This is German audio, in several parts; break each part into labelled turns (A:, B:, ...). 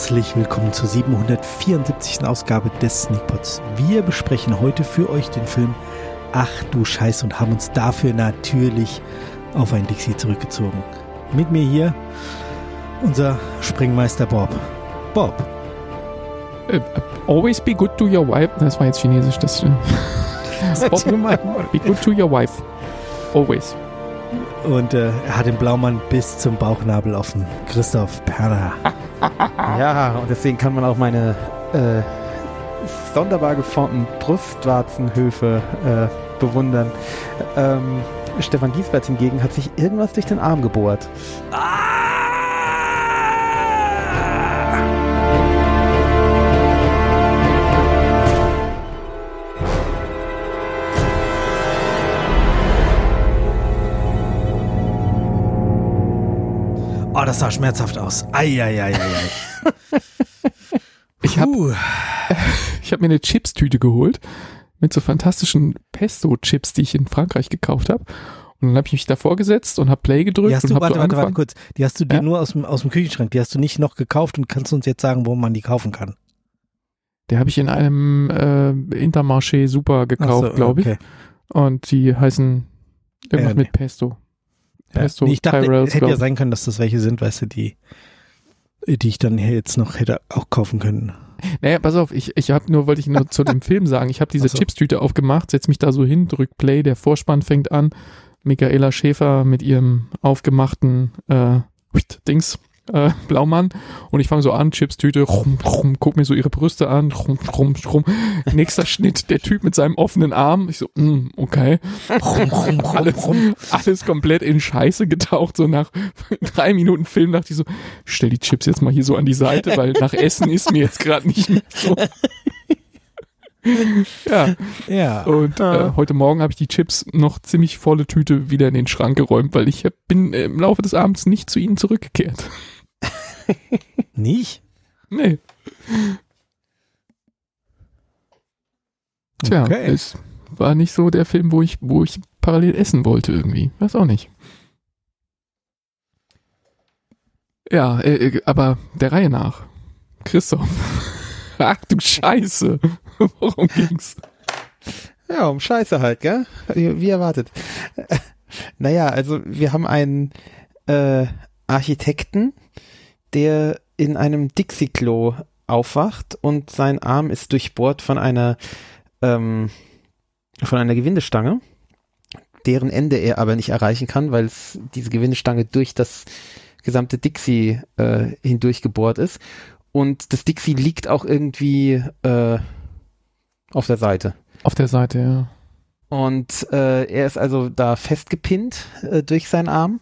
A: herzlich willkommen zur 774. Ausgabe des Sneakpots. Wir besprechen heute für euch den Film Ach du Scheiß und haben uns dafür natürlich auf ein Dixie zurückgezogen. Mit mir hier unser Springmeister Bob. Bob.
B: Uh, always be good to your wife. Das war jetzt Chinesisch, das.
A: Was Bob,
B: be good to your wife. Always.
A: Und äh, er hat den Blaumann bis zum Bauchnabel offen. Christoph Perner.
C: Ja, und deswegen kann man auch meine äh, sonderbar geformten Brustwarzenhöfe äh, bewundern. Ähm, Stefan Giesbert hingegen hat sich irgendwas durch den Arm gebohrt. Ah!
A: Das sah schmerzhaft aus. Eieieiei.
B: ich habe ich hab mir eine Chips-Tüte geholt mit so fantastischen Pesto-Chips, die ich in Frankreich gekauft habe. Und dann habe ich mich davor gesetzt und habe Play gedrückt.
A: Die hast
B: und
A: du, warte,
B: so
A: warte, warte kurz. Die hast du dir
B: ja?
A: nur aus dem, aus dem Küchenschrank, die hast du nicht noch gekauft und kannst uns jetzt sagen, wo man die kaufen kann?
B: Der habe ich in einem äh, Intermarché Super gekauft, so, glaube okay. ich. Und die heißen irgendwas ja, nee. mit Pesto.
A: Pesto, nee, ich dachte, Tyrells, hätte ja sein können, dass das welche sind, weißt du, die, die ich dann jetzt noch hätte auch kaufen können.
B: Naja, pass auf, ich, ich habe nur, wollte ich nur zu dem Film sagen, ich habe diese so. Chipstüte aufgemacht, setz mich da so hin, drück Play, der Vorspann fängt an, Michaela Schäfer mit ihrem aufgemachten äh, Dings äh, Blaumann und ich fange so an, Chipstüte, rum, rum, guck mir so ihre Brüste an, rum, rum, rum. Nächster Schnitt, der Typ mit seinem offenen Arm. Ich so, mm, okay. Rum, rum, alles, alles komplett in Scheiße getaucht. So nach drei Minuten Film dachte ich so, stell die Chips jetzt mal hier so an die Seite, weil nach Essen ist mir jetzt gerade nicht mehr so. ja.
A: Ja.
B: Und äh, heute Morgen habe ich die Chips noch ziemlich volle Tüte wieder in den Schrank geräumt, weil ich bin im Laufe des Abends nicht zu ihnen zurückgekehrt.
A: Nicht?
B: Nee. Tja, okay. es war nicht so der Film, wo ich, wo ich parallel essen wollte irgendwie. Weiß auch nicht. Ja, äh, äh aber der Reihe nach. Christoph. Ach du Scheiße. Worum ging's?
C: Ja, um Scheiße halt, gell? Wie, wie erwartet. Naja, also wir haben einen äh, Architekten, der in einem Dixie-Klo aufwacht und sein Arm ist durchbohrt von einer ähm, von einer Gewindestange, deren Ende er aber nicht erreichen kann, weil es diese Gewindestange durch das gesamte Dixie äh, hindurch gebohrt ist. Und das Dixie liegt auch irgendwie äh, auf der Seite.
B: Auf der Seite, ja.
C: Und äh, er ist also da festgepinnt äh, durch seinen Arm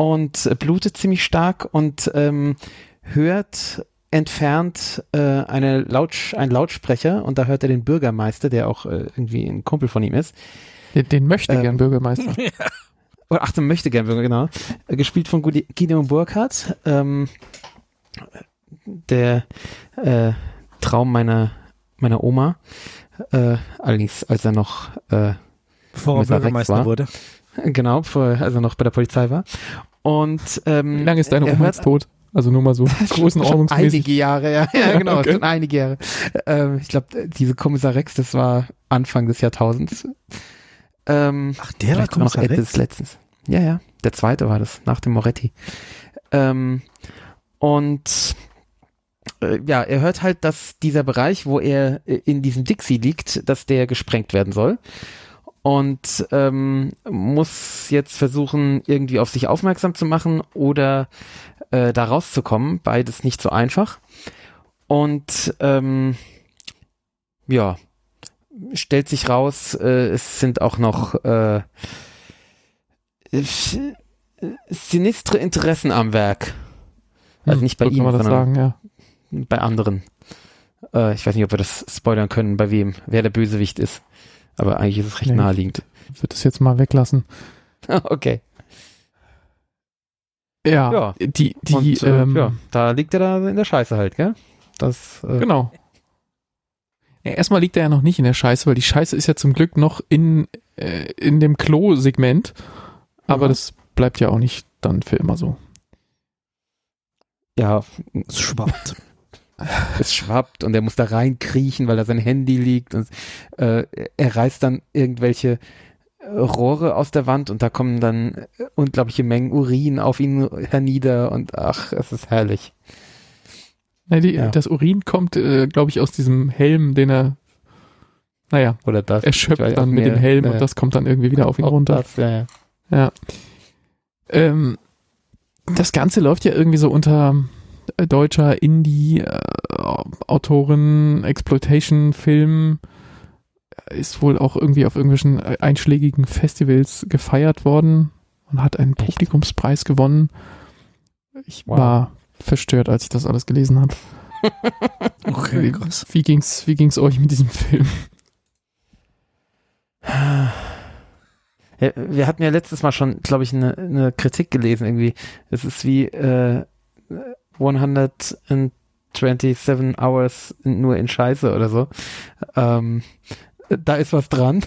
C: und blutet ziemlich stark und ähm, hört entfernt äh, eine Laut ein Lautsprecher und da hört er den Bürgermeister, der auch äh, irgendwie ein Kumpel von ihm ist.
B: Den, den möchte ähm, gern Bürgermeister.
C: Oder ach, den möchte gern Bürger, genau. Äh, gespielt von Gideon Burkhardt. Ähm, der äh, Traum meiner meiner Oma. Äh, allerdings, als er noch äh,
A: bevor er Bürgermeister war. wurde.
C: Genau, bevor, als er noch bei der Polizei war. Und ähm,
B: wie lange ist deine Oma jetzt tot? Also nur mal so Größenordnungsmäßig.
C: Einige Jahre, ja, ja genau, okay. schon einige Jahre. Ähm, ich glaube, diese Kommissar Rex, das war Anfang des Jahrtausends. Ähm,
A: Ach, der war Kommissar
C: noch Rex? letztens. Ja, ja, der zweite war das, nach dem Moretti. Ähm, und äh, ja, er hört halt, dass dieser Bereich, wo er äh, in diesem Dixie liegt, dass der gesprengt werden soll und ähm, muss jetzt versuchen, irgendwie auf sich aufmerksam zu machen oder äh, da rauszukommen. Beides nicht so einfach. Und ähm, ja, stellt sich raus, äh, es sind auch noch äh, sinistre Interessen am Werk. Also hm, nicht bei ihm, sondern
B: sagen, ja.
C: bei anderen. Äh, ich weiß nicht, ob wir das spoilern können, bei wem, wer der Bösewicht ist. Aber eigentlich ist es recht nee, naheliegend.
B: Ich würde es jetzt mal weglassen.
C: okay.
B: Ja, ja. die, die,
C: Und, äh, ähm, ja, da liegt er da in der Scheiße halt, gell? Das,
B: äh, genau. Ja, erstmal liegt er ja noch nicht in der Scheiße, weil die Scheiße ist ja zum Glück noch in, äh, in dem Klo-Segment. Aber mhm. das bleibt ja auch nicht dann für immer so.
C: ja,
A: Es schwappt.
C: es schwappt und er muss da reinkriechen, weil da sein Handy liegt und äh, er reißt dann irgendwelche äh, Rohre aus der Wand und da kommen dann äh, unglaubliche Mengen Urin auf ihn hernieder und ach, es ist herrlich.
B: Nee, die,
C: Ja.
B: Das Urin kommt, äh, glaube ich, aus diesem Helm, den er, naja,
C: Oder das.
B: erschöpft
C: weiß
B: dann
C: auch
B: mit
C: mehr,
B: dem Helm
C: äh,
B: und das kommt dann irgendwie wieder auf ihn
C: auch
B: runter.
C: Das, ja, ja.
B: Ja. Ähm, das Ganze läuft ja irgendwie so unter deutscher Indie-Autorin, Exploitation-Film. Ist wohl auch irgendwie auf irgendwelchen äh, einschlägigen Festivals gefeiert worden und hat einen? Publikumspreis gewonnen. Ich
C: Wow.
B: war verstört, als ich das alles gelesen habe.
A: Okay, krass.
B: Wie ging's, wie ging's euch mit diesem Film?
C: Ja, wir hatten ja letztes Mal schon, glaube ich, eine, eine Kritik gelesen irgendwie. Es ist wie äh, 127 Hours nur in Scheiße oder so. Ähm, da ist was dran.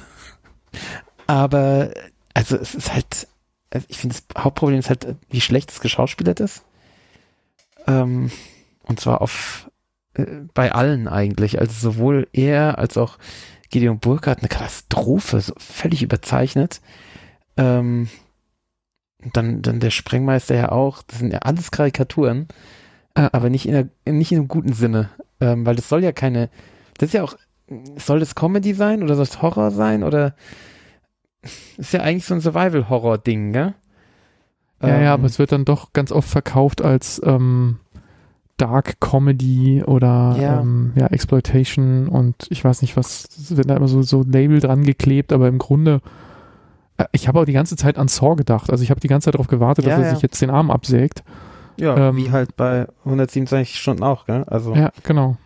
C: Aber also es ist halt, also ich finde das Hauptproblem ist halt, wie schlecht es geschauspielert ist. Ähm, und zwar auf äh, bei allen eigentlich. Also sowohl er als auch Gideon Burkhardt eine Katastrophe, so völlig überzeichnet. Ähm, dann, dann der Sprengmeister ja auch. Das sind ja alles Karikaturen,
B: Ja.
C: aber nicht in, der, nicht in einem guten Sinne. Ähm, weil das soll ja keine, das ist ja auch, soll das Comedy sein oder soll es Horror sein oder ist ja eigentlich so ein Survival-Horror-Ding, gell?
B: Ja, ja,
C: Ähm,
B: aber es wird dann doch ganz oft verkauft als ähm, Dark Comedy oder
C: Ja.
B: Ähm, ja, Exploitation und ich weiß nicht was, es wird da immer so, so Label dran geklebt, aber im Grunde, äh, ich habe auch die ganze Zeit an Saw gedacht. Also ich habe die ganze Zeit darauf gewartet,
C: Ja,
B: dass er sich jetzt den Arm absägt.
C: Ja,
B: ähm,
C: wie halt bei 127 Stunden auch, gell? Also.
B: Ja, genau.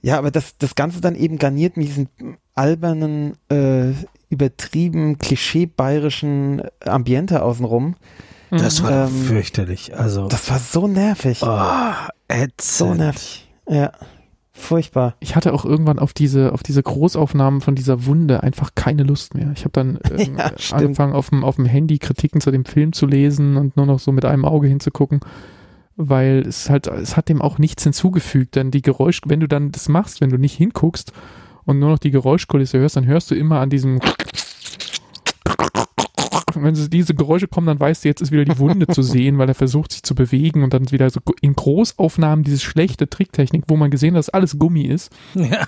C: Ja, aber das, das Ganze dann eben garniert mit diesen albernen, äh, übertrieben klischee-bayerischen Ambiente außenrum.
A: Das
B: Mhm.
A: war
C: Ähm,
A: fürchterlich. Also,
C: Das war so nervig.
A: oh, ätzend.
C: so nervig. Ja. Furchtbar.
B: ich hatte auch irgendwann auf diese, auf diese Großaufnahmen von dieser Wunde einfach keine Lust mehr. Ich habe dann äh,
C: Ja,
B: angefangen, auf dem, auf dem Handy Kritiken zu dem Film zu lesen und nur noch so mit einem Auge hinzugucken, weil es halt, es hat dem auch nichts hinzugefügt. Denn die Geräusch, wenn du dann das machst, wenn du nicht hinguckst und nur noch die Geräuschkulisse hörst, dann hörst du immer an diesem wenn so diese Geräusche kommen, dann weißt du, jetzt ist wieder die Wunde zu sehen, weil er versucht sich zu bewegen und dann wieder so in Großaufnahmen diese schlechte Tricktechnik, wo man gesehen hat, dass alles Gummi ist,
A: Ja.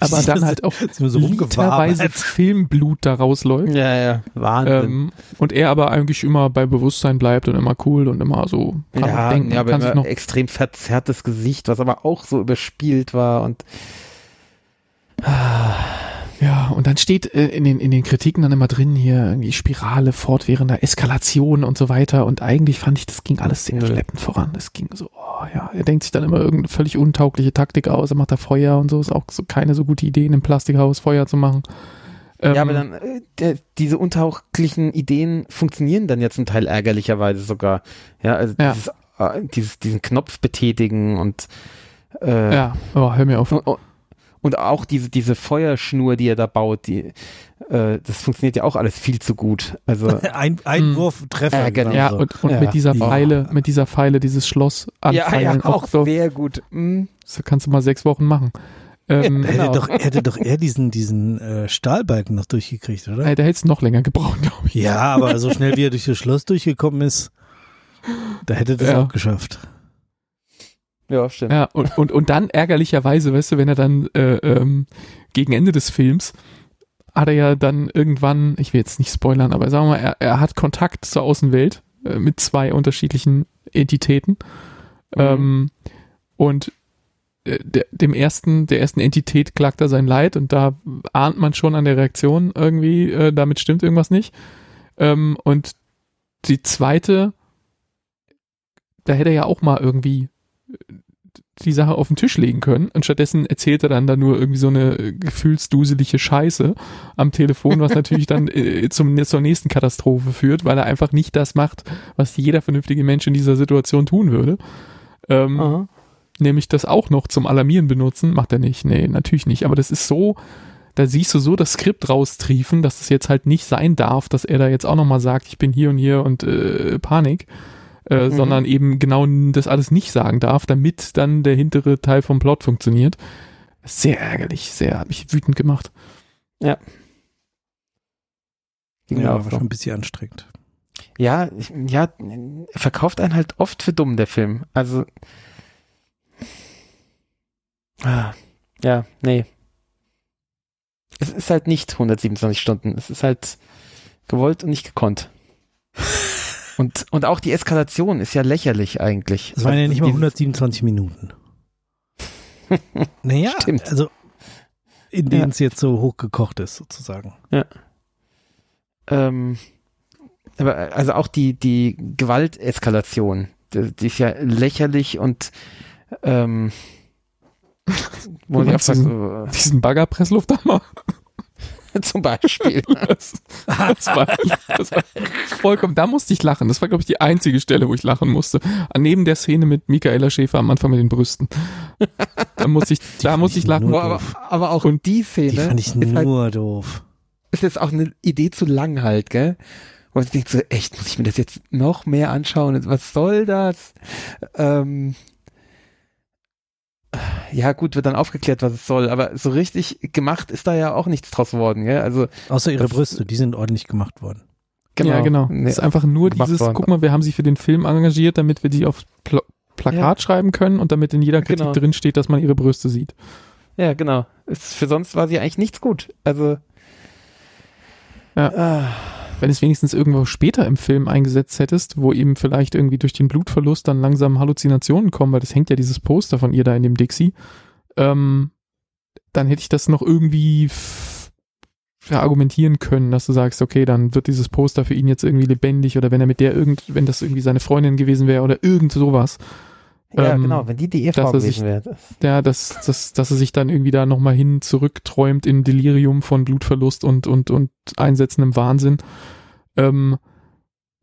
B: aber
A: Sie
B: dann halt auch
A: so
B: literweise. Filmblut da rausläuft.
C: Ja, ja. Wahnsinn.
B: Ähm, und er aber eigentlich immer bei Bewusstsein bleibt und immer cool und immer so kann
C: ja,
B: denken,
C: ja, aber
B: kann sich noch
C: extrem verzerrtes Gesicht, was aber auch so überspielt war und
B: Ja, und dann steht äh, in, den, in den Kritiken dann immer drin hier irgendwie Spirale fortwährender Eskalation und so weiter. Und eigentlich fand ich, das ging alles sehr schleppend voran. Das ging so, oh ja, er denkt sich dann immer irgendeine völlig untaugliche Taktik aus, er macht da Feuer und so. Ist auch so keine so gute Idee, in einem Plastikhaus Feuer zu machen. Ähm,
C: ja, aber dann äh, der, diese untauchlichen Ideen funktionieren dann ja zum Teil ärgerlicherweise sogar. Ja, also
B: Ja.
C: Dieses, äh, dieses, diesen Knopf betätigen und äh,
B: Ja, oh, hör mir auf.
C: und, und auch diese, diese Feuerschnur, die er da baut, die, äh, das funktioniert ja auch alles viel zu gut. Also
A: Ein Einwurf, Treffer.
C: Ärgerlich.
B: Ja,
A: so.
B: und, und
C: Ja.
B: mit dieser
A: Ja.
B: Pfeile, mit dieser Pfeile dieses Schloss
C: ja,
B: anfeilen.
C: ja, auch
B: so,
C: sehr gut. Mm.
B: das kannst du mal sechs Wochen machen. Ähm,
A: Er hätte,
C: Genau.
A: doch, er hätte doch eher diesen, diesen äh, Stahlbalken noch durchgekriegt, oder?
B: äh, da hätte es noch länger gebraucht, glaube ich.
A: Ja, aber so schnell wie er durch das Schloss durchgekommen ist, da hätte er das
B: Ja.
A: auch geschafft.
C: Ja, stimmt.
B: Ja, und, und, und dann ärgerlicherweise, weißt du, wenn er dann äh, ähm, gegen Ende des Films hat er ja dann irgendwann, ich will jetzt nicht spoilern, aber sagen wir mal, er, er hat Kontakt zur Außenwelt äh, mit zwei unterschiedlichen Entitäten.
C: Mhm.
B: Ähm, und äh, der, dem ersten, der ersten Entität klagt er sein Leid und da ahnt man schon an der Reaktion irgendwie, äh, damit stimmt irgendwas nicht. Ähm, und die zweite, da hätte er ja auch mal irgendwie die Sache auf den Tisch legen können und stattdessen erzählt er dann da nur irgendwie so eine äh, gefühlsduselige Scheiße am Telefon, was natürlich dann äh, zum, zur nächsten Katastrophe führt, weil er einfach nicht das macht, was jeder vernünftige Mensch in dieser Situation tun würde. Ähm, nämlich das auch noch zum Alarmieren benutzen, macht er nicht. Nee, natürlich nicht. Aber das ist so, da siehst du so das Skript raustriefen, dass es jetzt halt nicht sein darf, dass er da jetzt auch nochmal sagt, ich bin hier und hier und äh, Panik. Äh, mhm. sondern eben genau das alles nicht sagen darf, damit dann der hintere Teil vom Plot funktioniert. Sehr ärgerlich, sehr, hat mich wütend gemacht.
C: Ja.
A: Genau, ja, war schon ein bisschen anstrengend.
C: Ja, ja, verkauft einen halt oft für dumm, der Film. Also, ah, ja, nee. Es ist halt nicht 127 Stunden. Es ist halt gewollt und nicht gekonnt. Und, und auch die Eskalation ist ja lächerlich eigentlich.
A: Es waren ja nicht mal 127 Minuten. naja, Stimmt. also in denen ja. es jetzt so hochgekocht ist, sozusagen.
C: Ja. Ähm, aber also auch die, die Gewalteskalation, die, die ist ja lächerlich und ähm,
B: wo ich diesen, so, diesen Baggerpresslufthammer?
C: Zum Beispiel.
B: Das, das, war, das, war, vollkommen, da musste ich lachen. Das war, glaube ich, die einzige Stelle, wo ich lachen musste. Neben der Szene mit Michaela Schäfer am Anfang mit den Brüsten. Da muss ich, da muss ich lachen.
C: Aber, aber, auch Und die Szene. Die
A: fand ich halt nur halt, doof.
C: Ist jetzt auch eine Idee zu lang halt, gell? Wo ich denke so, echt, muss ich mir das jetzt noch mehr anschauen? Was soll das? Ähm, ja gut, wird dann aufgeklärt, was es soll, aber so richtig gemacht ist da ja auch nichts draus worden, gell? Also
A: außer ihre Brüste, die sind ordentlich gemacht worden.
B: Genau. Ja, genau. Nee, ist einfach nur dieses, worden. guck mal, wir haben sie für den Film engagiert, damit wir die auf Pl Plakat ja. schreiben können und damit in jeder Kritik genau. drin steht, dass man ihre Brüste sieht.
C: Ja, genau. Ist, für sonst war sie eigentlich nichts gut. Also
B: ja. Ah wenn es wenigstens irgendwo später im Film eingesetzt hättest, wo eben vielleicht irgendwie durch den Blutverlust dann langsam Halluzinationen kommen, weil das hängt ja dieses Poster von ihr da in dem Dixie, ähm, dann hätte ich das noch irgendwie argumentieren können, dass du sagst, okay, dann wird dieses Poster für ihn jetzt irgendwie lebendig oder wenn er mit der irgend, wenn das irgendwie seine Freundin gewesen wäre oder irgend sowas.
C: Ja, ähm, genau, wenn die die Ehefrau gewesen wäre.
B: Ja, dass, dass, dass er sich dann irgendwie da nochmal hin zurückträumt in Delirium von Blutverlust und, und, und einsetzendem Wahnsinn. Ähm,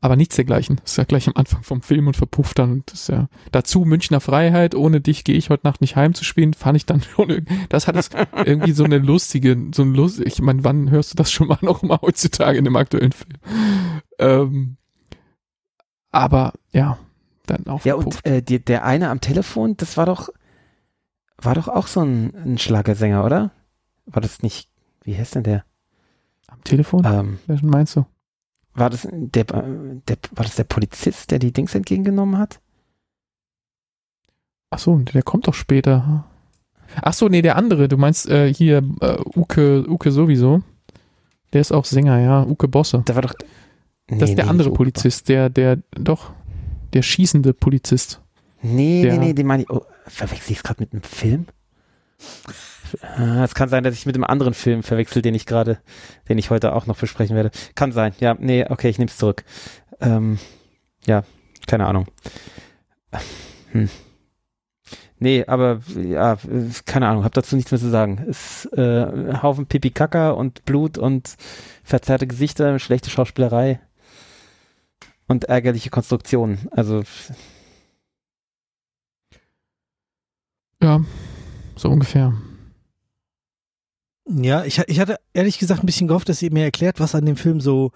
B: aber nichts dergleichen. Das ist ja gleich am Anfang vom Film und verpufft dann. Das ist ja dazu Münchner Freiheit. Ohne dich gehe ich heute Nacht nicht heim zu spielen. Fand ich dann schon. Das hat es irgendwie so eine lustige, so ein lust. Ich meine, wann hörst du das schon mal noch mal heutzutage in dem aktuellen Film? Ähm, aber ja, dann auch.
C: Ja und äh, die, der eine am Telefon, das war doch, war doch auch so ein, ein Schlagersänger, oder? War das nicht? Wie heißt denn der?
B: Am Telefon? Ähm, Welchen meinst du?
C: war das der, der, war das der Polizist, der die Dings entgegengenommen hat?
B: Ach so, der kommt doch später. Ach so, nee, der andere. Du meinst äh, hier äh, Uke, Uke sowieso. Der ist auch Sänger, ja. Uke Bosse.
C: Der war doch.
B: Nee, das ist der nee, andere Polizist, der, der, doch, der schießende Polizist.
C: Nee, der, nee, nee, den meine ich. Oh, verwechsel ich es gerade mit einem Film? Ah, es kann sein, dass ich mit einem anderen Film verwechsel, den ich gerade, den ich heute auch noch besprechen werde. Kann sein. Ja, nee, okay, ich nehme es zurück. Ähm, ja, keine Ahnung. Hm. Nee, aber ja, keine Ahnung, hab dazu nichts mehr zu sagen. Es äh, Haufen Pipi Kaka und Blut und verzerrte Gesichter, schlechte Schauspielerei und ärgerliche Konstruktionen. Also
B: ja, so ungefähr.
A: Ja, ich, ich hatte ehrlich gesagt ein bisschen gehofft, dass ihr mir erklärt, was an dem Film so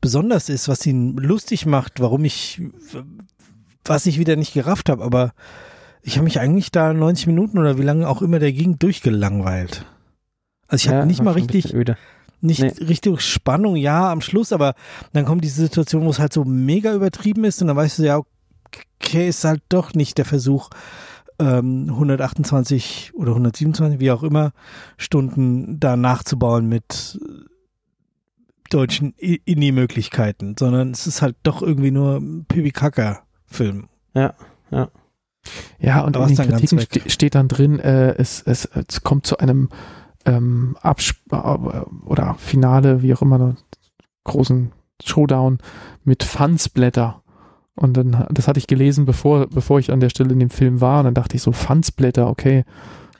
A: besonders ist, was ihn lustig macht, warum ich, was ich wieder nicht gerafft habe, aber ich habe mich eigentlich da 90 Minuten oder wie lange auch immer der ging durchgelangweilt. Also ich ja, hatte nicht mal richtig, nicht nee. richtig Spannung, ja, am Schluss, aber dann kommt diese Situation, wo es halt so mega übertrieben ist und dann weißt du ja, okay, ist halt doch nicht der Versuch, ähm, 128 oder 127, wie auch immer, Stunden da nachzubauen mit deutschen Indie-Möglichkeiten, sondern es ist halt doch irgendwie nur ein Pipi-Kaka-Film.
C: Ja, ja.
B: Ja, und in den Kritiken ste steht dann drin, äh, es, es, es kommt zu einem ähm, Absp äh, oder Finale, wie auch immer, großen Showdown mit Fansblätter. Und dann, das hatte ich gelesen, bevor, bevor ich an der Stelle in dem Film war. Und dann dachte ich so, Fansblätter, okay.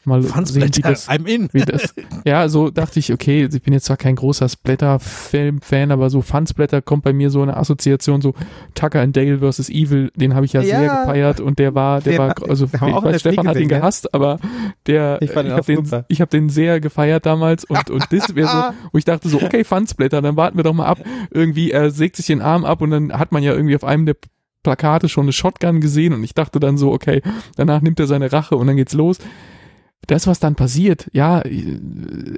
B: Mal sehen, wie das, I'm in. Wie das, ja, so dachte ich, okay, ich bin jetzt zwar kein großer Splatter-Fan, aber so Fansblätter kommt bei mir so eine Assoziation, so Tucker and Dale vs. Evil, den habe ich ja, ja, sehr gefeiert und der war, der war, also ich weiß, Stefan hat ihn gehasst, aber der, ich, ich habe den, ich hab den sehr gefeiert damals und, und das wäre so, wo ich dachte so, okay, Fansblätter, dann warten wir doch mal ab, irgendwie, er sägt sich den Arm ab und dann hat man ja irgendwie auf einem der Plakate schon eine Shotgun gesehen und ich dachte dann so, okay, danach nimmt er seine Rache und dann geht's los. Das, was dann passiert, ja,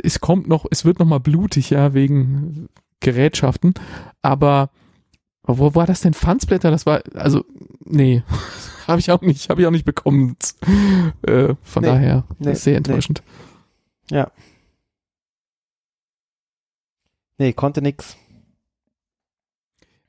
B: es kommt noch, es wird noch mal blutig, ja, wegen Gerätschaften, aber wo war das denn? Fansblätter? Das war, also, nee, habe ich auch nicht, habe ich auch nicht bekommen. Äh, von nee, daher, nee, sehr enttäuschend.
C: Nee. Ja. Nee, konnte nix.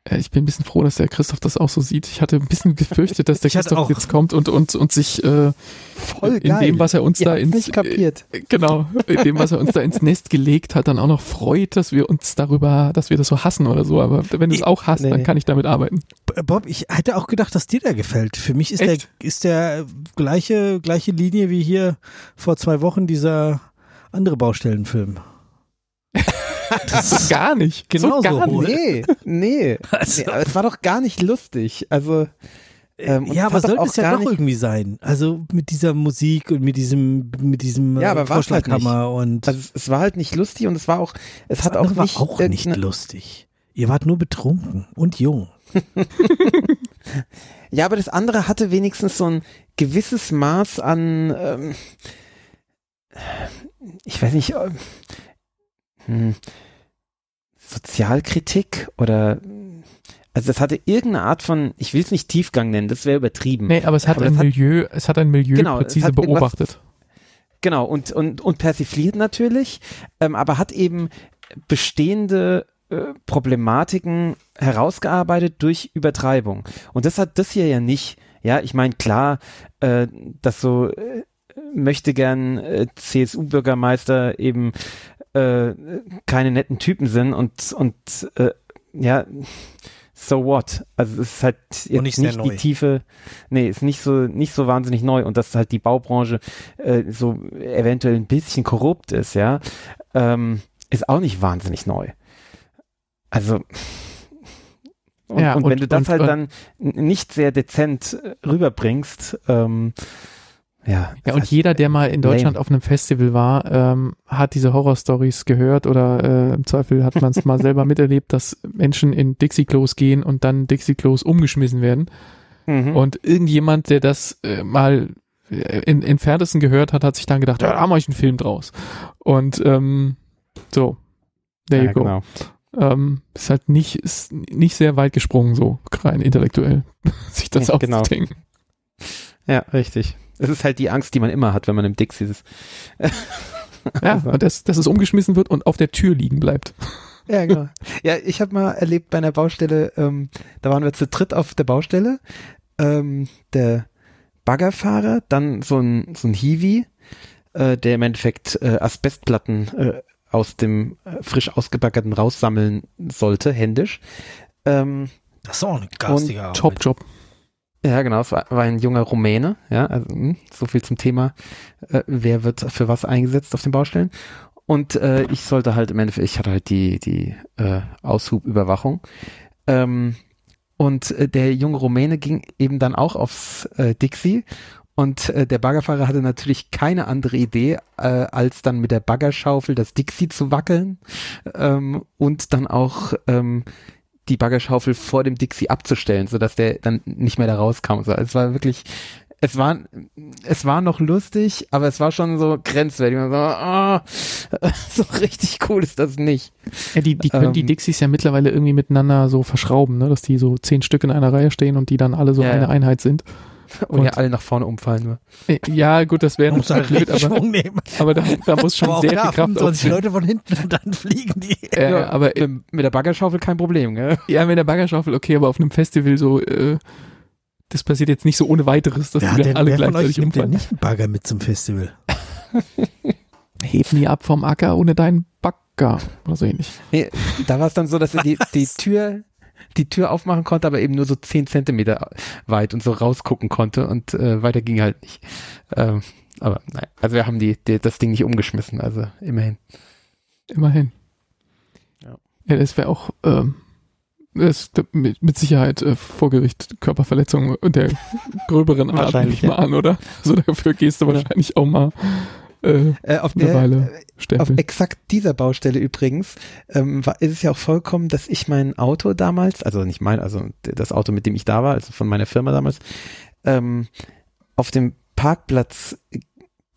B: Äh, ich bin ein bisschen froh, dass der Christoph das auch so sieht. Ich hatte ein bisschen gefürchtet, dass der Christoph jetzt kommt und, und, und sich äh,
C: Voll
B: in dem, was er uns
C: Ihr
B: da ins
C: nicht kapiert.
B: Äh, genau, in dem, was er uns da ins Nest gelegt hat, dann auch noch freut, dass wir uns darüber, dass wir das so hassen oder so. Aber wenn du es auch hast, nee, dann kann ich damit arbeiten.
A: Bob, ich hätte auch gedacht, dass dir der gefällt. Für mich ist Echt? der ist der gleiche gleiche Linie wie hier vor zwei Wochen dieser andere Baustellenfilm.
B: Das ist gar nicht.
C: Genau
B: so.
C: Gar so. Nee, nee. Also, nee es war doch gar nicht lustig. Also.
A: Ähm, ja, aber sollte es ja doch nicht, irgendwie sein. Also mit dieser Musik und mit diesem, mit diesem
C: ja, aber äh,
A: Vorschlaghammer
C: halt
A: und.
C: Also es war halt nicht lustig und es war auch, es das hat auch nicht,
A: auch nicht lustig. Ihr wart nur betrunken und jung.
C: ja, aber das andere hatte wenigstens so ein gewisses Maß an, ähm, ich weiß nicht, äh, hm, Sozialkritik oder also das hatte irgendeine Art von, ich will es nicht Tiefgang nennen, das wäre übertrieben.
B: Nee, aber es hat aber ein Milieu, hat, es hat ein Milieu genau, präzise beobachtet.
C: Genau, und, und, und persifliert natürlich, ähm, aber hat eben bestehende äh, Problematiken herausgearbeitet durch Übertreibung. Und das hat das hier ja nicht. Ja, ich meine, klar, äh, dass so äh, möchte gern äh, CSU-Bürgermeister eben äh, keine netten Typen sind und, und äh, ja, so what? Also es ist halt jetzt nicht, nicht die Tiefe, nee, ist nicht so, nicht so wahnsinnig neu und dass halt die Baubranche äh, so eventuell ein bisschen korrupt ist, ja, ähm, ist auch nicht wahnsinnig neu. Also und, ja, und, und wenn du das halt dann nicht sehr dezent rüberbringst, ähm, ja,
B: ja und jeder, der mal in Deutschland lame. auf einem Festival war, ähm, hat diese Horrorstories gehört oder äh, im Zweifel hat man es mal selber miterlebt, dass Menschen in Dixie-Klos gehen und dann Dixie-Klos umgeschmissen werden. Mhm. Und irgendjemand, der das äh, mal äh, in, in gehört hat, hat sich dann gedacht, ja, da mache ich einen Film draus. Und ähm, so, there you ja, go. Genau. Ähm, ist halt nicht, ist nicht sehr weit gesprungen, so rein intellektuell, sich das ja, genau. auszudenken.
C: Ja, richtig. Es ist halt die Angst, die man immer hat, wenn man im Dixie ist.
B: ja, und das, dass es umgeschmissen wird und auf der Tür liegen bleibt.
C: Ja, genau. Ja, ich habe mal erlebt bei einer Baustelle, ähm, da waren wir zu dritt auf der Baustelle. Ähm, der Baggerfahrer, dann so ein, so ein Hiwi, äh, der im Endeffekt äh, Asbestplatten äh, aus dem äh, frisch ausgebaggerten raussammeln sollte, händisch. Ähm,
A: das ist auch ein garstiger
B: Top-Job.
C: Ja, genau, es war, war ein junger Rumäne, ja, also hm, so viel zum Thema, äh, wer wird für was eingesetzt auf den Baustellen. Und äh, ich sollte halt im Endeffekt, ich hatte halt die, die äh, Aushubüberwachung. Ähm, und äh, der junge Rumäne ging eben dann auch aufs äh, Dixie und äh, der Baggerfahrer hatte natürlich keine andere Idee, äh, als dann mit der Baggerschaufel das Dixie zu wackeln ähm, und dann auch ähm, die Baggerschaufel vor dem Dixie abzustellen, sodass der dann nicht mehr da rauskam. So, es war wirklich, es war, es war noch lustig, aber es war schon so grenzwertig. Man so, oh, so richtig cool ist das nicht.
B: Ja, die, die können ähm, die Dixies ja mittlerweile irgendwie miteinander so verschrauben, ne? dass die so zehn Stück in einer Reihe stehen und die dann alle so ja, eine Einheit sind.
C: Und, und ja alle nach vorne umfallen nur.
B: Äh, ja, gut, das wäre
A: noch halt blöd, aber,
B: aber da, da muss schon sehr viel Kraft
A: 25 Leute von hinten und dann fliegen die.
B: Äh, ja, aber
C: mit, mit, der Baggerschaufel kein Problem, gell?
B: Ja, mit der Baggerschaufel okay, aber auf einem Festival so, äh, das passiert jetzt nicht so ohne weiteres, dass
A: ja,
B: die
A: dann
B: alle
A: wer
B: gleichzeitig
A: von euch umfallen. nicht einen Bagger mit zum Festival.
B: Heb nie ab vom Acker ohne deinen Bagger oder so ähnlich.
C: Nee, da war es dann so, dass die, die Tür die Tür aufmachen konnte, aber eben nur so zehn Zentimeter weit und so rausgucken konnte und äh, weiter ging halt nicht. Ähm, aber nein, also wir haben die, die, das Ding nicht umgeschmissen, also immerhin.
B: Immerhin. Ja, ja das wäre auch ähm, das mit, mit Sicherheit äh, vor Gericht Körperverletzung der gröberen Art, nehme ich ja. mal an, oder? Also dafür gehst du wahrscheinlich auch mal äh,
C: Äh, auf
B: eine
C: der,
B: Weile
C: auf
B: stempeln.
C: exakt dieser Baustelle übrigens ähm, war, ist es ja auch vollkommen, dass ich mein Auto damals, also nicht mein, also das Auto, mit dem ich da war, also von meiner Firma damals, ähm, auf dem Parkplatz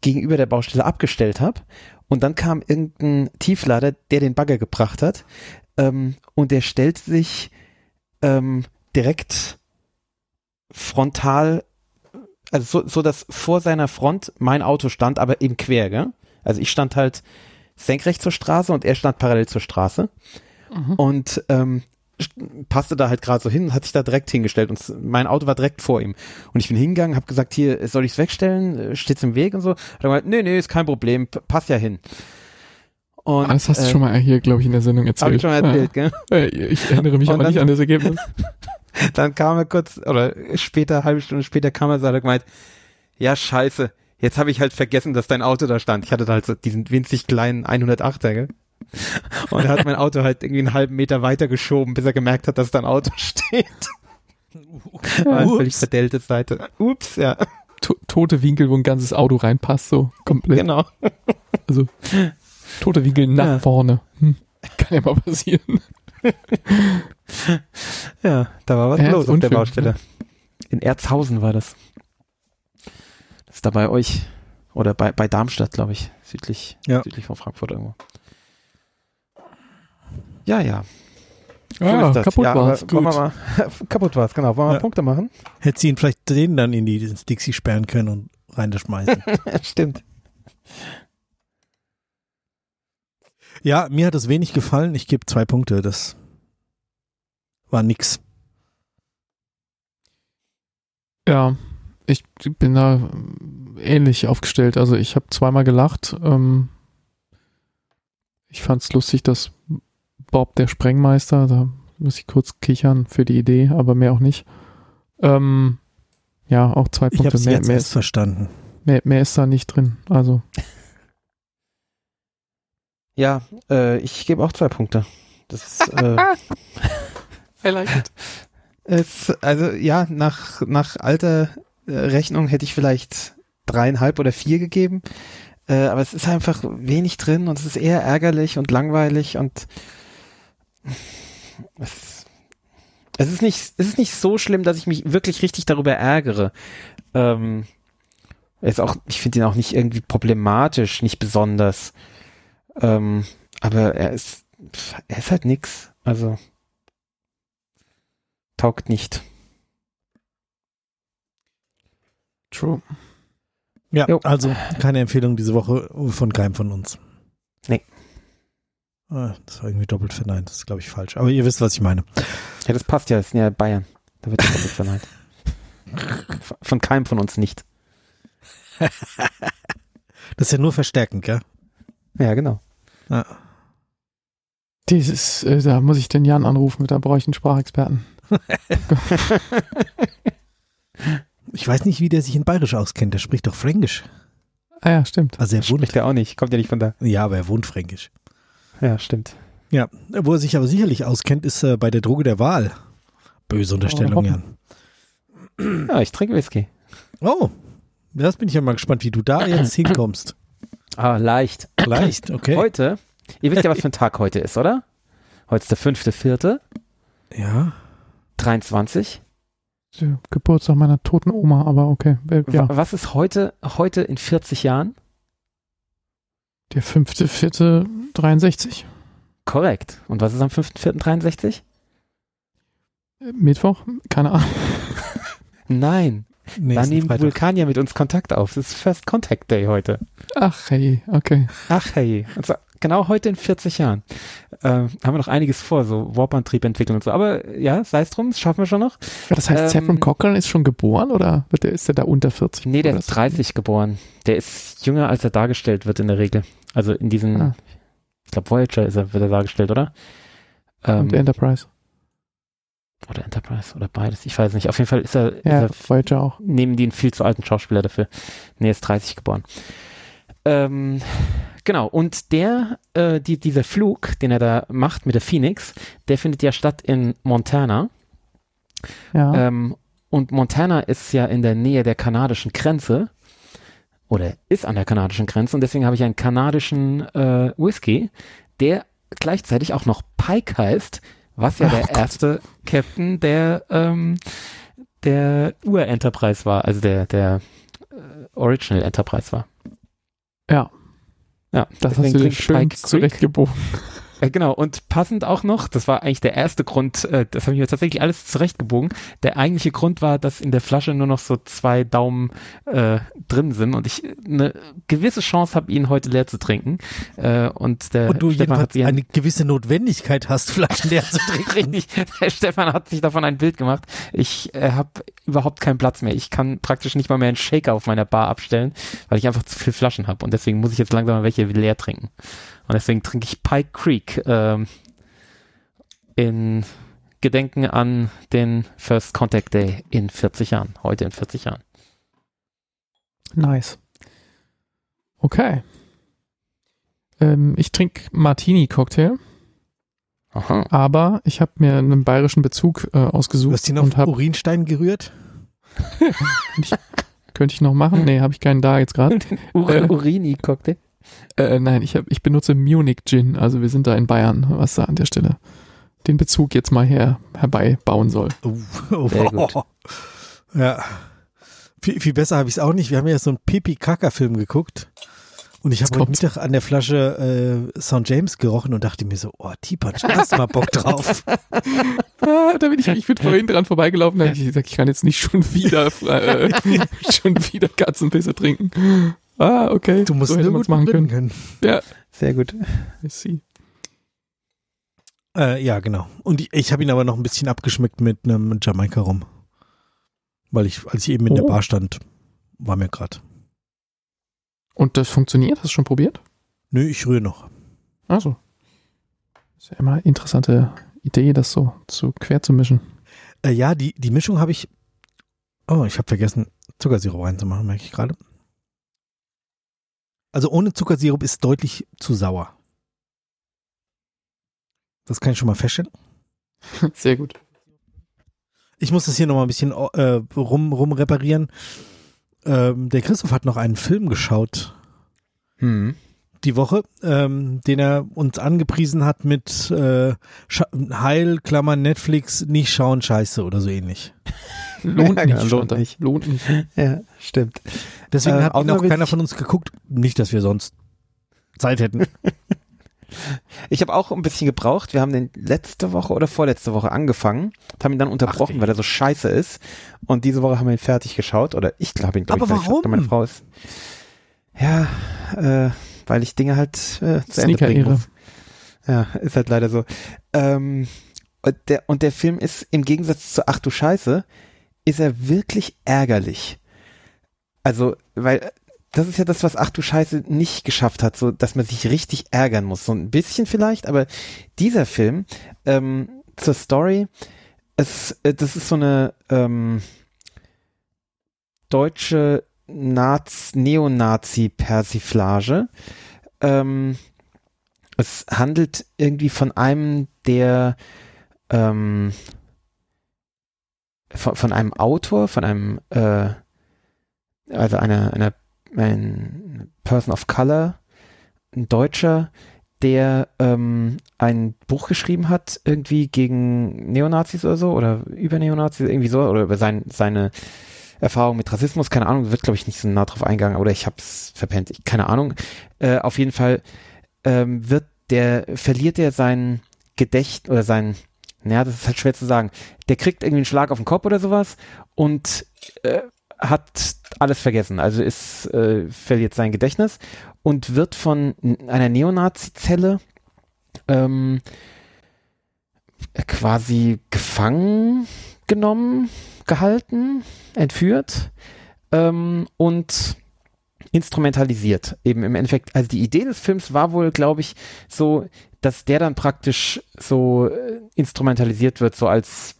C: gegenüber der Baustelle abgestellt habe. Und dann kam irgendein Tieflader, der den Bagger gebracht hat. Ähm, und der stellt sich ähm, direkt frontal, also so, so, dass vor seiner Front mein Auto stand, aber eben quer, gell? Also ich stand halt senkrecht zur Straße und er stand parallel zur Straße
B: Mhm.
C: und ähm, st- passte da halt gerade so hin und hat sich da direkt hingestellt und mein Auto war direkt vor ihm und ich bin hingegangen, habe gesagt, hier soll ich es wegstellen, Äh, steht's im Weg und so. Hat er gesagt, nee, nee, ist kein Problem, p- passt ja hin. Und,
B: das hast du
C: äh,
B: schon mal hier, glaube ich, in der Sendung erzählt.
C: Hab ich schon erzählt, gell?
B: Ja. Äh, Ich erinnere mich
C: Und
B: aber
C: dann-
B: nicht an das Ergebnis.
C: Dann kam er kurz, oder später, halbe Stunde später kam er und hat gemeint, ja, scheiße, jetzt habe ich halt vergessen, dass dein Auto da stand. Ich hatte da halt so diesen winzig kleinen 108er, gell? Und er hat mein Auto halt irgendwie einen halben Meter weiter geschoben, bis er gemerkt hat, dass da ein Auto steht. War eine völlig verdellte Seite. Ups, ja,
B: To tote Winkel, wo ein ganzes Auto reinpasst, so komplett.
C: genau.
B: Also tote Winkel nach
C: Ja.
B: vorne. Hm. Kann ja mal passieren.
C: Ja, da war was
B: Ja,
C: los auf der Baustelle. In Erzhausen war das. Das ist da bei euch, oder bei, bei Darmstadt, glaube ich, südlich,
A: Ja.
C: südlich von Frankfurt irgendwo. Ja, ja. So
B: Ja,
C: ist das.
B: kaputt
C: ja, wollen wir mal, kaputt war's, genau. Wollen wir
A: Ja.
C: Punkte machen?
A: Hätte sie ihn vielleicht den dann in die ins Dixie sperren können und reinschmeißen.
C: Stimmt.
A: ja, mir hat es wenig gefallen. Ich gebe zwei Punkte. Das war nix.
B: Ja, ich bin da ähnlich aufgestellt. Also ich habe zweimal gelacht. Ähm, ich fand es lustig, dass Bob der Sprengmeister, da muss ich kurz kichern für die Idee, aber mehr auch nicht. Ähm, ja, auch zwei
A: Ich
B: Punkte.
A: habe es
B: Mehr,
A: jetzt
B: mehr,
A: erst
B: ist,
A: verstanden.
B: mehr, mehr ist da nicht drin. Also
C: Ja, äh, ich gebe auch zwei Punkte. Das äh,
B: It.
C: Es, also ja, nach, nach alter äh, Rechnung hätte ich vielleicht dreieinhalb oder vier gegeben. Äh, aber es ist einfach wenig drin und es ist eher ärgerlich und langweilig und es, es ist nicht, es ist nicht so schlimm, dass ich mich wirklich richtig darüber ärgere. Ähm, ist auch, ich finde ihn auch nicht irgendwie problematisch, nicht besonders. Ähm, aber er ist, er ist halt nix. Also taugt nicht.
B: True.
A: Ja,
C: Jo.
A: also keine Empfehlung diese Woche von keinem von uns.
C: Nee.
A: Ah, Das war irgendwie doppelt verneint. Das ist, glaube ich, falsch. Aber ihr wisst, was ich meine.
C: Ja, das passt ja, das sind ja Bayern. Da wird ja doppelt verneint. Von keinem von uns nicht.
A: Das ist ja nur verstärkend, gell?
C: Ja, genau.
A: Ja.
B: Dieses, äh, da muss ich den Jan anrufen, da brauche ich einen Sprachexperten.
A: Ich weiß nicht, wie der sich in Bayerisch auskennt. Der spricht doch Fränkisch.
B: Ah ja, stimmt.
A: Also er wohnt,
C: Spricht ja auch nicht. Kommt ja nicht von da.
A: ja, aber er wohnt Fränkisch.
C: Ja, stimmt.
A: Ja, wo er sich aber sicherlich auskennt, ist äh, bei der Droge der Wahl. Böse Unterstellung,
B: hoffen.
A: Jan.
C: Ja, ich trinke Whisky.
A: Oh, das bin ich ja mal gespannt, wie du da jetzt hinkommst.
C: Ah, leicht.
A: Leicht, okay.
C: Heute, ihr wisst ja, was für ein Tag heute ist, oder? Heute ist der fünfte, vierte,
A: Ja.
C: 23.
B: Der Geburtstag meiner toten Oma, aber okay. Ja,
C: Wa- Was ist heute, heute in 40 Jahren?
B: der fünfte, vierte, 63.
C: Korrekt. Und was ist am 5.4.63?
B: Äh, Mittwoch? Keine Ahnung.
C: Nein, da nehmen die
A: Freitag.
C: Vulkanier mit uns Kontakt auf. Das ist First Contact Day heute.
B: Ach hey, okay.
C: Ach hey, und zwar genau heute in 40 Jahren. Äh, haben wir noch einiges vor, so Warp-Antrieb entwickeln und so. Aber ja, sei es drum, das schaffen wir schon noch.
B: Das heißt,
C: Ähm,
B: Saffron Cochran ist schon geboren oder wird der, ist der da unter 40?
C: Nee, der ist 30 geboren. Der ist jünger, als er dargestellt wird in der Regel. Also in diesen,
B: Ah.
C: ich glaube Voyager ist er, wird er dargestellt, oder? Ähm,
B: Und Enterprise.
C: oder Enterprise oder beides, ich weiß nicht. Auf jeden Fall ist er,
B: Ja,
C: ist er
B: Voyager auch.
C: nehmen die einen viel zu alten Schauspieler dafür. Nee, er ist 30 geboren. Ähm, genau, und der, äh, die, dieser Flug, den er da macht mit der Phoenix, der findet ja statt in Montana.
B: Ja.
C: Ähm, und Montana ist ja in der Nähe der kanadischen Grenze. oder ist an der kanadischen Grenze und deswegen habe ich einen kanadischen äh, Whisky, der gleichzeitig auch noch Pike heißt, was ja oh der Gott. erste Captain der ähm, der Ur-Enterprise war, also der der äh, Original Enterprise war.
B: Ja.
C: Ja,
B: das hast du schön zurechtgebogen.
C: Äh, genau, und passend auch noch, das war eigentlich der erste Grund, äh, das habe ich mir tatsächlich alles zurechtgebogen. Der eigentliche Grund war, dass in der Flasche nur noch so zwei Daumen äh, drin sind und ich eine gewisse Chance habe, ihn heute leer zu trinken. Äh, und der
A: und du Stefan hat eine gewisse Notwendigkeit hast, Flaschen leer zu trinken.
C: Richtig, der Stefan hat sich davon ein Bild gemacht. Ich äh, habe überhaupt keinen Platz mehr. Ich kann praktisch nicht mal mehr einen Shaker auf meiner Bar abstellen, weil ich einfach zu viele Flaschen habe und deswegen muss ich jetzt langsam mal welche leer trinken. Und deswegen trinke ich Pike Creek ähm, in Gedenken an den First Contact Day in 40 Jahren. Heute in 40 Jahren.
B: Nice. Okay. Ähm, ich trinke Martini-Cocktail. Aha. Aber ich habe mir einen bayerischen Bezug äh, ausgesucht. Du
A: hast ihn auf hab, Urinstein gerührt?
B: ich, könnte ich noch machen? Nee, habe ich keinen da jetzt gerade.
C: Ur äh, Urini-Cocktail?
B: Äh, nein, ich, hab, ich benutze Munich Gin, also wir sind da in Bayern, was da an der Stelle den Bezug jetzt mal her herbeibauen soll. Oh,
A: oh, Sehr gut. Ja. Viel, viel besser habe ich es auch nicht. Wir haben ja so einen Pipi-Kaka-Film geguckt. Und ich habe heute Mittag an der Flasche äh, St. James gerochen und dachte mir so, oh, T-Punch, da hast du mal Bock drauf.
B: ah, da bin ich, ich bin vorhin dran vorbeigelaufen, da habe ich gesagt, ich kann jetzt nicht schon wieder, äh, schon wieder Katzenpisse trinken. Ah, okay.
A: Du musst so gut machen können. können.
B: Ja.
C: Sehr gut.
B: I see.
A: Äh, ja, genau. Und ich, ich habe ihn aber noch ein bisschen abgeschmeckt mit einem Jamaika rum. Weil ich, als ich eben in oh. der Bar stand, war mir gerade.
B: Und das funktioniert? Hast du schon probiert?
A: Nö, ich rühre noch.
B: Also. Ist ja immer eine interessante Idee, das so zu quer zu mischen.
A: Äh, ja, die, die Mischung habe ich. Oh, ich habe vergessen, Zuckersirup reinzumachen, merke ich gerade. Also ohne Zuckersirup ist deutlich zu sauer. Das kann ich schon mal feststellen.
B: Sehr gut.
A: Ich muss das hier nochmal ein bisschen äh, rum, rum reparieren. Ähm, der Christoph hat noch einen Film geschaut. Hm. Die Woche, ähm, den er uns angepriesen hat mit äh, Heil, Klammer, Netflix, nicht schauen, scheiße oder so ähnlich.
B: Lohnt nicht, ja,
C: lohnt nicht.
B: Lohnt nicht.
C: Ja, stimmt.
A: Deswegen äh, hat auch noch keiner von uns geguckt. Nicht, dass wir sonst Zeit hätten.
C: Ich habe auch ein bisschen gebraucht. Wir haben den letzte Woche oder vorletzte Woche angefangen, haben ihn dann unterbrochen, Ach, weil er so scheiße ist. Und diese Woche haben wir ihn fertig geschaut. Oder ich glaube ihn, glaube
A: ich, warum?
C: Geschaut, meine Frau ist. Ja, äh, weil ich Dinge halt äh, zu Ende bringen muss. Ja, ist halt leider so. Ähm, und, der, und der Film ist im Gegensatz zu Ach du Scheiße, ist er wirklich ärgerlich. Also, weil das ist ja das, was Ach du Scheiße nicht geschafft hat, so dass man sich richtig ärgern muss. So ein bisschen vielleicht, aber dieser Film ähm, zur Story, es, äh, das ist so eine ähm, deutsche Naz Neonazi-Persiflage. Ähm, es handelt irgendwie von einem, der ähm, von, von einem Autor, von einem, äh, also einer, einer, ein Person of Color, ein Deutscher, der ähm, ein Buch geschrieben hat, irgendwie gegen Neonazis oder so, oder über Neonazis, irgendwie so, oder über sein, seine Erfahrung mit Rassismus, keine Ahnung, wird, glaube ich, nicht so nah drauf eingegangen, oder ich hab's verpennt, ich, keine Ahnung. Äh, auf jeden Fall ähm, wird der, verliert er sein Gedächtnis oder sein, naja, das ist halt schwer zu sagen. Der kriegt irgendwie einen Schlag auf den Kopf oder sowas und äh, hat alles vergessen. Also ist, äh, verliert sein Gedächtnis und wird von einer Neonazi-Zelle ähm, quasi gefangen genommen, gehalten, entführt ähm, und instrumentalisiert. Eben im Endeffekt, also die Idee des Films war wohl, glaube ich, so, dass der dann praktisch so äh, instrumentalisiert wird, so als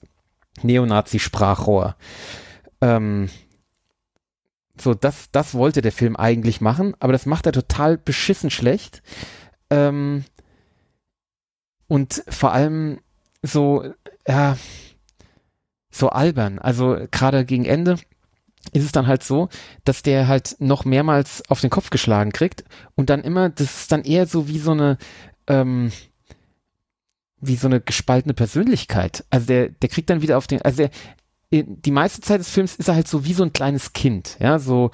C: Neonazi-Sprachrohr. Ähm, so, das, das wollte der Film eigentlich machen, aber das macht er total beschissen schlecht. Ähm, und vor allem so, ja, so albern. Also gerade gegen Ende ist es dann halt so, dass der halt noch mehrmals auf den Kopf geschlagen kriegt und dann immer, das ist dann eher so wie so eine, ähm, wie so eine gespaltene Persönlichkeit. Also der, der kriegt dann wieder auf den, also der, die meiste Zeit des Films ist er halt so wie so ein kleines Kind, ja, so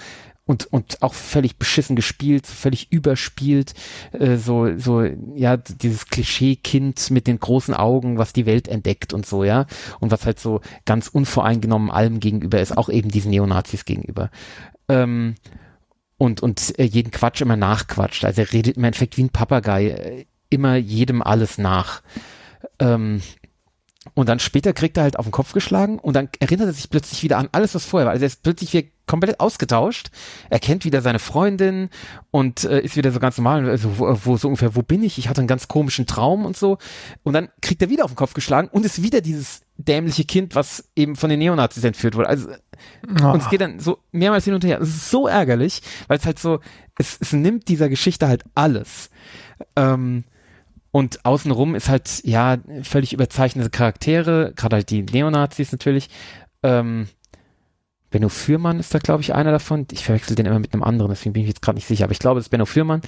C: und und auch völlig beschissen gespielt, völlig überspielt, äh, so so ja dieses Klischee-Kind mit den großen Augen, was die Welt entdeckt und so ja und was halt so ganz unvoreingenommen allem gegenüber ist, auch eben diesen Neonazis gegenüber. Ähm, und und äh, jeden Quatsch immer nachquatscht. Also er redet im Endeffekt wie ein Papagei, äh, immer jedem alles nach. Ähm, und dann später kriegt er halt auf den Kopf geschlagen und dann erinnert er sich plötzlich wieder an alles, was vorher war. Also er ist plötzlich wieder komplett ausgetauscht. Er kennt wieder seine Freundin und äh, ist wieder so ganz normal, also wo, wo so ungefähr, wo bin ich? Ich hatte einen ganz komischen Traum und so. Und dann kriegt er wieder auf den Kopf geschlagen und ist wieder dieses dämliche Kind, was eben von den Neonazis entführt wurde. Also oh. und es geht dann so mehrmals hin und her. Es ist so ärgerlich, weil es halt so, es, es nimmt dieser Geschichte halt alles. Ähm, und außenrum ist halt, ja, völlig überzeichnete Charaktere, gerade halt die Neonazis natürlich. Ähm, Benno Fürmann ist da, glaube ich, einer davon. Ich verwechsel den immer mit einem anderen, deswegen bin ich jetzt gerade nicht sicher. Aber ich glaube, es ist Benno Fürmann.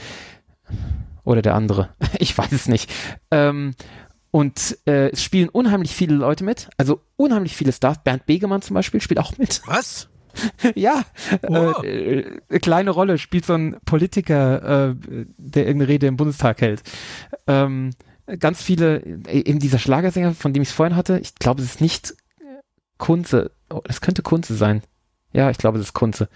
C: Oder der andere. ich weiß es nicht. Ähm, und äh, es spielen unheimlich viele Leute mit. Also unheimlich viele Stars. Bernd Begemann zum Beispiel spielt auch mit.
A: Was?
C: ja, oh. äh, äh, kleine Rolle spielt so ein Politiker, äh, der irgendeine Rede im Bundestag hält. Ähm, ganz viele, äh, eben dieser Schlagersänger, von dem ich es vorhin hatte, ich glaube, es ist nicht Kunze, oh, es könnte Kunze sein. Ja, ich glaube, es ist Kunze.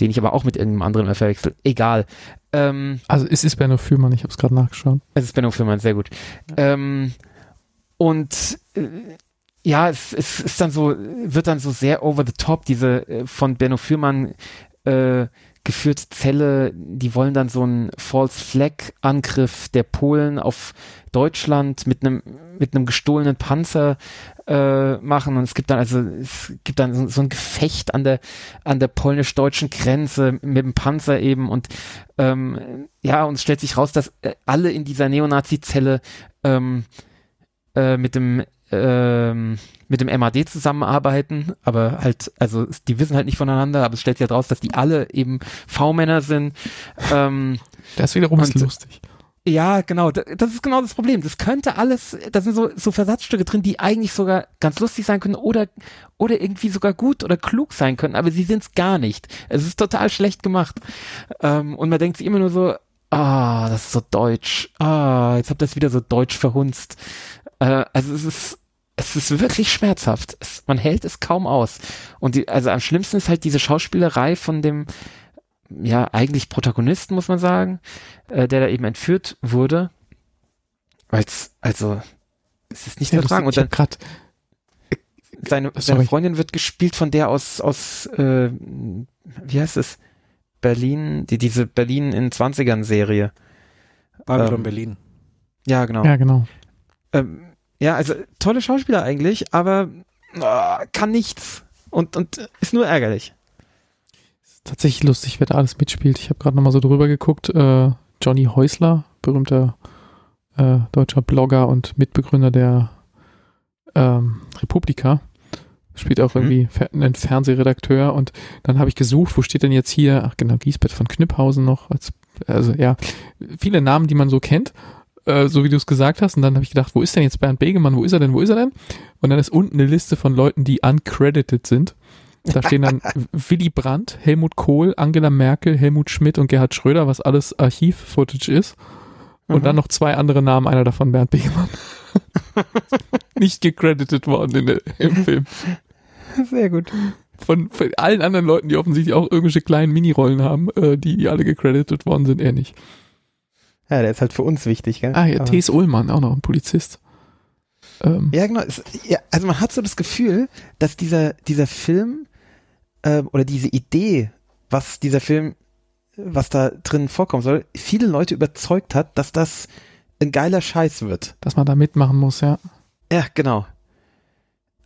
C: Den ich aber auch mit irgendeinem anderen verwechsel. Egal.
B: Ähm, also es ist Benno Fürmann, ich habe es gerade nachgeschaut.
C: Es ist Benno Fürmann, sehr gut. Ja. Ähm, und äh, ja, es, es ist dann so, wird dann so sehr over the top, diese äh, von Benno Fürmann äh, geführte Zelle, die wollen dann so einen False Flag Angriff der Polen auf Deutschland mit einem mit einem gestohlenen Panzer äh, machen und es gibt dann also es gibt dann so, so ein Gefecht an der an der polnisch-deutschen Grenze mit dem Panzer eben und ähm, ja und es stellt sich raus, dass äh, alle in dieser Neonazi-Zelle ähm, äh, mit dem ähm, mit dem MAD zusammenarbeiten, aber halt, also die wissen halt nicht voneinander, aber es stellt sich halt raus, dass die alle eben V-Männer sind. Ähm,
B: das wiederum ist lustig.
C: Ja, genau, das ist genau das Problem. Das könnte alles, da sind so, so Versatzstücke drin, die eigentlich sogar ganz lustig sein können oder, oder irgendwie sogar gut oder klug sein können, aber sie sind es gar nicht. Es ist total schlecht gemacht. Ähm, und man denkt sich immer nur so, ah, das ist so deutsch. Ah, jetzt habt ihr das wieder so deutsch verhunzt. Äh, also es ist, es ist wirklich schmerzhaft. Es, man hält es kaum aus. Und die, also am schlimmsten ist halt diese Schauspielerei von dem, ja, eigentlich Protagonisten, muss man sagen, äh, der da eben entführt wurde. Weil's, also, es ist nicht ja, zu ertragen. Und dann, grad, seine, seine Freundin wird gespielt von der aus, aus, äh, wie heißt es? Berlin, die, diese Berlin in 20ern Serie.
A: Babylon ähm, Berlin.
C: Ja, genau.
B: Ja, genau.
C: Ähm, ja, also tolle Schauspieler eigentlich, aber oh, kann nichts und, und ist nur ärgerlich.
B: Tatsächlich lustig, wer da alles mitspielt. Ich habe gerade nochmal so drüber geguckt. Äh, Johnny Häusler, berühmter äh, deutscher Blogger und Mitbegründer der ähm, Republika, spielt auch mhm. irgendwie einen Fernsehredakteur und dann habe ich gesucht, wo steht denn jetzt hier, ach genau, Giesbett von Kniphausen noch, als, also ja, viele Namen, die man so kennt äh, so wie du es gesagt hast. Und dann habe ich gedacht, wo ist denn jetzt Bernd Begemann? Wo ist er denn? Wo ist er denn? Und dann ist unten eine Liste von Leuten, die uncredited sind. Da stehen dann Willy Brandt, Helmut Kohl, Angela Merkel, Helmut Schmidt und Gerhard Schröder, was alles Archiv-Footage ist. Und mhm. dann noch zwei andere Namen, einer davon Bernd Begemann. Nicht gecredited worden in der, im Film.
C: Sehr gut.
B: Von, von, allen anderen Leuten, die offensichtlich auch irgendwelche kleinen Minirollen haben, äh, die, die alle gecredited worden sind, er nicht.
C: Ja, der ist halt für uns wichtig, gell?
B: Ah, ja, T.S. Ullmann, auch noch ein Polizist.
C: Ähm. Ja, genau. Es, ja, also man hat so das Gefühl, dass dieser, dieser Film äh, oder diese Idee, was dieser Film, was da drin vorkommen soll, viele Leute überzeugt hat, dass das ein geiler Scheiß wird.
B: Dass man da mitmachen muss, ja.
C: Ja, genau.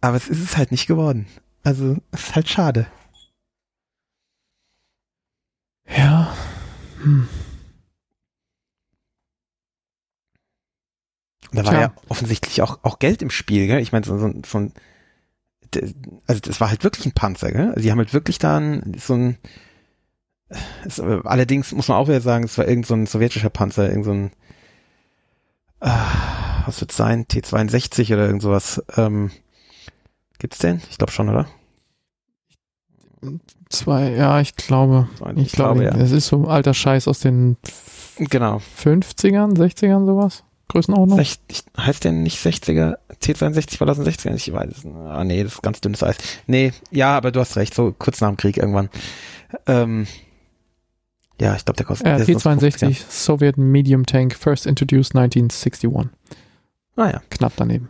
C: Aber es ist es halt nicht geworden. Also, es ist halt schade.
B: Ja. Hm.
C: Da war Tja. ja offensichtlich auch, auch Geld im Spiel, gell? Ich meine, so, so, so ein also das war halt wirklich ein Panzer, gell? Also die haben halt wirklich dann so ein, es, allerdings muss man auch wieder sagen, es war irgend so ein sowjetischer Panzer, irgend so ein, äh, was wird sein, T62 oder irgend sowas. Ähm, gibt's den? Ich glaube schon, oder?
B: Zwei, ja, ich glaube. Ich, ich glaube, glaube, ja. Es ist so alter Scheiß aus den
C: genau.
B: 50ern, 60ern, sowas. Größenordnung.
C: 60, heißt der nicht 60er? T62 war das ein 60er? Ich weiß. Ah, nee, das ist ganz dünnes Eis. Nee, ja, aber du hast recht, so kurz nach dem Krieg irgendwann. Ähm, ja, ich glaube, der kostet.
B: Ja, T62, Soviet Medium Tank, first introduced 1961.
C: Ah ja.
B: Knapp daneben.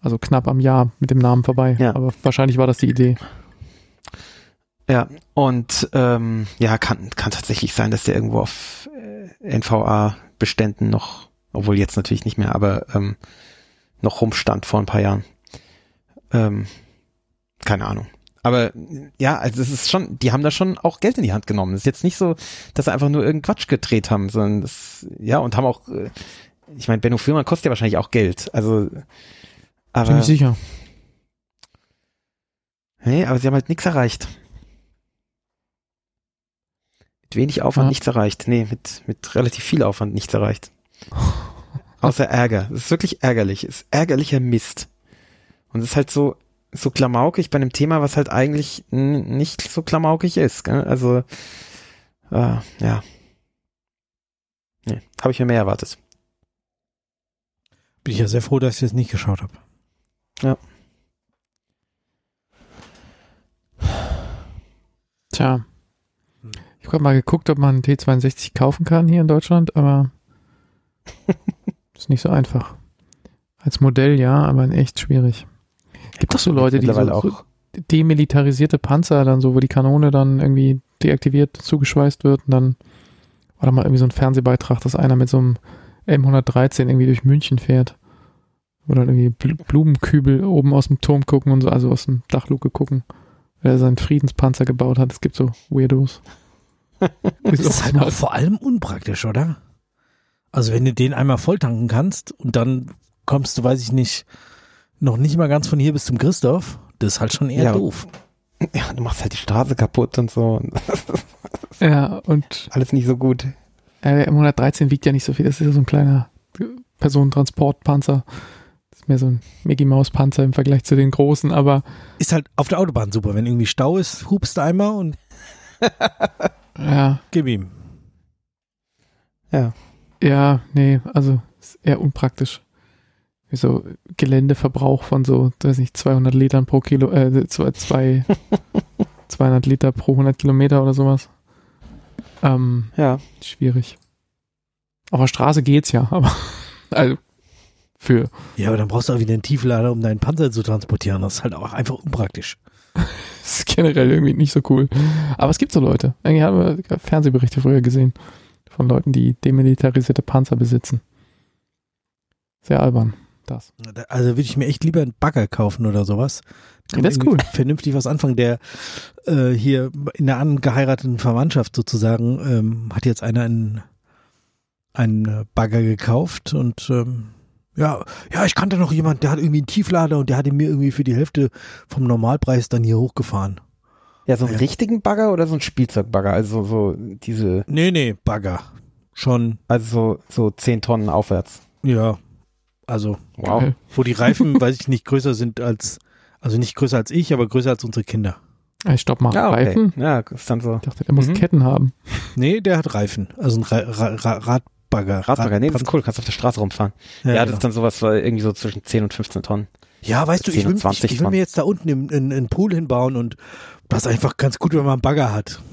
B: Also knapp am Jahr mit dem Namen vorbei. Ja. Aber wahrscheinlich war das die Idee.
C: Ja, und ähm, ja, kann, kann tatsächlich sein, dass der irgendwo auf äh, NVA-Beständen noch, obwohl jetzt natürlich nicht mehr, aber ähm, noch rumstand vor ein paar Jahren. Ähm, keine Ahnung. Aber ja, also es ist schon, die haben da schon auch Geld in die Hand genommen. Es ist jetzt nicht so, dass sie einfach nur irgendeinen Quatsch gedreht haben, sondern das, ja, und haben auch, äh, ich meine, Benno Firma kostet ja wahrscheinlich auch Geld. Also, aber.
B: Bin ich sicher.
C: Nee, aber sie haben halt nichts erreicht. Mit wenig Aufwand ja. nichts erreicht. Nee, mit, mit relativ viel Aufwand nichts erreicht. Außer Ärger. Das ist wirklich ärgerlich. Das ist ärgerlicher Mist. Und es ist halt so, so klamaukig bei einem Thema, was halt eigentlich nicht so klamaukig ist. Gell? Also, äh, ja. Nee, habe ich mir mehr erwartet.
A: Bin ich ja sehr froh, dass ich das nicht geschaut habe.
C: Ja.
B: Tja. Ich habe mal geguckt, ob man einen T62 kaufen kann hier in Deutschland, aber ist nicht so einfach. Als Modell ja, aber in echt schwierig. Gibt doch so Leute, die so, auch demilitarisierte Panzer dann so, wo die Kanone dann irgendwie deaktiviert, zugeschweißt wird und dann war da mal irgendwie so ein Fernsehbeitrag, dass einer mit so einem M113 irgendwie durch München fährt. Oder irgendwie Blumenkübel oben aus dem Turm gucken und so, also aus dem Dachluke gucken, wer seinen Friedenspanzer gebaut hat. Es gibt so Weirdos.
A: das ist halt auch vor allem unpraktisch, oder? Also wenn du den einmal volltanken kannst und dann kommst du, weiß ich nicht, noch nicht mal ganz von hier bis zum Christoph, das ist halt schon eher ja, doof.
C: Ja, du machst halt die Straße kaputt und so.
B: ja, und
C: alles nicht so gut.
B: Ja, der M113 wiegt ja nicht so viel, das ist ja so ein kleiner Personentransportpanzer. Das ist mehr so ein Mickey Maus Panzer im Vergleich zu den großen, aber
A: ist halt auf der Autobahn super, wenn irgendwie Stau ist, hupst du einmal und
B: ja,
A: gib ihm.
B: Ja. Ja, nee, also ist eher unpraktisch so Geländeverbrauch von so, weiß nicht, 200 Litern pro Kilo, äh, zwei, 200 Liter pro 100 Kilometer oder sowas. Ähm,
C: ja.
B: Schwierig. Auf der Straße geht's ja, aber also für.
A: Ja, aber dann brauchst du auch wieder einen Tieflader, um deinen Panzer zu transportieren. Das ist halt auch einfach unpraktisch.
B: das ist generell irgendwie nicht so cool. Aber es gibt so Leute. Irgendwie haben wir Fernsehberichte früher gesehen von Leuten, die demilitarisierte Panzer besitzen. Sehr albern das.
A: Also würde ich mir echt lieber einen Bagger kaufen oder sowas.
B: Das ist cool.
A: Vernünftig was anfangen. Der äh, hier in der angeheirateten Verwandtschaft sozusagen ähm, hat jetzt einer einen, einen Bagger gekauft und ähm, ja, ja, ich kannte noch jemand, der hat irgendwie einen Tieflader und der hat ihn mir irgendwie für die Hälfte vom Normalpreis dann hier hochgefahren.
C: Ja, so einen ja. richtigen Bagger oder so ein Spielzeugbagger? Also so diese.
A: Nee, nee, Bagger. Schon.
C: Also so, so 10 Tonnen aufwärts.
A: Ja, also, wow. wo die Reifen, weiß ich nicht, größer sind als, also nicht größer als ich, aber größer als unsere Kinder.
B: Ich stopp mal,
C: ja, okay.
B: Reifen?
C: Ja, ist dann so.
B: Ich dachte, der muss mhm. Ketten haben.
A: Nee, der hat Reifen. Also ein Ra Ra Ra Radbagger.
C: Radbagger, nee, das ist cool, kannst auf der Straße rumfahren. Ja, ja das genau. ist dann sowas irgendwie so zwischen 10 und 15 Tonnen.
A: Ja, weißt du, ich will, ich, ich will mir jetzt da unten einen Pool hinbauen und das ist einfach ganz gut, wenn man einen Bagger hat.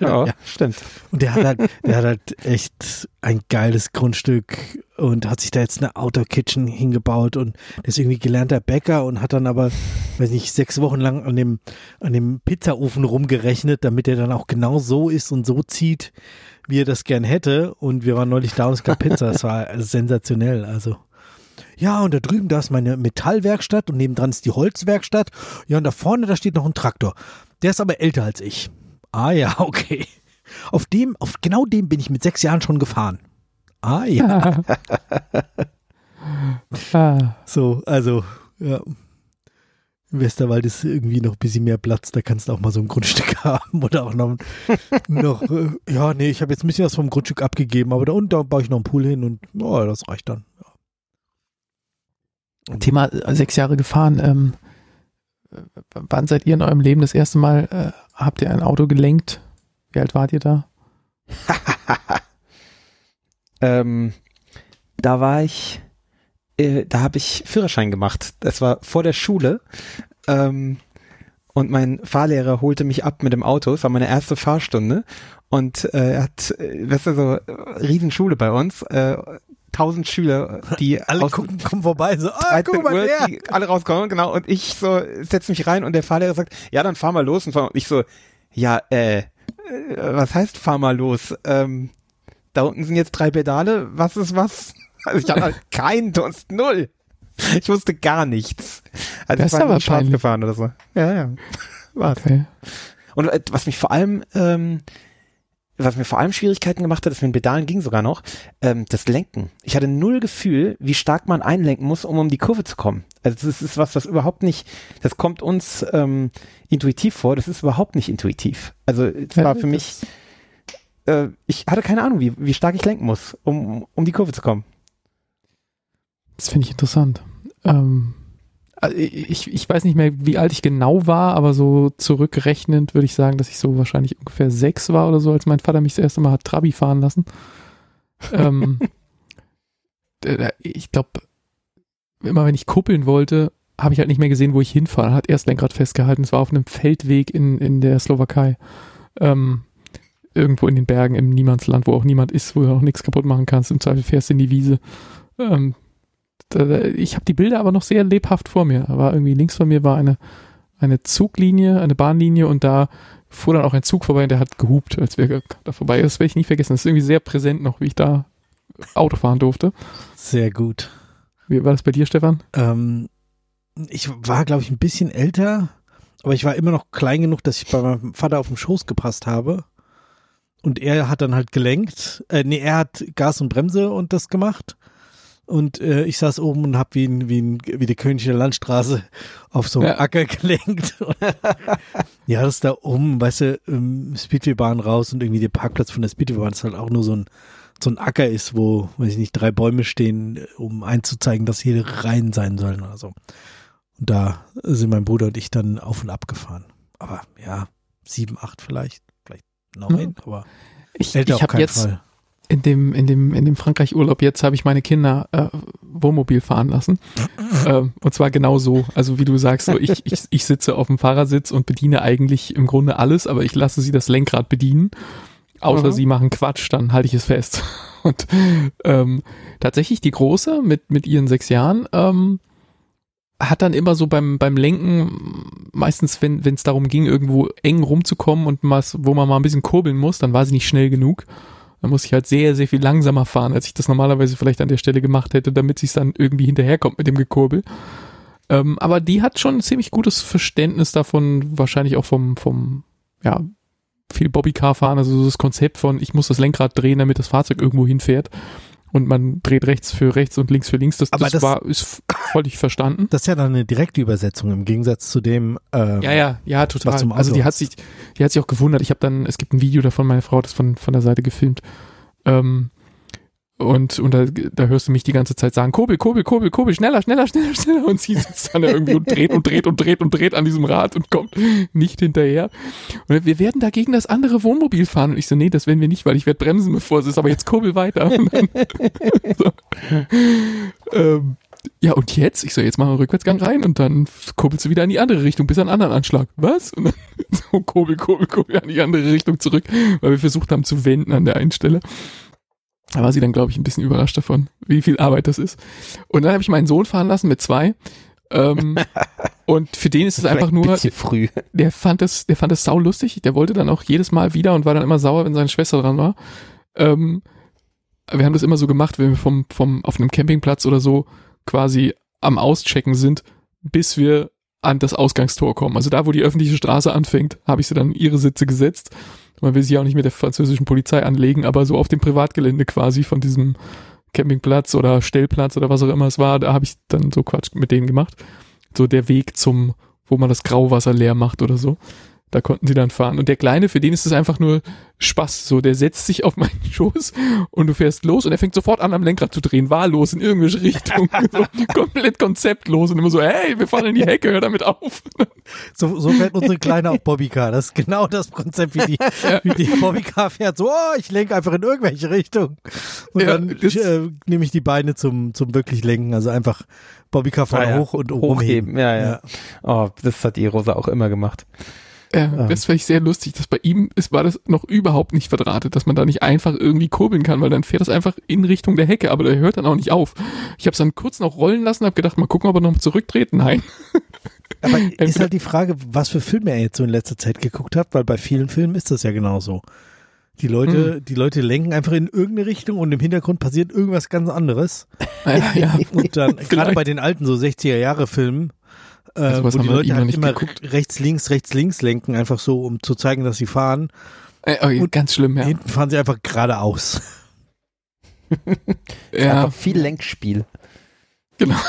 C: Ja, ja, stimmt.
A: Und der hat halt, der hat halt echt ein geiles Grundstück und hat sich da jetzt eine Outdoor Kitchen hingebaut und der ist irgendwie gelernter Bäcker und hat dann aber, weiß nicht, sechs Wochen lang an dem, an dem Pizzaofen rumgerechnet, damit er dann auch genau so ist und so zieht, wie er das gern hätte. Und wir waren neulich da und es gab Pizza. Es war sensationell. Also. Ja, und da drüben, da ist meine Metallwerkstatt und nebendran ist die Holzwerkstatt. Ja, und da vorne, da steht noch ein Traktor. Der ist aber älter als ich. Ah ja, okay. Auf dem, auf genau dem bin ich mit sechs Jahren schon gefahren. Ah ja. Ah. so, also, ja. Westerwald ist irgendwie noch ein bisschen mehr Platz, da kannst du auch mal so ein Grundstück haben oder auch noch, noch äh, ja, nee, ich habe jetzt ein bisschen was vom Grundstück abgegeben, aber da unten da baue ich noch einen Pool hin und oh, das reicht dann.
B: Ja. Thema äh, sechs Jahre gefahren. Ähm, wann seid ihr in eurem Leben das erste Mal, äh, habt ihr ein Auto gelenkt? Wie alt wart ihr da?
C: ähm, da war ich äh, da habe ich Führerschein gemacht. Das war vor der Schule. Ähm, und mein Fahrlehrer holte mich ab mit dem Auto. Es war meine erste Fahrstunde. Und äh, er hat, äh, weißt du, so Riesenschule bei uns. Äh, tausend Schüler, die
A: alle gucken, kommen vorbei, so, ah, guck mal, Uhr, der.
C: die alle rauskommen, genau. Und ich so setze mich rein und der Fahrlehrer sagt, ja, dann fahr mal los. Und, fahr, und ich so, ja, äh, äh, was heißt fahr mal los? Ähm, da unten sind jetzt drei Pedale. Was ist was? Also ich hatte halt keinen Dunst, null. Ich wusste gar nichts. Also
B: das ich war aber Spaß
C: gefahren oder so. Ja, ja. Was? Okay. Und äh, was mich vor allem, ähm, was mir vor allem Schwierigkeiten gemacht hat, das mit den Pedalen ging sogar noch, ähm, das Lenken. Ich hatte null Gefühl, wie stark man einlenken muss, um um die Kurve zu kommen. Also das ist was, was überhaupt nicht, das kommt uns ähm, intuitiv vor, das ist überhaupt nicht intuitiv. Also es war für mich, äh, ich hatte keine Ahnung, wie, wie stark ich lenken muss, um, um die Kurve zu kommen.
B: Das finde ich interessant. Ähm, ich, ich weiß nicht mehr, wie alt ich genau war, aber so zurückrechnend würde ich sagen, dass ich so wahrscheinlich ungefähr sechs war oder so, als mein Vater mich das erste Mal hat Trabi fahren lassen. ähm, ich glaube, immer wenn ich kuppeln wollte, habe ich halt nicht mehr gesehen, wo ich hinfahre. Hat erst Lenkrad festgehalten. Es war auf einem Feldweg in, in der Slowakei. Ähm, irgendwo in den Bergen im Niemandsland, wo auch niemand ist, wo du auch nichts kaputt machen kannst. Im Zweifel fährst du in die Wiese. Ähm, ich habe die Bilder aber noch sehr lebhaft vor mir. Aber irgendwie links von mir war eine, eine Zuglinie, eine Bahnlinie und da fuhr dann auch ein Zug vorbei und der hat gehupt, als wäre da vorbei. Das werde ich nie vergessen. Das ist irgendwie sehr präsent noch, wie ich da Auto fahren durfte.
A: Sehr gut.
B: Wie war das bei dir, Stefan?
A: Ähm, ich war, glaube ich, ein bisschen älter, aber ich war immer noch klein genug, dass ich bei meinem Vater auf dem Schoß gepasst habe. Und er hat dann halt gelenkt. Äh, nee, er hat Gas und Bremse und das gemacht. Und äh, ich saß oben und hab wie, ein, wie, ein, wie die Königin der Landstraße auf so einem ja. Acker gelenkt. ja, das ist da oben, weißt du, ähm, Speedwaybahn raus und irgendwie der Parkplatz von der Speedwaybahn ist halt auch nur so ein, so ein Acker ist, wo, weiß ich nicht, drei Bäume stehen, um einzuzeigen, dass hier rein sein sollen oder so. Und da sind mein Bruder und ich dann auf und ab gefahren. Aber ja, sieben, acht vielleicht, vielleicht neun, ja. aber
B: ich, älter ich auf keinen jetzt, Fall in dem, in dem, in dem Frankreich-Urlaub jetzt habe ich meine Kinder äh, Wohnmobil fahren lassen. ähm, und zwar genau so. Also wie du sagst, so ich, ich, ich sitze auf dem Fahrersitz und bediene eigentlich im Grunde alles, aber ich lasse sie das Lenkrad bedienen. Außer mhm. sie machen Quatsch, dann halte ich es fest. Und ähm, tatsächlich die Große mit, mit ihren sechs Jahren ähm, hat dann immer so beim, beim Lenken, meistens wenn es darum ging, irgendwo eng rumzukommen und was, wo man mal ein bisschen kurbeln muss, dann war sie nicht schnell genug. Da muss ich halt sehr, sehr viel langsamer fahren, als ich das normalerweise vielleicht an der Stelle gemacht hätte, damit sie es dann irgendwie hinterherkommt mit dem Gekurbel. Ähm, aber die hat schon ein ziemlich gutes Verständnis davon, wahrscheinlich auch vom, vom, ja, viel Bobbycar fahren, also das Konzept von, ich muss das Lenkrad drehen, damit das Fahrzeug irgendwo hinfährt und man dreht rechts für rechts und links für links. Das, das, das war ist völlig verstanden.
A: Das ist ja dann eine direkte Übersetzung im Gegensatz zu dem.
B: Ähm, ja, ja, ja, total. Also die hat sich, die hat sich auch gewundert. Ich habe dann, es gibt ein Video davon, meine Frau hat das von von der Seite gefilmt. Ähm, und, und da, da hörst du mich die ganze Zeit sagen, Kurbel, Kurbel, Kurbel, Kurbel, schneller, schneller, schneller, schneller. Und sie sitzt dann irgendwie und dreht und dreht und dreht und dreht an diesem Rad und kommt nicht hinterher. Und wir werden dagegen das andere Wohnmobil fahren. Und ich so, nee, das werden wir nicht, weil ich werde bremsen, bevor es ist, aber jetzt Kurbel weiter. Und dann, so. ähm, ja, und jetzt? Ich so, jetzt machen wir Rückwärtsgang rein und dann kurbelst du wieder in die andere Richtung bis an einen anderen Anschlag. Was? Und dann so kurbel, kurbel, kurbel an die andere Richtung zurück, weil wir versucht haben zu wenden an der einen Stelle. Da war sie dann, glaube ich, ein bisschen überrascht davon, wie viel Arbeit das ist. Und dann habe ich meinen Sohn fahren lassen mit zwei. Ähm, und für den ist es einfach nur.
C: Ein früh.
B: Der fand das, der fand das sau lustig. Der wollte dann auch jedes Mal wieder und war dann immer sauer, wenn seine Schwester dran war. Ähm, wir haben das immer so gemacht, wenn wir vom, vom, auf einem Campingplatz oder so quasi am Auschecken sind, bis wir an das Ausgangstor kommen. Also da, wo die öffentliche Straße anfängt, habe ich sie dann ihre Sitze gesetzt man will sich auch nicht mit der französischen Polizei anlegen, aber so auf dem Privatgelände quasi von diesem Campingplatz oder Stellplatz oder was auch immer es war, da habe ich dann so Quatsch mit denen gemacht. So der Weg zum wo man das Grauwasser leer macht oder so. Da konnten sie dann fahren. Und der Kleine, für den ist es einfach nur Spaß. So, der setzt sich auf meinen Schoß und du fährst los und er fängt sofort an, am Lenkrad zu drehen, wahllos in irgendwelche Richtung. so, komplett konzeptlos und immer so, hey, wir fahren in die Hecke, hör damit auf.
A: So, so fährt unsere Kleine auch Bobbycar. Das ist genau das Konzept, wie die, ja. wie die Bobbycar fährt. So, oh, ich lenke einfach in irgendwelche Richtungen. Und ja, dann äh, nehme ich die Beine zum, zum wirklich Lenken. Also einfach Bobbycar vorne ah, ja. hoch und
C: hochheben. Ja, ja, ja. Oh, das hat die Rosa auch immer gemacht.
B: Ja, ähm. das fand ich sehr lustig, dass bei ihm ist, war das noch überhaupt nicht verdrahtet, dass man da nicht einfach irgendwie kurbeln kann, weil dann fährt das einfach in Richtung der Hecke, aber der hört dann auch nicht auf. Ich habe es dann kurz noch rollen lassen, habe gedacht, mal gucken, ob er noch zurückdreht. Nein.
A: Aber ist halt die Frage, was für Filme er jetzt so in letzter Zeit geguckt hat, weil bei vielen Filmen ist das ja genauso. Die Leute, hm. die Leute lenken einfach in irgendeine Richtung und im Hintergrund passiert irgendwas ganz anderes. Ja, ja. Und dann, gerade bei den alten so 60er Jahre Filmen, äh, also wo die Leute halt immer geguckt. rechts, links, rechts, links lenken, einfach so, um zu zeigen, dass sie fahren.
B: Äh, okay, und ganz schlimm, ja.
A: Hinten fahren sie einfach geradeaus.
C: ja. Einfach viel Lenkspiel.
B: Genau.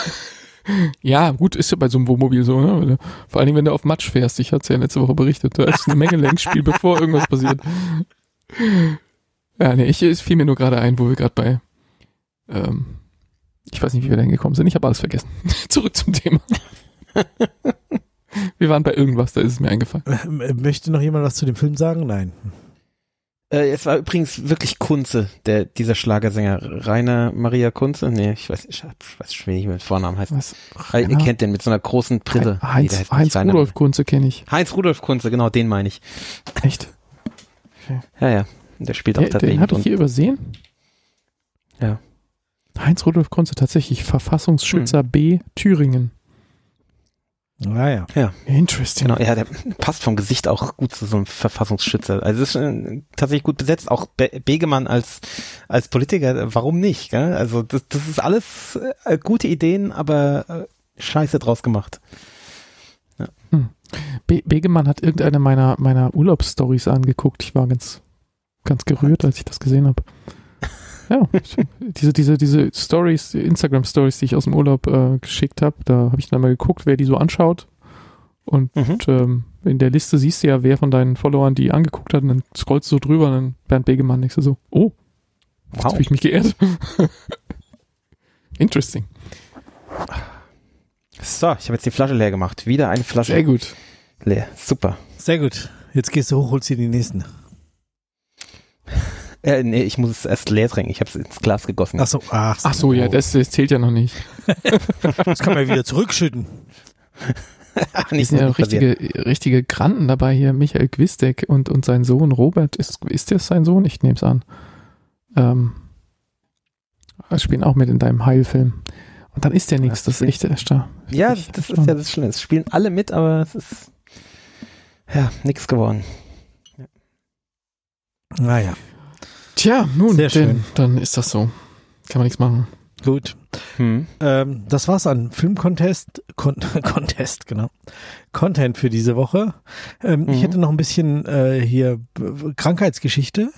B: Ja, gut, ist ja bei so einem Wohnmobil so, ne? Vor allen Dingen, wenn du auf Matsch fährst. Ich hatte es ja letzte Woche berichtet. Da ist eine Menge Lenkspiel, bevor irgendwas passiert. Ja, nee, ich, es fiel mir nur gerade ein, wo wir gerade bei, ähm, ich weiß nicht, wie wir da hingekommen sind. Ich habe alles vergessen. Zurück zum Thema. Wir waren bei irgendwas, da ist es mir eingefallen.
A: Äh, möchte noch jemand was zu dem Film sagen? Nein.
C: Äh, es war übrigens wirklich Kunze, der, dieser Schlagersänger. Rainer Maria Kunze? Nee, ich weiß, ich weiß schon, wie der Vornamen heißt. Was? Ihr kennt den mit so einer großen Brille.
B: Heinz, Heinz Rudolf Kunze kenne ich.
C: Heinz Rudolf Kunze, genau, den meine ich.
B: Echt?
C: Okay. Ja, ja. Der spielt auch
B: der, tatsächlich. Den hatte ich hier übersehen?
C: Ja.
B: Heinz Rudolf Kunze, tatsächlich Verfassungsschützer hm. B Thüringen.
A: Naja.
C: Ah, ja. Interesting. Genau, ja, der passt vom Gesicht auch gut zu so einem Verfassungsschützer. Also ist äh, tatsächlich gut besetzt. Auch Be Begemann als, als Politiker, warum nicht? Gell? Also das, das ist alles äh, gute Ideen, aber äh, scheiße draus gemacht.
B: Ja. Hm. Be Begemann hat irgendeine meiner, meiner Urlaubsstories angeguckt. Ich war ganz, ganz gerührt, als ich das gesehen habe. Ja, diese, diese, diese Stories, Instagram-Stories, die ich aus dem Urlaub äh, geschickt habe, da habe ich dann mal geguckt, wer die so anschaut. Und mhm. ähm, in der Liste siehst du ja, wer von deinen Followern die angeguckt hat, und dann scrollst du so drüber und dann Bernd Begemann denkst du so, oh, wow. jetzt fühle ich mich geehrt. Interesting.
C: So, ich habe jetzt die Flasche leer gemacht. Wieder eine Flasche.
B: Sehr gut.
C: Leer. Super.
A: Sehr gut. Jetzt gehst du hoch, holst dir die nächsten.
C: Äh, nee, ich muss es erst leer trinken. Ich habe es ins Glas gegossen.
B: Ach so, ach, ach so, ja, das, das, zählt ja noch nicht.
A: das kann man ja wieder zurückschütten.
B: nicht sind ja richtige, richtige Granten dabei hier. Michael Quistek und, und sein Sohn Robert. Ist, ist das sein Sohn? Ich nehme es an. Ähm, spielen auch mit in deinem Heilfilm. Und dann ist der nichts. Das ist echt
C: da. Ja, das, das ist ja das Schlimme. Es spielen alle mit, aber es ist ja nichts geworden. Ja.
A: Naja.
B: Tja, nun, Sehr schön. dann ist das so. Kann man nichts machen.
A: Gut. Hm. Ähm, das war's an Filmcontest, Con Contest, genau. Content für diese Woche. Ähm, mhm. Ich hätte noch ein bisschen äh, hier Krankheitsgeschichte.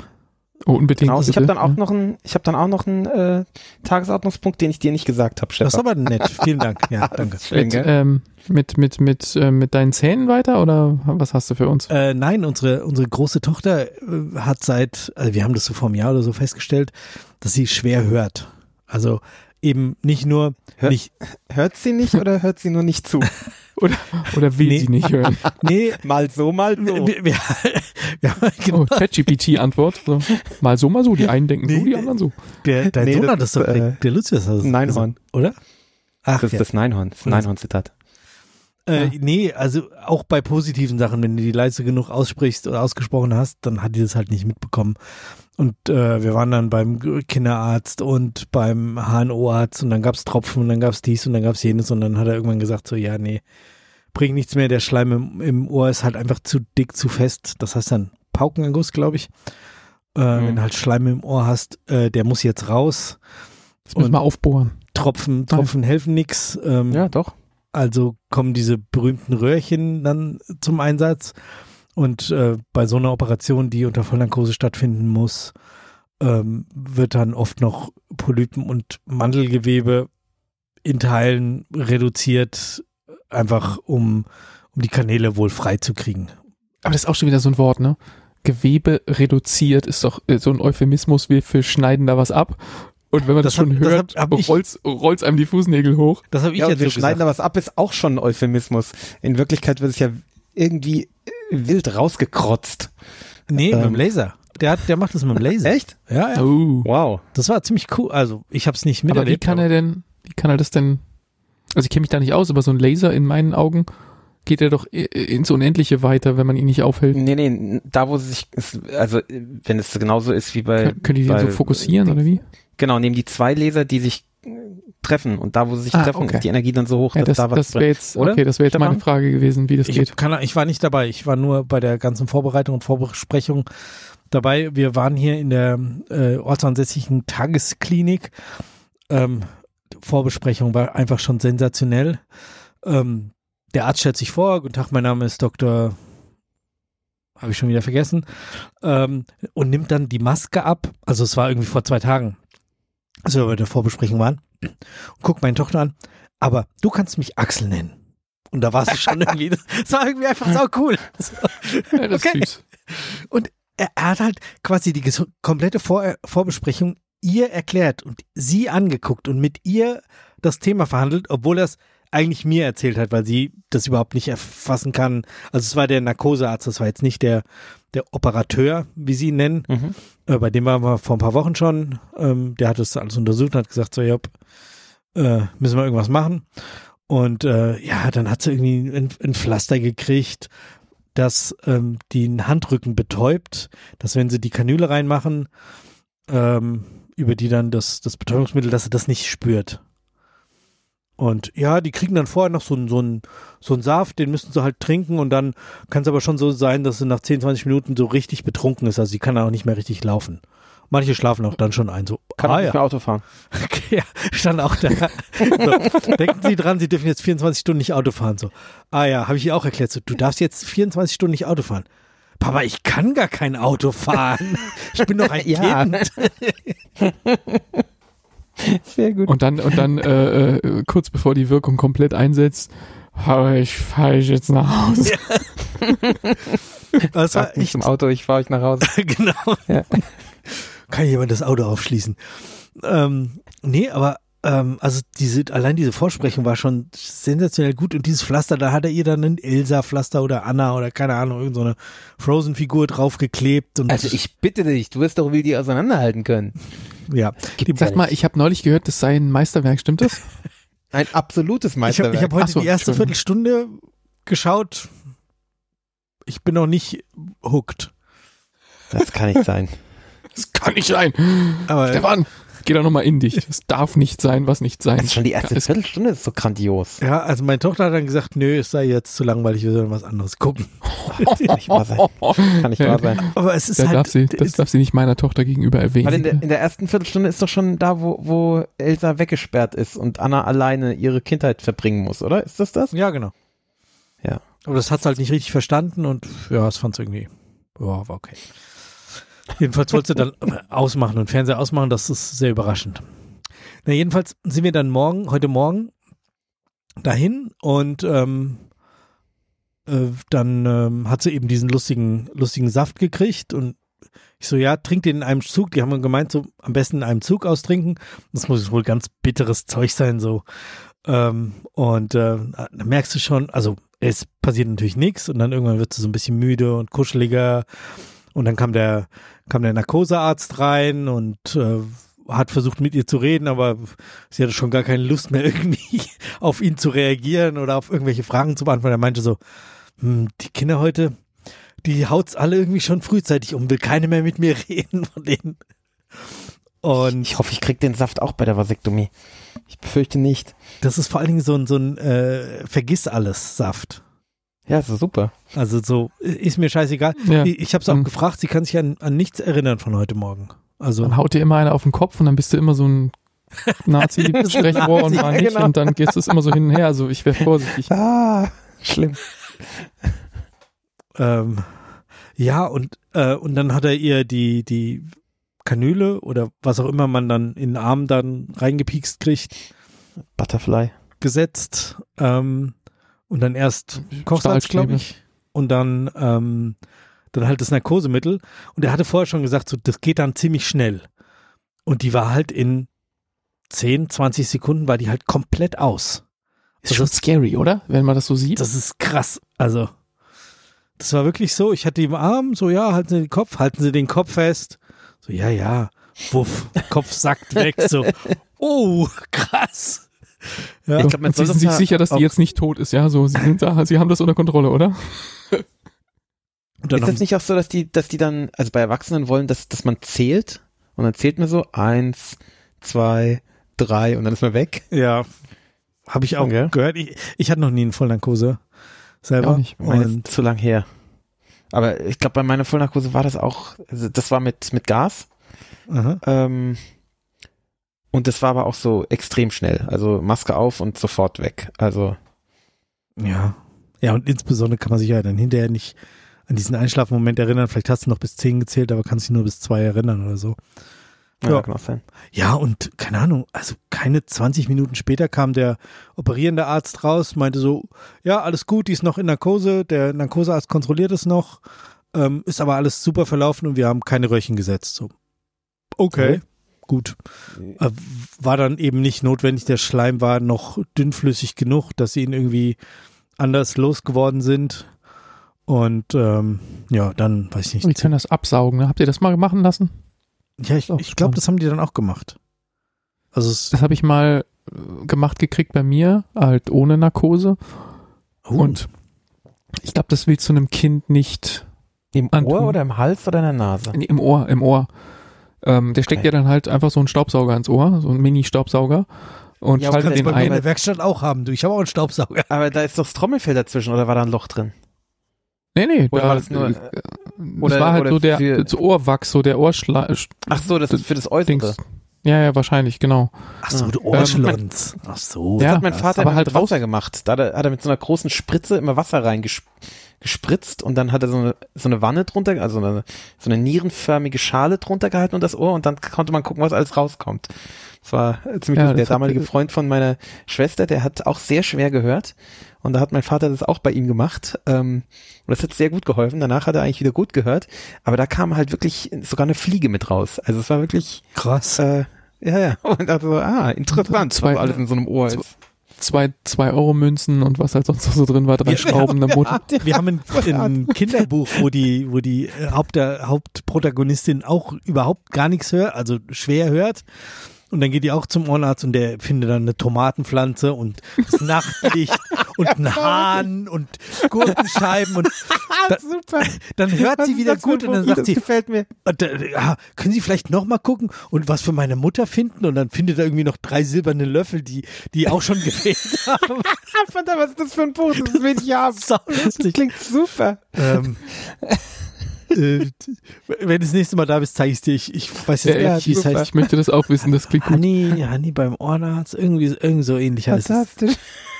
B: Oh, unbedingt. Genau,
C: ich habe dann auch noch einen, ich habe dann auch noch einen äh, Tagesordnungspunkt, den ich dir nicht gesagt habe,
A: Stefan. Das ist aber nett. Vielen Dank. Ja, danke.
B: Schön, mit, ähm, mit mit mit äh, mit deinen Zähnen weiter oder was hast du für uns?
A: Äh, nein, unsere unsere große Tochter äh, hat seit, also wir haben das so vor einem Jahr oder so festgestellt, dass sie schwer hört. Also eben nicht nur
C: hört,
A: nicht
C: hört sie nicht oder hört sie nur nicht zu?
B: oder, oder will nee. sie nicht hören?
C: Nee, mal so, mal so. Wir, wir,
B: wir, genau. Oh, ChatGPT-Antwort. So. Mal so, mal so. Die einen denken nee, so, die anderen so.
A: Der, dein nee, Sohn hat das doch, äh, der Lucius
C: hat das. Neinhorn.
A: Oder?
C: Ach, das ist ja. das Neinhorn, das Neinhorn-Zitat.
A: Äh, ja. Nee, also auch bei positiven Sachen, wenn du die leise genug aussprichst oder ausgesprochen hast, dann hat die das halt nicht mitbekommen. Und äh, wir waren dann beim Kinderarzt und beim HNO-Arzt und dann gab's Tropfen und dann gab's dies und dann gab's jenes und dann hat er irgendwann gesagt so, ja, nee, bringt nichts mehr, der Schleim im, im Ohr ist halt einfach zu dick, zu fest. Das heißt dann Paukenanguss, glaube ich. Äh, mhm. Wenn du halt Schleim im Ohr hast, äh, der muss jetzt raus.
B: Das müssen wir aufbohren.
A: Tropfen, Tropfen Nein. helfen nix.
C: Ähm, ja, doch.
A: Also kommen diese berühmten Röhrchen dann zum Einsatz. Und äh, bei so einer Operation, die unter Vollnarkose stattfinden muss, ähm, wird dann oft noch Polypen und Mandelgewebe in Teilen reduziert, einfach um, um die Kanäle wohl frei zu kriegen.
B: Aber das ist auch schon wieder so ein Wort, ne? Gewebe reduziert ist doch äh, so ein Euphemismus, wir für schneiden da was ab. Und wenn man das,
A: Das
B: schon
A: hab-
B: hört,
A: hab- hab
B: rollt's, rollt's einem die Fußnägel hoch.
A: Das habe ich
D: Ja,
A: jetzt
D: wir
A: so
D: schneiden
A: gesagt.
D: da was ab, ist auch schon ein Euphemismus. In Wirklichkeit wird es ja irgendwie wild rausgekrotzt.
A: Nee, mit dem
D: Ähm.
A: Laser. Der, hat, der macht das mit dem Laser.
D: Echt?
A: Ja, ja.
B: Oh.
D: Wow.
A: Das war ziemlich cool. Also, ich habe es nicht
B: Aber wie
A: miterlebt.
B: kann er denn, wie kann er das denn, also ich kenne mich da nicht aus, aber so ein Laser in meinen Augen geht er doch ins Unendliche weiter, wenn man ihn nicht aufhält.
D: Nee, nee, da wo sie sich, also wenn es genauso ist wie bei,
B: Kön- Können die den
D: bei
B: so fokussieren oder wie?
D: genau, nehmen die zwei Laser, die sich treffen und da wo sie sich
B: Ah,
D: treffen,
B: okay.
D: ist die Energie dann so hoch,
B: Ja,
D: dass
B: das,
D: da was
B: das wäre jetzt,
D: oder?
B: okay, das wäre jetzt meine? Frage gewesen, wie das
A: Ich,
B: geht.
A: keine, ich war nicht dabei. Ich war nur bei der ganzen Vorbereitung und Vorbesprechung dabei. Wir waren hier in der äh, ortsansässigen Tagesklinik. Ähm, Vorbesprechung war einfach schon sensationell. Ähm, der Arzt stellt sich vor. Guten Tag, mein Name ist Dr. Habe ich schon wieder vergessen. Ähm, und nimmt dann die Maske ab. Also es war irgendwie vor zwei Tagen, als wir bei der Vorbesprechung waren. Und guckt meine Tochter an. Aber du kannst mich Axel nennen. Und da war sie schon irgendwie, das war irgendwie einfach sau cool.
B: Ja, das
A: okay.
B: ist süß.
A: Er, er hat halt quasi die komplette Vor Vorbesprechung ihr erklärt und sie angeguckt und mit ihr das Thema verhandelt, obwohl er es eigentlich mir erzählt hat, weil sie das überhaupt nicht erfassen kann. Also es war der Narkosearzt, das war jetzt nicht der, der Operateur, wie sie ihn nennen.
D: Mhm.
A: Äh, bei dem waren wir vor ein paar Wochen schon. Ähm, der hat das alles untersucht und hat gesagt, so, ja, äh, müssen wir irgendwas machen. Und äh, ja, dann hat sie irgendwie ein, ein Pflaster gekriegt, das ähm, den Handrücken betäubt, dass wenn sie die Kanüle reinmachen, ähm, über die dann das, das Betäubungsmittel, dass sie das nicht spürt. Und ja, die kriegen dann vorher noch so einen so einen- so einen Saft, den müssen sie halt trinken und dann kann es aber schon so sein, dass sie nach 10, 20 Minuten so richtig betrunken ist. Also sie kann dann auch nicht mehr richtig laufen. Manche schlafen auch dann schon ein. So,
D: Kann
A: ah,
D: auch nicht
A: ja.
D: mehr Auto fahren.
A: Okay, ja, stand auch da. So, denken Sie dran, Sie dürfen jetzt 24 Stunden nicht Auto fahren. So, ah ja, habe ich ihr auch erklärt. So, du darfst jetzt 24 Stunden nicht Auto fahren. Papa, ich kann gar kein Auto fahren. Ich bin doch ein. Kind.
D: Sehr gut.
B: Und dann, und dann äh, äh, kurz bevor die Wirkung komplett einsetzt, aber ich fahre jetzt nach Hause.
A: Das war echt,
D: zum Auto, ich fahre euch nach Hause.
A: genau.
D: Ja.
A: Kann jemand das Auto aufschließen? Ähm, nee, aber ähm, also diese, allein diese Vorsprechung war schon sensationell gut und dieses Pflaster, da hat er ihr dann ein Elsa-Pflaster oder Anna oder keine Ahnung, irgendeine Frozen-Figur draufgeklebt und
D: Also ich bitte dich, du wirst doch wie die auseinanderhalten können.
A: ja. Die,
B: Sag mal, ich habe neulich gehört, das sei ein Meisterwerk, stimmt das?
D: Ein absolutes
A: ich habe
D: Meisterwerk.
A: ich hab heute
B: so,
A: die erste. Viertelstunde geschaut. Ich bin noch nicht hooked.
D: das kann nicht sein.
B: Das kann nicht sein.
A: Aber
B: Stefan, geh da nochmal in dich. Das darf nicht sein, was nicht sein.
D: Also schon die erste
B: Das-
D: Viertelstunde ist so grandios.
A: ja, also meine Tochter hat dann gesagt, nö, es sei jetzt zu langweilig, wir sollen was anderes gucken.
D: Das kann nicht wahr sein. Kann nicht wahr sein.
A: Aber es ist
B: Da
A: halt,
B: darf sie, das darf sie nicht meiner Tochter gegenüber
D: Weil in der,
B: erwähnen.
D: in der ersten Viertelstunde ist doch schon da, wo, wo Elsa weggesperrt ist und Anna alleine ihre Kindheit verbringen muss, oder? Ist das das?
A: ja, genau.
D: Ja.
A: Aber das hat halt nicht richtig verstanden und ja, es fand es irgendwie, ja, war okay. Jedenfalls wollte sie dann ausmachen und Fernseher ausmachen, das ist sehr überraschend. Na, jedenfalls sind wir dann morgen, heute Morgen dahin und ähm, äh, dann ähm, hat sie eben diesen lustigen, lustigen Saft gekriegt und ich so, ja, trink den in einem Zug. Die haben gemeint, so am besten in einem Zug austrinken. Das muss wohl ganz bitteres Zeug sein, so. Ähm, und äh, da merkst du schon, also es passiert natürlich nichts und dann irgendwann wird sie so ein bisschen müde und kuscheliger und dann kam der kam der Narkosearzt rein und äh, hat versucht mit ihr zu reden, aber sie hatte schon gar keine Lust mehr irgendwie auf ihn zu reagieren oder auf irgendwelche Fragen zu beantworten. Er meinte so, hm, die Kinder heute, die haut's alle irgendwie schon frühzeitig um, will keine mehr mit mir reden von denen. Und
D: Ich hoffe, ich krieg den Saft auch bei der Vasektomie. Ich befürchte nicht.
A: das ist vor allen Dingen so ein, so ein äh, Vergiss alles Saft.
D: Ja, ist super.
A: Also so, ist mir scheißegal.
B: Ja.
A: Ich, ich habe es auch
B: Mhm.
A: gefragt, sie kann sich an, an nichts erinnern von heute Morgen. Also
B: Dann haut dir immer einer auf den Kopf und dann bist du immer so ein Nazi-Sprechrohr und mal nicht
D: genau.
B: und dann geht es immer so hin und her. Also ich wäre vorsichtig.
D: Ah, schlimm.
A: ähm, ja, und, äh, und dann hat er ihr die, die Kanüle oder was auch immer man dann in den Arm dann reingepiekst kriegt,
D: Butterfly.
A: gesetzt. Ähm, Und dann erst Kochsalz, glaube ich. Und dann, ähm, dann halt das Narkosemittel. Und er hatte vorher schon gesagt, so, das geht dann ziemlich schnell. Und die war halt in 10, 20 Sekunden war die halt komplett aus.
B: Ist also schon scary, oder? Wenn man das so sieht.
A: Das ist krass. Also, das war wirklich so. Ich hatte die im Arm, so, ja, halten Sie den Kopf, halten Sie den Kopf fest. So, ja, ja. Wuff, Kopf sackt weg. So, oh, krass.
B: Ja. Ich glaube, man Sie sind sich sicher, dass die jetzt nicht tot ist, ja? So, sie sind da, sie haben das unter Kontrolle, oder?
C: ist das nicht auch so, dass die, dass die dann, also bei Erwachsenen wollen, dass, dass man zählt? Und dann zählt man so eins, zwei, drei und dann ist man weg?
A: Ja. Habe ich auch okay. gehört. Ich, ich hatte noch nie eine Vollnarkose selber. Auch
C: nicht. Meine und zu lang her. Aber ich glaube, bei meiner Vollnarkose war das auch, also das war mit, mit Gas. Ähm, und das war aber auch so extrem schnell. Also Maske auf und sofort weg. Also.
A: Ja. Ja, und insbesondere kann man sich ja dann hinterher nicht an diesen Einschlafmoment erinnern. Vielleicht hast du noch bis zehn gezählt, aber kannst dich nur bis zwei erinnern oder so.
C: Ja, ja, kann auch sein.
A: Ja, und keine Ahnung, also keine 20 Minuten später kam der operierende Arzt raus, meinte so, ja, alles gut, die ist noch in Narkose, der Narkosearzt kontrolliert es noch, ähm, ist aber alles super verlaufen und wir haben keine Röhrchen gesetzt. So, okay, okay. Gut. Äh, war dann eben nicht notwendig, der Schleim war noch dünnflüssig genug, dass sie ihn irgendwie anders losgeworden sind. Und ähm, ja, dann weiß ich nicht.
B: Die können das absaugen, ne? Habt ihr das mal machen lassen?
A: Ja, ich, ich glaube, das haben die dann auch gemacht.
B: Also das habe ich mal äh, gemacht gekriegt bei mir, halt ohne Narkose. Oh. Und ich glaube, das willst du einem Kind nicht.
C: Im antun. Ohr oder im Hals oder in der Nase?
B: Im Ohr, im Ohr. Ähm, der steckt okay. ja dann halt einfach so einen Staubsauger ins Ohr, so einen Mini-Staubsauger. Und ja, schaltet den bei ein.
A: in der Werkstatt auch haben, du. Ich habe auch einen Staubsauger.
C: Aber da ist doch das Trommelfell dazwischen oder war da ein Loch drin?
B: Nee, nee, oder da, war das nur, äh, oder, das war halt so der das Ohrwachs, so der Ohrschleim.
C: Ach so, das ist für das Äußere. Dings.
B: Ja, ja, wahrscheinlich, genau.
A: Ach so, du Ohrschlons. Ähm, Ach so.
C: Das ja, hat mein Vater aber halt Wasser gemacht. Da hat er, hat er mit so einer großen Spritze immer Wasser reingespritzt und dann hat er so eine, so eine Wanne drunter, also eine, so eine nierenförmige Schale drunter gehalten und das Ohr und dann konnte man gucken, was alles rauskommt. Das war ziemlich ja, der damalige Freund von meiner Schwester, der hat auch sehr schwer gehört und da hat mein Vater das auch bei ihm gemacht. Ähm, und das hat sehr gut geholfen. Danach hat er eigentlich wieder gut gehört. Aber da kam halt wirklich sogar eine Fliege mit raus. Also es war wirklich
A: krass.
C: Äh, ja, ja. Und dachte so, ah, interessant,
B: zwei, was alles in so einem Ohr ist zwei, zwei Euro Münzen und was halt sonst noch so drin war, drei ja, Schrauben
A: der
B: Mutter.
A: Wir haben ein, ein Kinderbuch, wo die, wo die Haupt, Hauptprotagonistin auch überhaupt gar nichts hört, also schwer hört. Und dann geht die auch zum Ohrenarzt und der findet dann eine Tomatenpflanze und das Nachtlicht und einen Hahn und Gurkenscheiben und da, Super. dann hört sie wieder gut und dann sagt sie,
C: gefällt mir.
A: Ja, können Sie vielleicht nochmal gucken und was für meine Mutter finden und dann findet er irgendwie noch drei silberne Löffel, die, die auch schon gefehlt haben.
C: Verdammt, was ist das für ein Buch? Das will ich haben. Das klingt super. Ähm,
A: äh, wenn du das nächste Mal da bist, zeige ich es dir. Ich, ich weiß jetzt
B: ja, nicht, wie es heißt. Ich möchte das auch wissen, das klingt
A: Honey, gut. Honey beim Ohrenarzt, irgendwie, irgendwie so ähnlich heißt
C: Fantastisch.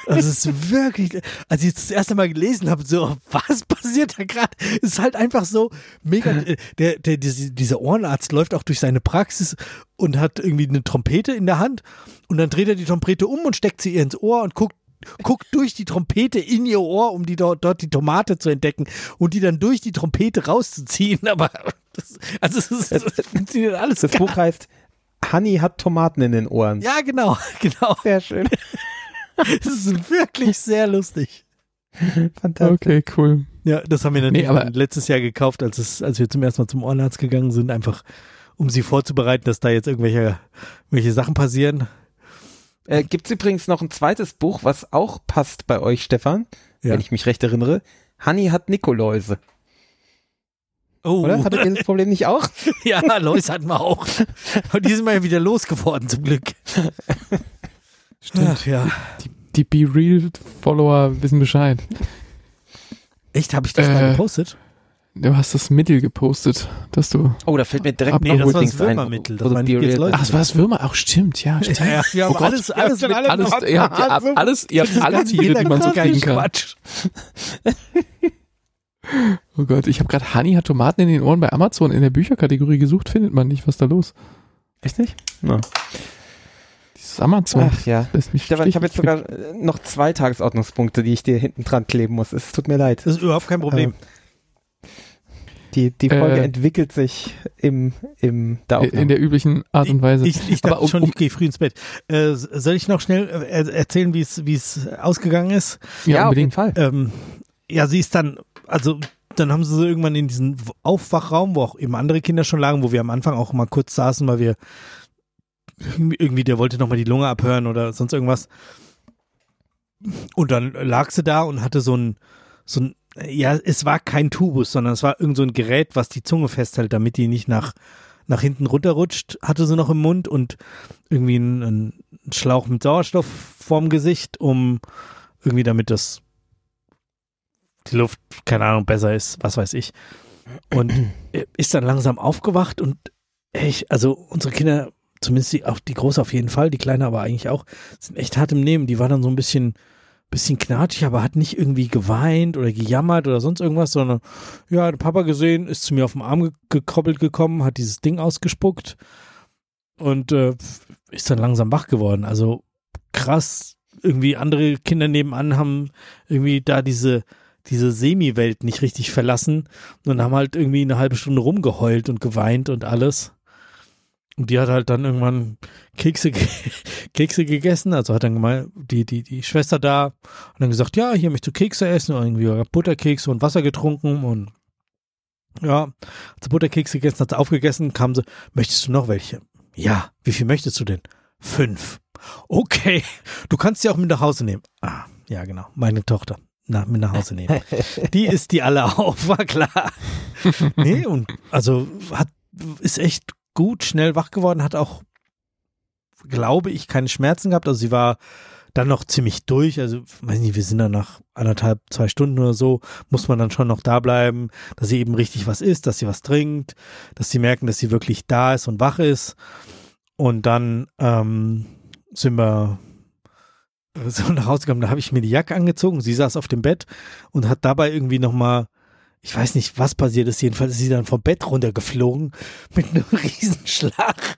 A: Das ist wirklich, als ich das erste Mal gelesen habe, so, was passiert da gerade? Es ist halt einfach so mega, der, der, dieser Ohrenarzt läuft auch durch seine Praxis und hat irgendwie eine Trompete in der Hand und dann dreht er die Trompete um und steckt sie ihr ins Ohr und guckt guckt durch die Trompete in ihr Ohr, um die dort, dort die Tomate zu entdecken und die dann durch die Trompete rauszuziehen. Aber das, also es, ist, es funktioniert alles.
C: Das Buch heißt Honey hat Tomaten in den Ohren.
A: Ja, genau, genau.
C: Sehr schön.
A: Das ist wirklich sehr lustig.
B: Fantastisch. Okay, cool.
A: Ja, das haben wir dann nee, letztes Jahr gekauft, als, es, als wir zum ersten Mal zum Ohrenarzt gegangen sind, einfach um sie vorzubereiten, dass da jetzt irgendwelche, irgendwelche Sachen passieren.
C: Äh, Gibt es übrigens noch ein zweites Buch, was auch passt bei euch, Stefan, ja. wenn ich mich recht erinnere. Hanni hat Nikoläuse.
A: Oh.
C: Oder? Hattet ihr das Problem nicht auch?
A: ja, Läuse hatten wir auch. Und die sind wir ja wieder losgeworden, zum Glück.
B: Stimmt, Ach, ja. Die, die Be Real-Follower wissen Bescheid.
A: Echt? Habe ich das äh, mal gepostet?
B: Du hast das Mittel gepostet, dass du.
C: Oh, da fällt mir direkt
A: nee, das war das Würmermittel. Das,
B: Ach, das war das Würmer. Auch stimmt, ja. Stimmt.
A: Ja, wir haben oh alles, alles,
B: mit, alles, alles, ihr habt, ja, alles, ihr habt alle Tiere, die man so kriegen kann. Quatsch. oh Gott, ich habe gerade Honey hat Tomaten in den Ohren bei Amazon in der Bücherkategorie gesucht, findet man nicht. Was ist da los?
C: Echt nicht? No.
B: Dieses Amazon.
D: Ach ja. Stefan, ich habe jetzt sogar noch zwei Tagesordnungspunkte, die ich dir hinten dran kleben muss. Es tut mir leid.
A: Das ist überhaupt kein Problem.
D: Ähm, die, die Folge äh, entwickelt sich im, im
B: der Aufnahme. In der üblichen Art und Weise.
A: Ich, ich dachte um, schon, ich gehe früh ins Bett. Äh, soll ich noch schnell äh, erzählen, wie es wie es ausgegangen ist?
B: Ja, ja unbedingt. Auf jeden
A: Fall. Ähm, ja, sie ist dann, also dann haben sie so irgendwann in diesen Aufwachraum, wo auch eben andere Kinder schon lagen, wo wir am Anfang auch mal kurz saßen, weil wir irgendwie, der wollte nochmal die Lunge abhören oder sonst irgendwas. Und dann lag sie da und hatte so ein, so ein, ja, es war kein Tubus, sondern es war irgend so ein Gerät, was die Zunge festhält, damit die nicht nach, nach hinten runterrutscht, hatte sie noch im Mund und irgendwie einen, Schlauch mit Sauerstoff vorm Gesicht, um irgendwie damit das die Luft, keine Ahnung, besser ist, was weiß ich. Und ist dann langsam aufgewacht und ich, also unsere Kinder, zumindest die, auch die Große auf jeden Fall, die Kleine aber eigentlich auch, sind echt hart im Nehmen. Die war dann so ein bisschen, bisschen knatschig, aber hat nicht irgendwie geweint oder gejammert oder sonst irgendwas, sondern ja, hat Papa gesehen, ist zu mir auf den Arm ge gekoppelt gekommen, hat dieses Ding ausgespuckt und äh, ist dann langsam wach geworden. Also krass, irgendwie andere Kinder nebenan haben irgendwie da diese diese Semi-Welt nicht richtig verlassen und haben halt irgendwie eine halbe Stunde rumgeheult und geweint und alles. Und die hat halt dann irgendwann Kekse, Kekse gegessen, also hat dann gemeint, die, die, die Schwester da und dann gesagt, ja, hier möchtest du Kekse essen und irgendwie Butterkekse und Wasser getrunken und ja, hat sie Butterkekse gegessen, hat sie aufgegessen, kam sie, möchtest du noch welche? Ja, wie viel möchtest du denn? Fünf. Okay, du kannst sie auch mit nach Hause nehmen. Ah, ja, genau, meine Tochter nach, mit nach Hause nehmen. die ist die alle auf, war klar. nee, und also hat, ist echt gut, schnell wach geworden, hat auch, glaube ich, keine Schmerzen gehabt. Also sie war dann noch ziemlich durch. Also, weiß nicht, wir sind dann nach anderthalb, zwei Stunden oder so, muss man dann schon noch da bleiben, dass sie eben richtig was isst, dass sie was trinkt, dass sie merken, dass sie wirklich da ist und wach ist. Und dann ähm, sind wir so nach Hause gekommen, da habe ich mir die Jacke angezogen, sie saß auf dem Bett und hat dabei irgendwie nochmal, ich weiß nicht, was passiert ist, jedenfalls ist sie dann vom Bett runtergeflogen mit einem Riesenschlag.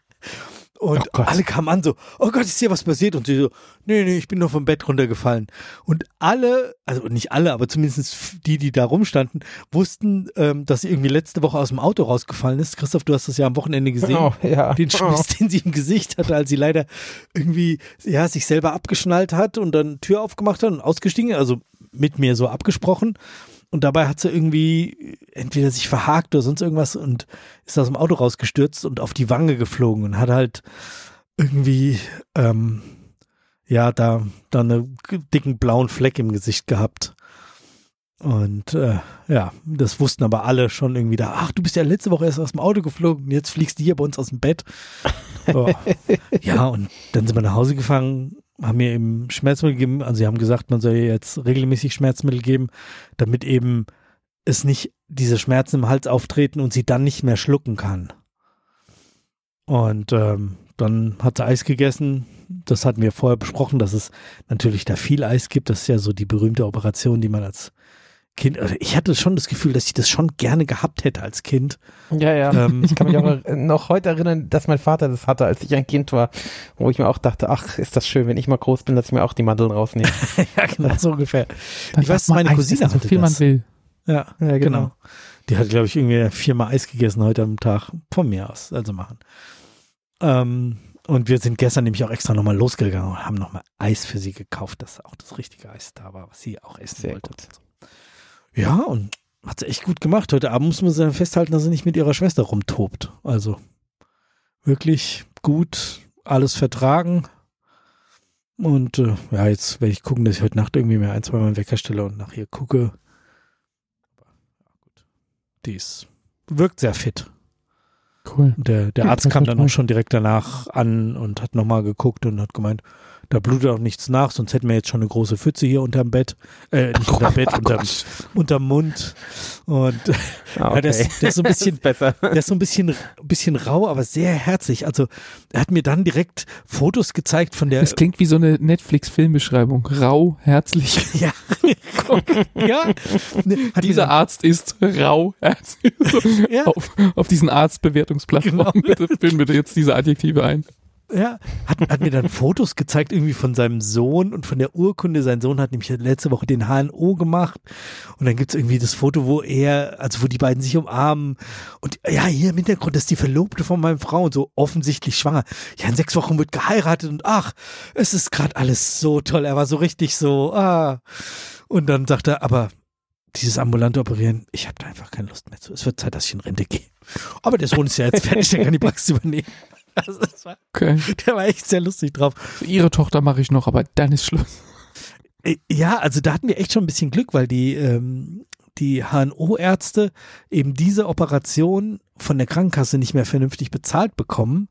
A: Und oh alle kamen an so, oh Gott, ist hier was passiert? Und sie so, nee, nee, ich bin nur vom Bett runtergefallen. Und alle, also nicht alle, aber zumindest die, die da rumstanden, wussten, ähm, dass sie irgendwie letzte Woche aus dem Auto rausgefallen ist. Christoph, du hast das ja am Wochenende gesehen. Oh, ja. Den Schmiss, oh. den sie im Gesicht hatte, als sie leider irgendwie, ja, sich selber abgeschnallt hat und dann Tür aufgemacht hat und ausgestiegen, also mit mir so abgesprochen. Und dabei hat sie irgendwie entweder sich verhakt oder sonst irgendwas und ist aus dem Auto rausgestürzt und auf die Wange geflogen und hat halt irgendwie, ähm, ja, da, da einen dicken blauen Fleck im Gesicht gehabt. Und äh, ja, das wussten aber alle schon irgendwie da. Ach, du bist ja letzte Woche erst aus dem Auto geflogen, jetzt fliegst du hier bei uns aus dem Bett. Oh. ja, und dann sind wir nach Hause gefahren haben mir eben Schmerzmittel gegeben. Also sie haben gesagt, man soll jetzt regelmäßig Schmerzmittel geben, damit eben es nicht diese Schmerzen im Hals auftreten und sie dann nicht mehr schlucken kann. Und ähm, dann hat sie Eis gegessen. Das hatten wir vorher besprochen, dass es natürlich da viel Eis gibt. Das ist ja so die berühmte Operation, die man als Kind, also ich hatte schon das Gefühl, dass ich das schon gerne gehabt hätte als Kind.
D: Ja, ja. Ähm, ich kann mich auch noch heute erinnern, dass mein Vater das hatte, als ich ein Kind war, wo ich mir auch dachte, ach, ist das schön, wenn ich mal groß bin, dass ich mir auch die Mandeln rausnehme.
A: ja, genau, so ungefähr. Dann ich weiß, meine Cousine hatte so viel das. man will. Ja, ja genau. genau. Die hat, glaube ich, irgendwie viermal Eis gegessen heute am Tag. Von mir aus, also machen. Ähm, und wir sind gestern nämlich auch extra nochmal losgegangen und haben nochmal Eis für sie gekauft, dass auch das richtige Eis da war, was sie auch essen Sehr wollte. Gut. Ja, und hat sie echt gut gemacht. Heute Abend muss man sie festhalten, dass sie nicht mit ihrer Schwester rumtobt. Also wirklich gut, alles vertragen. Und äh, ja, jetzt werde ich gucken, dass ich heute Nacht irgendwie mehr ein, zwei Mal Wecker stelle und nach ihr gucke. Die ist, wirkt sehr fit. Cool. Der, der Arzt kam dann auch schon direkt danach an und hat nochmal geguckt und hat gemeint, da blutet auch nichts nach, sonst hätten wir jetzt schon eine große Pfütze hier unterm Bett. Äh, nicht unterm Bett, unterm, unterm Mund. Und okay. ja, der, ist, der ist so ein bisschen, besser. der ist so ein bisschen, bisschen rau, aber sehr herzlich. Also er hat mir dann direkt Fotos gezeigt von der.
B: Das klingt wie so eine Netflix-Filmbeschreibung. Rau, herzlich.
A: Ja. ja.
B: Dieser Arzt ist rau, herzlich. ja. auf, auf diesen Arztbewertungsplattformen. Genau. Bitte füllen bitte jetzt diese Adjektive ein.
A: Ja, hat, hat mir dann Fotos gezeigt irgendwie von seinem Sohn und von der Urkunde. Sein Sohn hat nämlich letzte Woche den HNO gemacht und dann gibt's irgendwie das Foto, wo er, also wo die beiden sich umarmen und ja, hier im Hintergrund ist die Verlobte von meiner Frau und so offensichtlich schwanger. Ja, in sechs Wochen wird geheiratet und ach, es ist gerade alles so toll. Er war so richtig so, ah. Und dann sagt er, aber dieses ambulante Operieren, ich habe da einfach keine Lust mehr zu. Es wird Zeit, dass ich in Rente gehe. Aber der Sohn ist ja jetzt fertig, der kann die Praxis übernehmen. Also war, okay. Der war echt sehr lustig drauf.
B: Ihre Tochter mache ich noch, aber dann ist Schluss.
A: Äh, ja, also da hatten wir echt schon ein bisschen Glück, weil die, ähm, die HNO-Ärzte eben diese Operation von der Krankenkasse nicht mehr vernünftig bezahlt bekommen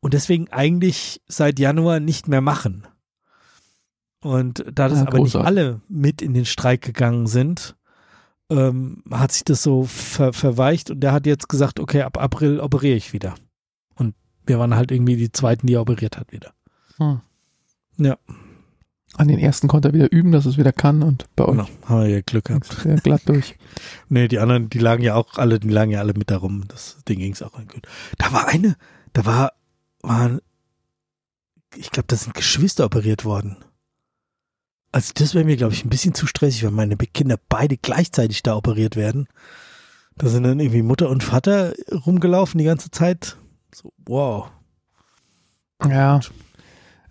A: und deswegen eigentlich seit Januar nicht mehr machen. Und da das ja, aber nicht alle mit in den Streik gegangen sind, ähm, hat sich das so ver verweicht und der hat jetzt gesagt, okay, ab April operiere ich wieder. Wir waren halt irgendwie die zweiten, die er operiert hat wieder. Hm. Ja.
B: An den ersten konnte er wieder üben, dass es wieder kann und bei euch. Genau,
A: haben wir ja Glück gehabt.
B: Sehr glatt durch.
A: nee, die anderen, die lagen ja auch alle, die lagen ja alle mit darum. Das Ding ging es auch gut. Da war eine, da war, waren, ich glaube, da sind Geschwister operiert worden. Also das wäre mir, glaube ich, ein bisschen zu stressig, wenn meine Kinder beide gleichzeitig da operiert werden. Da sind dann irgendwie Mutter und Vater rumgelaufen die ganze Zeit. So, wow.
B: Ja.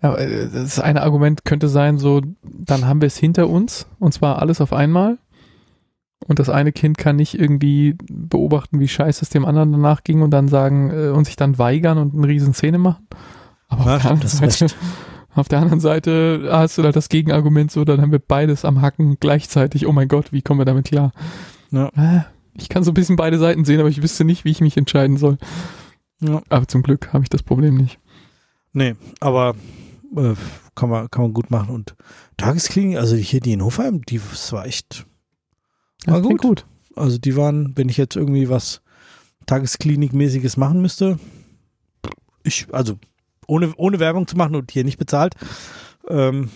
B: Aber äh, das eine Argument könnte sein, so, dann haben wir es hinter uns und zwar alles auf einmal. Und das eine Kind kann nicht irgendwie beobachten, wie scheiße es dem anderen danach ging und dann sagen äh, und sich dann weigern und eine riesen Szene machen. Aber ja, auf der anderen Seite, auf der anderen Seite hast du da das Gegenargument so, dann haben wir beides am Hacken gleichzeitig. Oh mein Gott, wie kommen wir damit klar? Ja. Äh, ich kann so ein bisschen beide Seiten sehen, aber ich wüsste nicht, wie ich mich entscheiden soll. Ja. Aber zum Glück habe ich das Problem nicht.
A: Nee, aber äh, kann, man, kann man gut machen. Und Tagesklinik, also hier die in Hofheim, die das war echt war gut. gut. Also die waren, wenn ich jetzt irgendwie was Tagesklinikmäßiges machen müsste, ich, also ohne, ohne Werbung zu machen und hier nicht bezahlt, ähm,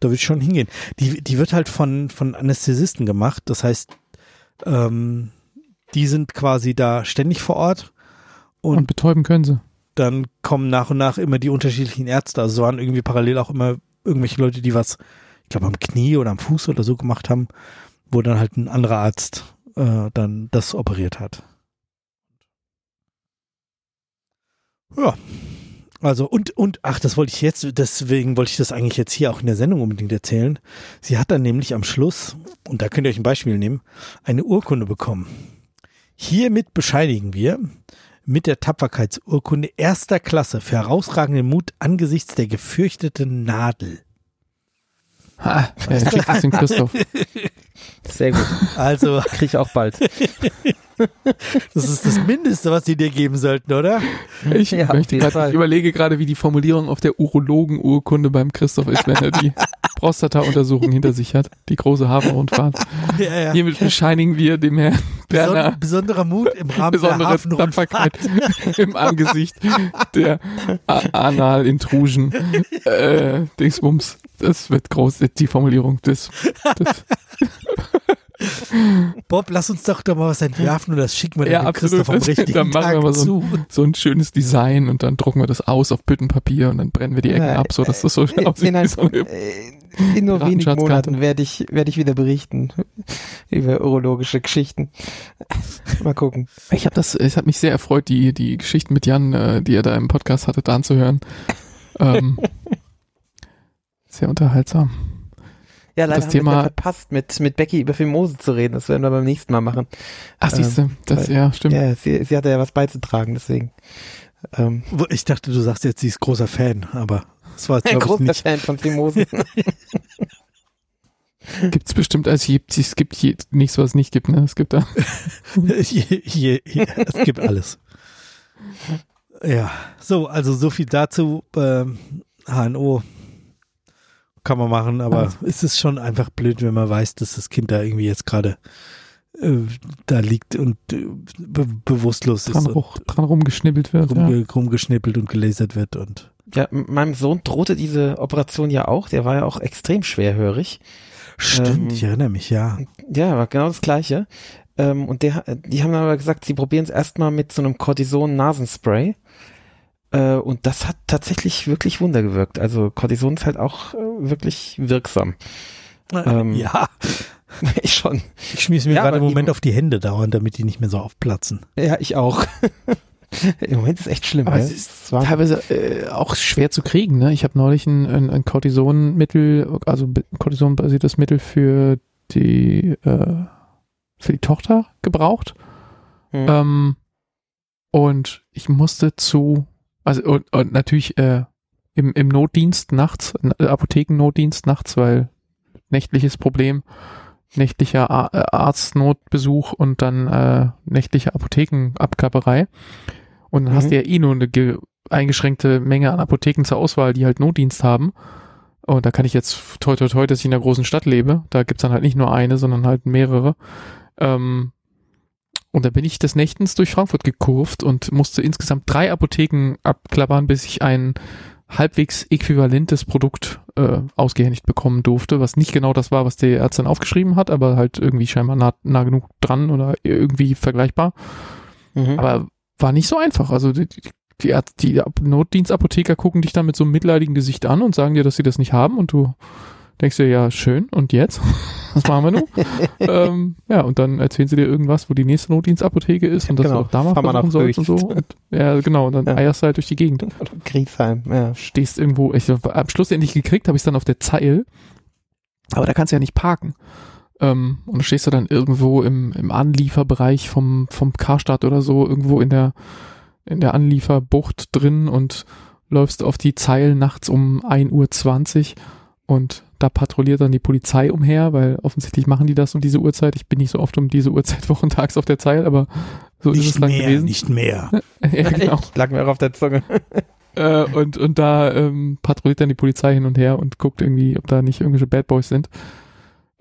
A: da würde ich schon hingehen. Die, die wird halt von, von Anästhesisten gemacht. Das heißt, ähm, die sind quasi da ständig vor Ort.
B: Und, und betäuben können sie.
A: Dann kommen nach und nach immer die unterschiedlichen Ärzte. Also waren irgendwie parallel auch immer irgendwelche Leute, die was, ich glaube, am Knie oder am Fuß oder so gemacht haben, wo dann halt ein anderer Arzt äh, dann das operiert hat. Ja, also und und ach, das wollte ich jetzt, deswegen wollte ich das eigentlich jetzt hier auch in der Sendung unbedingt erzählen. Sie hat dann nämlich am Schluss, und da könnt ihr euch ein Beispiel nehmen, eine Urkunde bekommen. Hiermit bescheinigen wir mit der Tapferkeitsurkunde erster Klasse für herausragenden Mut angesichts der gefürchteten Nadel.
B: Ha, er kriegt das den Christoph.
D: Sehr gut.
A: Also kriege ich auch bald. Das ist das Mindeste, was sie dir geben sollten, oder?
B: Ich, ja, möchte grad, ich überlege gerade, wie die Formulierung auf der Urologenurkunde beim Christoph ist, wenn er die Prostata-Untersuchung hinter sich hat, die große Hafenrundfahrt. Ja, ja. Hiermit bescheinigen wir dem Herrn Berner
A: besonderer Mut im Rahmen besondere der Hafenrundfahrt
B: im Angesicht der Anal-Intrusion äh, Dingsbums. Das wird groß, die Formulierung. Das, das
A: Bob, lass uns doch, doch mal was entwerfen und das schicken wir ja, dem Christoph am richtigen
B: Dann machen Tag wir mal so ein, so ein, schönes Design und dann drucken wir das aus auf Büttenpapier und dann brennen wir die Ecken ab, so dass das so
D: schön aussieht. In, ein, so in nur wenigen Monaten werde ich, werde ich wieder berichten über urologische Geschichten. Mal gucken.
B: Ich habe das, es hat mich sehr erfreut, die, die Geschichten mit Jan, äh, die er da im Podcast hatte, da anzuhören. Ähm, sehr unterhaltsam.
D: Ja, leider das haben Thema, wir verpasst, mit, mit Becky über Filmose zu reden. Das werden wir beim nächsten Mal machen.
B: Ach, siehst du, ähm, das, ja, stimmt.
D: Ja, sie, sie hatte ja was beizutragen, deswegen.
A: Ähm, ich dachte, du sagst jetzt, sie ist großer Fan, aber das war jetzt, Ein großer nicht.
D: Fan von Filmose.
B: Gibt's bestimmt, also es gibt je, nichts, was es nicht gibt, ne? Es gibt da.
A: je, je, je, es gibt alles. Ja, so, also so viel dazu. Ähm, HNO kann man machen, aber ja. es ist schon einfach blöd, wenn man weiß, dass das Kind da irgendwie jetzt gerade äh, da liegt und äh, be bewusstlos
B: dran
A: ist.
B: Hoch, dran rumgeschnippelt wird.
A: Rum, ja. Rumgeschnippelt und gelasert wird und.
D: Ja, meinem Sohn drohte diese Operation ja auch, der war ja auch extrem schwerhörig.
A: Stimmt, ähm, ich erinnere mich, ja.
D: Ja, war genau das Gleiche. Ähm, und der, die haben aber gesagt, sie probieren es erstmal mit so einem Cortison-Nasenspray. Äh, und das hat tatsächlich wirklich Wunder gewirkt. Also Cortison ist halt auch äh, wirklich wirksam.
A: Ähm, ja.
D: Ich schon.
A: Ich schmiss mir ja, gerade im Moment auf die Hände dauernd, damit die nicht mehr so aufplatzen.
D: Ja, ich auch. Im Moment ist echt schlimm.
B: Aber es ist teilweise äh, auch schwer zu kriegen. Ne? Ich habe neulich ein, ein, ein Cortisonmittel, also Cortison-basiertes Mittel für die äh, für die Tochter gebraucht. Hm. Ähm, und ich musste zu, also und, und natürlich äh, im, im Notdienst nachts, Apothekennotdienst nachts, weil nächtliches Problem, nächtlicher Ar Arztnotbesuch und dann äh, nächtliche Apothekenabklapperei. Und dann mhm. hast du ja eh nur eine eingeschränkte Menge an Apotheken zur Auswahl, die halt Notdienst haben. Und da kann ich jetzt toi toi toi, dass ich in einer großen Stadt lebe. Da gibt's dann halt nicht nur eine, sondern halt mehrere. Ähm, und da bin ich des Nächtens durch Frankfurt gekurvt und musste insgesamt drei Apotheken abklappern, bis ich ein halbwegs äquivalentes Produkt äh, ausgehändigt bekommen durfte, was nicht genau das war, was die Ärztin aufgeschrieben hat, aber halt irgendwie scheinbar nah, nah genug dran oder irgendwie vergleichbar. Mhm. Aber war nicht so einfach. Also die, die, die Notdienstapotheker gucken dich dann mit so einem mitleidigen Gesicht an und sagen dir, dass sie das nicht haben und du denkst dir, ja, schön, und jetzt? Was machen wir nun? ähm, ja, und dann erzählen sie dir irgendwas, wo die nächste Notdienstapotheke ist und dass genau. du auch da mal versuchen sollst und so. Und, ja, genau, und dann ja. eierst du halt durch die Gegend.
D: Kriegsheim, ja.
B: Stehst irgendwo, ich am Schluss endlich gekriegt, habe ich dann auf der Zeil, aber da kannst du ja nicht parken. Ähm, und stehst du dann irgendwo im, im Anlieferbereich vom, vom Karstadt oder so, irgendwo in der, in der Anlieferbucht drin und läufst auf die Zeil nachts um 1.20 Uhr und da patrouilliert dann die Polizei umher, weil offensichtlich machen die das um diese Uhrzeit. Ich bin nicht so oft um diese Uhrzeit wochentags auf der Zeil, aber so
A: nicht
B: ist es dann
A: mehr,
B: gewesen.
A: Nicht mehr.
B: ja, genau.
D: Lag mir auch auf der Zunge.
B: äh, und, und da ähm, patrouilliert dann die Polizei hin und her und guckt irgendwie, ob da nicht irgendwelche Bad Boys sind.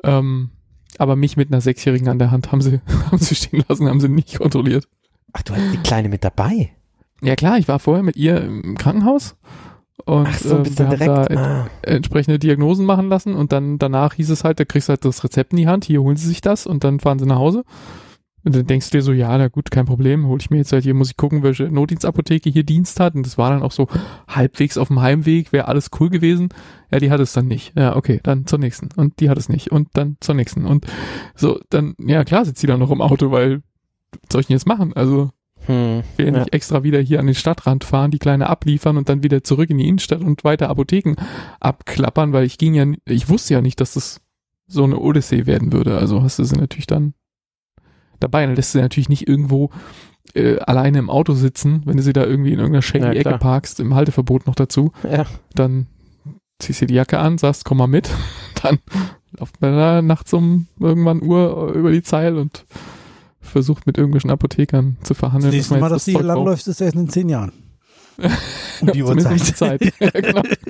B: Ähm, aber mich mit einer Sechsjährigen an der Hand haben sie, haben sie stehen lassen, haben sie nicht kontrolliert.
D: Ach, du hast die Kleine mit dabei?
B: Ja klar, ich war vorher mit ihr im Krankenhaus und Ach so, äh, wir haben da ah. entsprechende Diagnosen machen lassen und dann danach hieß es halt, da kriegst du halt das Rezept in die Hand, hier holen sie sich das und dann fahren sie nach Hause. Und dann denkst du dir so, ja, na gut, kein Problem, hol ich mir jetzt halt hier, muss ich gucken, welche Notdienstapotheke hier Dienst hat. Und das war dann auch so halbwegs auf dem Heimweg, wäre alles cool gewesen. Ja, die hat es dann nicht. Ja, okay, dann zur nächsten. Und die hat es nicht. Und dann zur nächsten. Und so, dann, ja klar sitzt sie dann noch im Auto, weil, was soll ich denn jetzt machen? Also, hm, will ja nicht extra wieder hier an den Stadtrand fahren, die Kleine abliefern und dann wieder zurück in die Innenstadt und weiter Apotheken abklappern, weil ich ging ja, ich wusste ja nicht, dass das so eine Odyssee werden würde. Also hast du sie natürlich dann dabei. Dann lässt du sie natürlich nicht irgendwo äh, alleine im Auto sitzen, wenn du sie da irgendwie in irgendeiner shady ja, Ecke parkst, im Halteverbot noch dazu. Ja. Dann ziehst du die Jacke an, sagst, komm mal mit. Dann lauft man da nachts um irgendwann Uhr über die Zeil und versucht mit irgendwelchen Apothekern zu verhandeln.
A: Das nächste Mal, dass das hier langläufst, ist erst in zehn Jahren. Um die Uhrzeit. Zeit. ja, genau.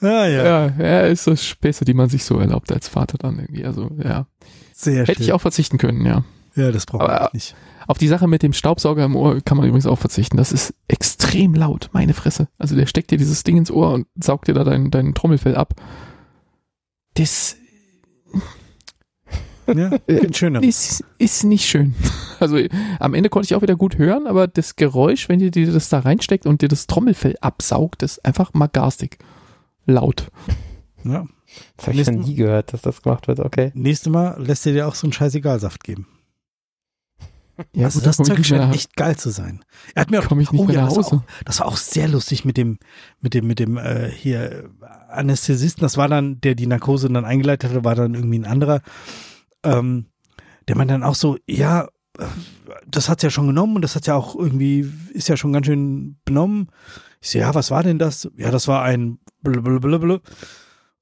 B: ah, ja. ja, ja, ist so Späße, die man sich so erlaubt als Vater dann irgendwie. Also, ja.
A: Sehr
B: Hätte schön. ich auch verzichten können, ja.
A: Ja, das brauche ich nicht.
B: Auf die Sache mit dem Staubsauger im Ohr kann man übrigens auch verzichten. Das ist extrem laut, meine Fresse. Also der steckt dir dieses Ding ins Ohr und saugt dir da dein, dein Trommelfell ab. Das
A: ja, äh, schöner.
B: Ist, ist nicht schön. Also am Ende konnte ich auch wieder gut hören, aber das Geräusch, wenn ihr dir das da reinsteckt und dir das Trommelfell absaugt, ist einfach mal garstig. Laut.
A: Ja.
D: Das habe ich noch nie gehört, dass das gemacht wird, okay.
A: Nächstes Mal lässt er dir auch so einen Scheißegalsaft geben. Ja, also das Zeug scheint echt geil zu sein. Er hat mir auch,
B: ich nicht oh mehr ja,
A: nach Hause. Das war, auch, das war auch sehr lustig mit dem, mit dem, mit dem äh, hier Anästhesisten. Das war dann, der die Narkose dann eingeleitet hatte, war dann irgendwie ein anderer ähm, der man dann auch so, ja, das hat's ja schon genommen und das hat ja auch irgendwie, ist ja schon ganz schön benommen. Ich so, ja, was war denn das? Ja, das war ein blablabla.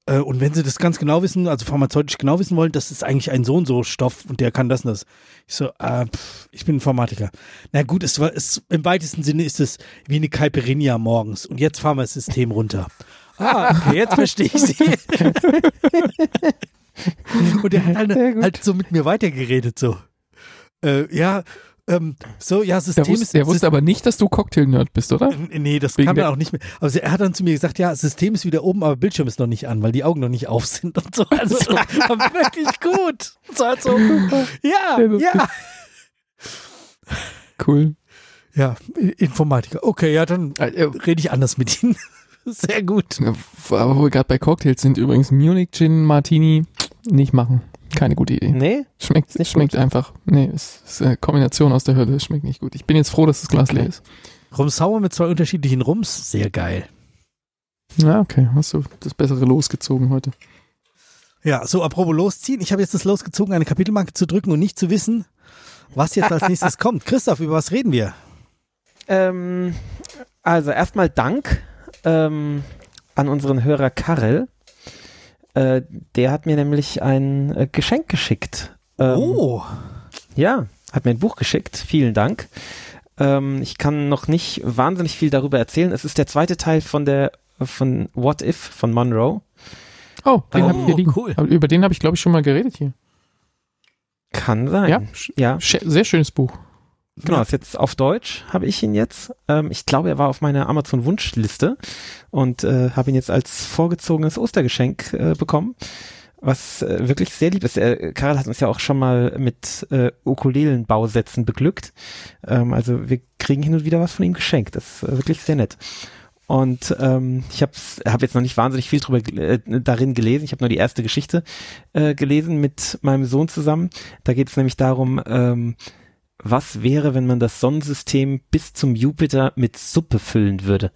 A: Äh, und wenn sie das ganz genau wissen, also pharmazeutisch genau wissen wollen, das ist eigentlich ein so und so Stoff und der kann das und das. Ich so, äh, pff, ich bin Informatiker. Na gut, es war, es, im weitesten Sinne ist es wie eine Caipirinha morgens und jetzt fahren wir das System runter. Ah, okay, jetzt verstehe ich sie. Und er hat halt, halt, so mit mir weitergeredet, so. Äh, ja, ähm, so, ja, System
B: der wusste,
A: ist.
B: Er wusste aber nicht, dass du Cocktail-Nerd bist, oder?
A: Nee, das Wegen kam dann auch nicht mehr. Also er hat dann zu mir gesagt, ja, System ist wieder oben, aber Bildschirm ist noch nicht an, weil die Augen noch nicht auf sind und so. Also war wirklich gut. So, halt so, ja, ja.
B: Cool.
A: Ja, Informatiker. Okay, ja, dann äh, rede ich anders mit Ihnen. Sehr gut.
B: Aber wo wir gerade bei Cocktails sind, übrigens Munich Gin Martini nicht machen. Keine gute Idee.
C: Nee?
B: Schmeckt, nicht schmeckt gut. einfach. Nee, es ist eine Kombination aus der Hölle. Es schmeckt nicht gut. Ich bin jetzt froh, dass das Glas okay. leer ist.
A: Rum sauer mit zwei unterschiedlichen Rums. Sehr geil.
B: Ja, okay. Hast du das bessere losgezogen heute.
A: Ja, so apropos losziehen. Ich habe jetzt das losgezogen, eine Kapitelmarke zu drücken und nicht zu wissen, was jetzt als nächstes kommt. Christoph, über was reden wir?
C: Ähm, also erstmal Dank ähm, an unseren Hörer Karel. Äh, der hat mir nämlich ein äh, Geschenk geschickt.
A: Ähm, oh.
C: Ja, hat mir ein Buch geschickt. Vielen Dank. Ähm, ich kann noch nicht wahnsinnig viel darüber erzählen. Es ist der zweite Teil von der von What If von Monroe.
B: Oh, den oh, habe ich hier liegen. Cool. Über den habe ich glaube ich schon mal geredet hier.
C: Kann sein.
B: Ja, ja. sehr schönes Buch.
C: Genau, ist jetzt auf Deutsch, habe ich ihn jetzt. Ähm, ich glaube, er war auf meiner Amazon-Wunschliste und äh, habe ihn jetzt als vorgezogenes Ostergeschenk äh, bekommen, was äh, wirklich sehr lieb ist. Er, Karl hat uns ja auch schon mal mit äh, Ukulelenbausätzen beglückt. Ähm, also wir kriegen hin und wieder was von ihm geschenkt. Das ist äh, wirklich sehr nett. Und ähm, ich habe hab jetzt noch nicht wahnsinnig viel drüber äh, darin gelesen. Ich habe nur die erste Geschichte äh, gelesen mit meinem Sohn zusammen. Da geht es nämlich darum, ähm, was wäre, wenn man das Sonnensystem bis zum Jupiter mit Suppe füllen würde?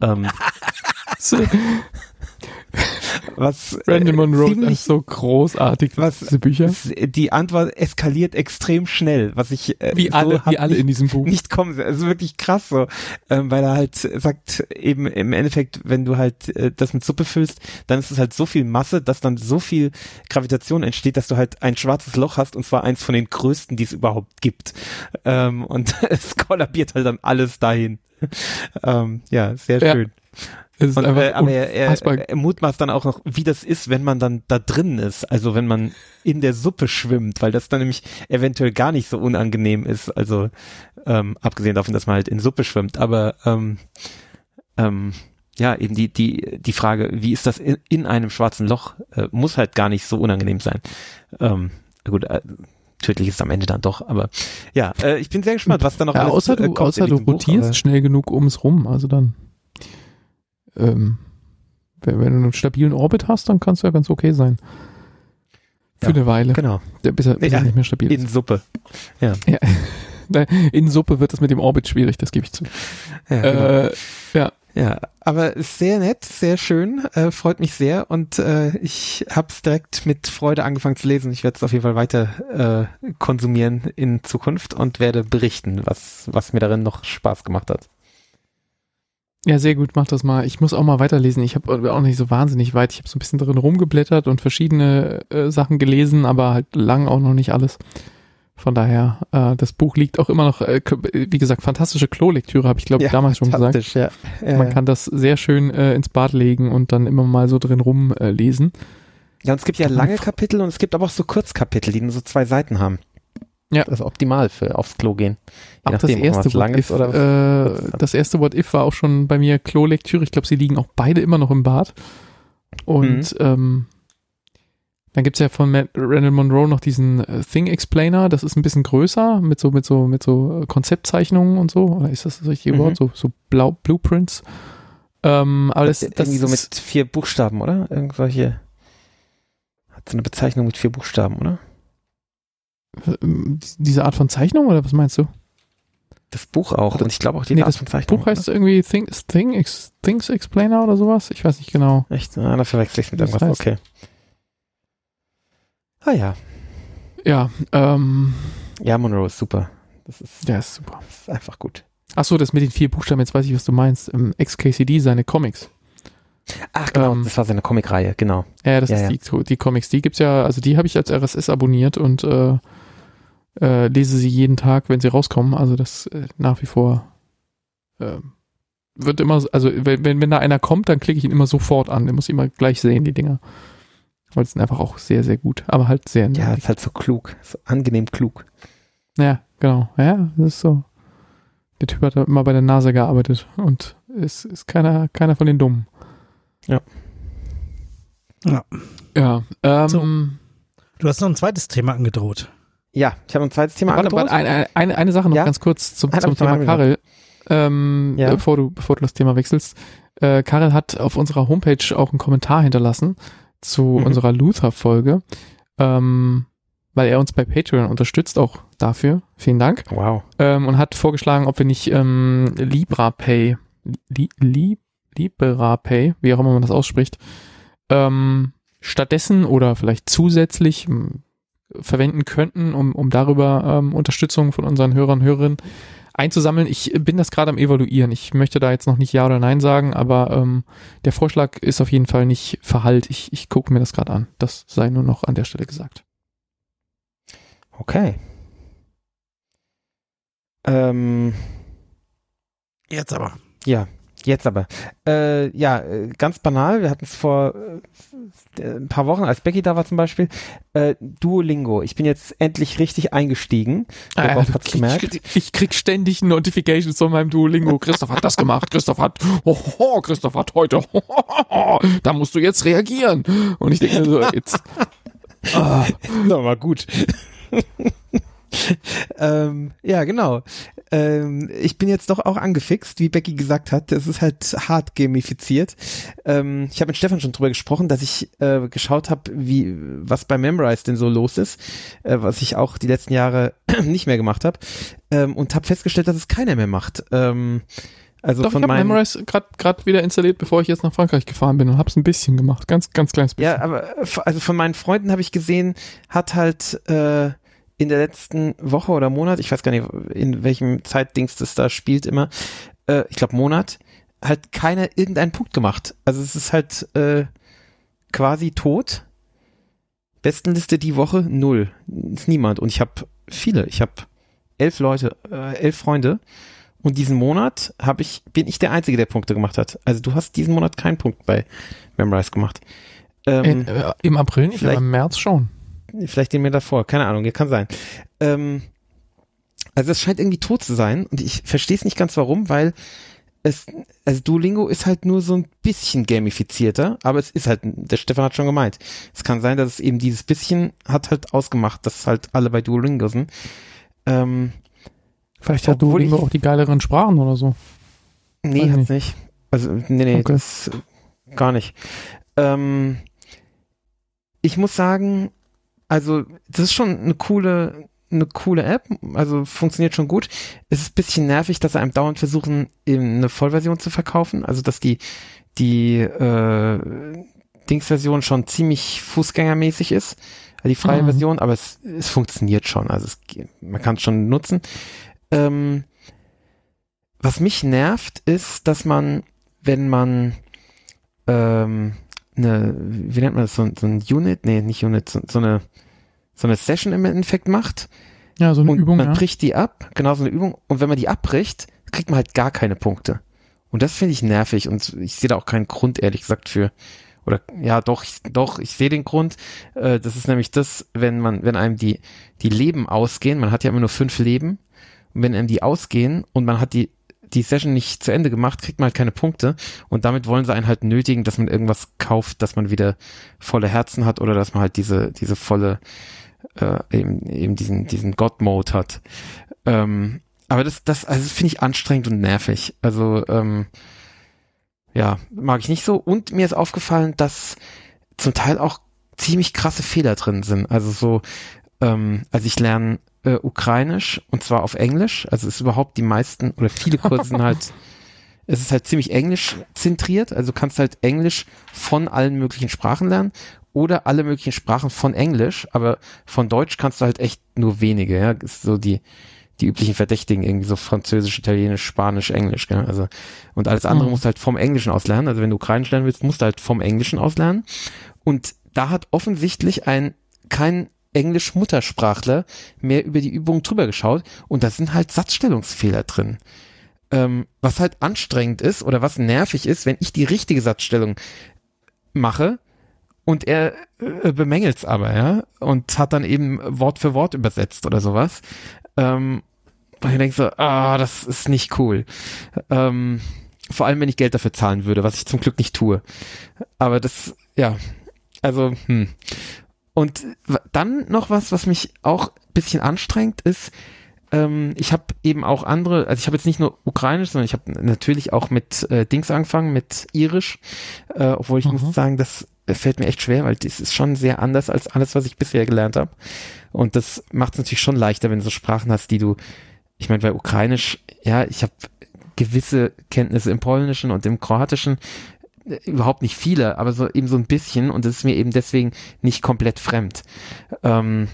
C: Ähm,
B: was Brandon äh, Monroe ist so großartig
C: was diese Bücher? die Antwort eskaliert extrem schnell was ich
B: äh, wie so alle wie alle in diesem Buch.
C: nicht kommen also wirklich krass so ähm, weil er halt sagt eben im Endeffekt wenn du halt äh, das mit Suppe füllst dann ist es halt so viel Masse dass dann so viel Gravitation entsteht dass du halt ein schwarzes Loch hast und zwar eins von den größten die es überhaupt gibt. Ähm, und es kollabiert halt dann alles dahin. Ähm, ja sehr schön. ja. Und, äh, aber er, er, er mutmaßt dann auch noch, wie das ist, wenn man dann da drin ist, also wenn man in der Suppe schwimmt, weil das dann nämlich eventuell gar nicht so unangenehm ist, also ähm, abgesehen davon, dass man halt in Suppe schwimmt, aber ähm, ähm, ja, eben die, die, die Frage, wie ist das in, in einem schwarzen Loch, äh, muss halt gar nicht so unangenehm sein. Ähm, gut, äh, tödlich ist am Ende dann doch, aber ja, äh, ich bin sehr gespannt, was da noch
B: ja, alles außer äh, du, kommt. Außer du rotierst Buch, schnell genug ums rum, also dann ähm, wenn, wenn, du einen stabilen Orbit hast, dann kannst du ja ganz okay sein. Für ja, eine Weile.
C: Genau.
B: Bis er, bis ja, er nicht mehr stabil
C: in ist. In Suppe. Ja.
B: ja. In Suppe wird es mit dem Orbit schwierig, das gebe ich zu.
C: Ja, genau. äh, ja. Ja, aber sehr nett, sehr schön, äh, freut mich sehr und äh, ich habe es direkt mit Freude angefangen zu lesen. Ich werde es auf jeden Fall weiter äh, konsumieren in Zukunft und werde berichten, was, was mir darin noch Spaß gemacht hat.
B: Ja, sehr gut, mach das mal. Ich muss auch mal weiterlesen. Ich habe auch nicht so wahnsinnig weit. Ich habe so ein bisschen drin rumgeblättert und verschiedene äh, Sachen gelesen, aber halt lang auch noch nicht alles. Von daher, äh, das Buch liegt auch immer noch, äh, wie gesagt, fantastische Klolektüre, habe ich glaube ja, damals schon gesagt. Ja. Ja, Man kann das sehr schön äh, ins Bad legen und dann immer mal so drin rumlesen.
C: Äh, ja, und es gibt ja lange Kapitel und es gibt aber auch so Kurzkapitel, die nur so zwei Seiten haben. Ja. Das ist optimal für aufs Klo gehen.
B: Je nachdem, das erste lang ist oder äh, Das erste What If war auch schon bei mir Klo-Lektüre. Ich glaube, sie liegen auch beide immer noch im Bad. Und mhm. ähm, dann gibt's ja von Matt, Randall Monroe noch diesen äh, Thing Explainer. Das ist ein bisschen größer mit so mit so mit so äh, Konzeptzeichnungen und so. Oder ist das das richtige mhm. Wort? So so Blau Blueprints. Ähm, aber das, das,
C: das irgendwie so mit vier Buchstaben, oder? Irgendwelche hat so eine Bezeichnung mit vier Buchstaben, oder?
B: Diese Art von Zeichnung oder was meinst du?
C: Das Buch auch und ich glaube auch die nee,
B: Art von Zeichnung. Das Buch heißt irgendwie Things, Thing, Things Explainer oder sowas. Ich weiß nicht genau.
C: Echt? Ah, da verwechsel ich mit irgendwas. Heißt. Okay. Ah ja.
B: Ja, ähm.
C: Ja, Monroe ist super.
B: Das ist, ja, ist super.
C: Das ist einfach gut.
B: Ach so, das mit den vier Buchstaben, jetzt weiß ich, was du meinst. Ähm, XKCD, seine Comics.
C: Ach genau, ähm, das war seine Comicreihe, genau.
B: Ja, das
C: ja,
B: ist ja. Die, die Comics. Die gibt's ja, also die habe ich als RSS abonniert und äh, äh, lese sie jeden Tag, wenn sie rauskommen. Also das äh, nach wie vor äh, wird immer, also wenn, wenn, wenn da einer kommt, dann klicke ich ihn immer sofort an. Den muss ich immer gleich sehen, die Dinger. Weil es sind einfach auch sehr, sehr gut. Aber halt sehr
C: Ja, ist halt so klug. So angenehm klug.
B: Ja, genau. Ja, das ist so. Der Typ hat immer bei der NASA gearbeitet und ist, ist keiner, keiner von den Dummen.
C: Ja.
B: Ja. Ja. Ähm, so.
A: Du hast noch ein zweites Thema angedroht.
C: Ja, ich habe ein zweites Thema
B: Warte, warte, eine, eine, eine Sache noch
C: Ja?
B: ganz kurz zum, zum Thema Karel. Ähm,
C: Ja?
B: bevor, du, bevor du das Thema wechselst. Äh, Karel hat auf unserer Homepage auch einen Kommentar hinterlassen zu
C: Mhm.
B: unserer Luther-Folge, ähm, weil er uns bei Patreon unterstützt, auch dafür. Vielen Dank.
C: Wow.
B: Ähm, und hat vorgeschlagen, ob wir nicht ähm, LibraPay, Li, Li, LibraPay, wie auch immer man das ausspricht, ähm, stattdessen oder vielleicht zusätzlich verwenden könnten, um, um darüber ähm, Unterstützung von unseren Hörern und Hörerinnen einzusammeln. Ich bin das gerade am Evaluieren. Ich möchte da jetzt noch nicht Ja oder Nein sagen, aber ähm, der Vorschlag ist auf jeden Fall nicht verhallt. Ich, ich gucke mir das gerade an. Das sei nur noch an der Stelle gesagt.
C: Okay. Ähm,
A: Jetzt aber.
C: ja, jetzt aber. Äh, ja, äh, ganz banal. Wir hatten es vor äh, ein paar Wochen, als Becky da war zum Beispiel. Äh, Duolingo. Ich bin jetzt endlich richtig eingestiegen.
B: Ah,
C: Worauf hat's gemerkt?
B: Ich, ich krieg ständig Notifications von meinem Duolingo. Christoph hat das gemacht. Christoph hat, oh, oh, Christoph hat heute, oh, oh, oh, da musst du jetzt reagieren. Und ich denke so, jetzt, ah,
C: Na mal gut. ähm, ja, genau. Ähm, ich bin jetzt doch auch angefixt, wie Becky gesagt hat. Es ist halt hart gamifiziert. Ähm, ich habe mit Stefan schon drüber gesprochen, dass ich äh, geschaut habe, wie was bei Memrise denn so los ist, äh, was ich auch die letzten Jahre nicht mehr gemacht habe ähm, und habe festgestellt, dass es keiner mehr macht. Ähm, also
B: doch, ich
C: von
B: habe
C: meinen
B: Memrise gerade wieder installiert, bevor ich jetzt nach Frankreich gefahren bin und hab's ein bisschen gemacht. Ganz, ganz kleines bisschen.
C: Ja, aber also von meinen Freunden habe ich gesehen, hat halt äh, in der letzten Woche oder Monat, ich weiß gar nicht, in welchem Zeitdings das da spielt immer, äh, ich glaube Monat, halt keiner irgendeinen Punkt gemacht. Also es ist halt äh, quasi tot. Bestenliste die Woche null. Ist niemand. Und ich habe viele. Ich habe elf Leute, äh, elf Freunde. Und diesen Monat habe ich, bin ich der Einzige, der Punkte gemacht hat. Also du hast diesen Monat keinen Punkt bei Memrise gemacht. Ähm,
B: äh, Im April nicht, aber im März schon.
C: Vielleicht den mir davor, keine Ahnung, kann sein. Ähm, also es scheint irgendwie tot zu sein und ich verstehe es nicht ganz warum, weil es, also Duolingo ist halt nur so ein bisschen gamifizierter, aber es ist halt, der Stefan hat schon gemeint, es kann sein, dass es eben dieses bisschen hat halt ausgemacht, dass halt alle bei Duolingo sind. Ähm,
B: Vielleicht hat Duolingo
C: ich-
B: auch die geileren Sprachen oder so.
C: nee,
B: Weiß
C: hat's
B: nicht.
C: nicht. Also, nee, nee,
B: Okay.
C: das gar nicht. Ähm, ich muss sagen, also das ist schon eine coole, eine coole App, also funktioniert schon gut. Es ist ein bisschen nervig, dass sie einem dauernd versuchen, eben eine Vollversion zu verkaufen, also dass die, die äh, Dingsversion schon ziemlich fußgängermäßig ist, also die freie
B: Mhm.
C: Version, aber es, es funktioniert schon, also es, man kann es schon nutzen. Ähm, was mich nervt, ist, dass man, wenn man ähm, eine, wie nennt man das, so, so ein Unit, nee, nicht Unit, so, so eine so eine Session im Endeffekt macht
B: Ja, so eine
C: und
B: Übung,
C: man
B: ja.
C: bricht die ab, genau so eine Übung, und wenn man die abbricht, kriegt man halt gar keine Punkte. Und das finde ich nervig und ich sehe da auch keinen Grund, ehrlich gesagt, für. Oder ja, doch, ich, doch, ich sehe den Grund. Äh, das ist nämlich das, wenn man, wenn einem die, die Leben ausgehen, man hat ja immer nur fünf Leben, und wenn einem die ausgehen und man hat die, die Session nicht zu Ende gemacht, kriegt man halt keine Punkte. Und damit wollen sie einen halt nötigen, dass man irgendwas kauft, dass man wieder volle Herzen hat oder dass man halt diese, diese volle, äh, eben, eben diesen, diesen God-Mode hat. Ähm, aber das, das, also finde ich anstrengend und nervig. Also, ähm, ja, mag ich nicht so. Und mir ist aufgefallen, dass zum Teil auch ziemlich krasse Fehler drin sind. Also so, ähm, also ich lerne äh, Ukrainisch und zwar auf Englisch. Also es ist überhaupt die meisten oder viele Kurse sind halt, es ist halt ziemlich englisch zentriert. Also du kannst halt Englisch von allen möglichen Sprachen lernen oder alle möglichen Sprachen von Englisch, aber von Deutsch kannst du halt echt nur wenige, ja. Ist so die, die üblichen Verdächtigen, irgendwie so Französisch, Italienisch, Spanisch, Englisch, gell? Also, und alles andere
B: Mhm.
C: musst du halt vom Englischen aus lernen. Also wenn du Ukrainisch lernen willst, musst du halt vom Englischen aus lernen. Und da hat offensichtlich ein, kein Englisch-Muttersprachler mehr über die Übung drüber geschaut und da sind halt Satzstellungsfehler drin. Ähm, was halt anstrengend ist oder was nervig ist, wenn ich die richtige Satzstellung mache und er äh, bemängelt's aber, ja, und hat dann eben Wort für Wort übersetzt oder sowas. Ähm, und ich denke so, ah, das ist nicht cool. Ähm, vor allem, wenn ich Geld dafür zahlen würde, was ich zum Glück nicht tue. Aber das, ja, also, hm. Und dann noch was, was mich auch ein bisschen anstrengt, ist, ähm, ich habe eben auch andere, also ich habe jetzt nicht nur ukrainisch, sondern ich habe natürlich auch mit äh, Dings angefangen, mit irisch, äh, obwohl ich mhm. muss sagen, das fällt mir echt schwer, weil das ist schon sehr anders als alles, was ich bisher gelernt habe. Und das macht es natürlich schon leichter, wenn du so Sprachen hast, die du, ich meine, bei ukrainisch, ja, ich habe gewisse Kenntnisse im Polnischen und im Kroatischen, äh, überhaupt nicht viele, aber so eben so ein bisschen und das ist mir eben deswegen nicht komplett fremd. Ähm,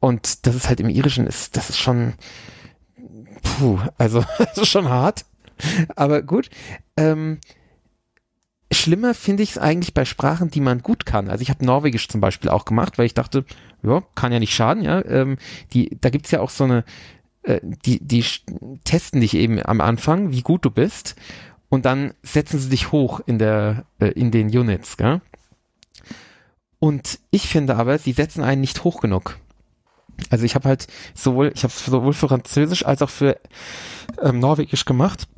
C: und das ist halt im Irischen ist, das ist schon, puh, also das ist schon hart. Aber gut. Ähm, schlimmer finde ich es eigentlich bei Sprachen, die man gut kann. Also ich habe Norwegisch zum Beispiel auch gemacht, weil ich dachte, ja, kann ja nicht schaden, ja. Ähm, die, da gibt's ja auch so eine, äh, die, die testen dich eben am Anfang, wie gut du bist, und dann setzen sie dich hoch in der, äh, in den Units, gell? Und ich finde aber, sie setzen einen nicht hoch genug. Also ich habe halt sowohl, ich habe sowohl für Französisch als auch für ähm, Norwegisch gemacht.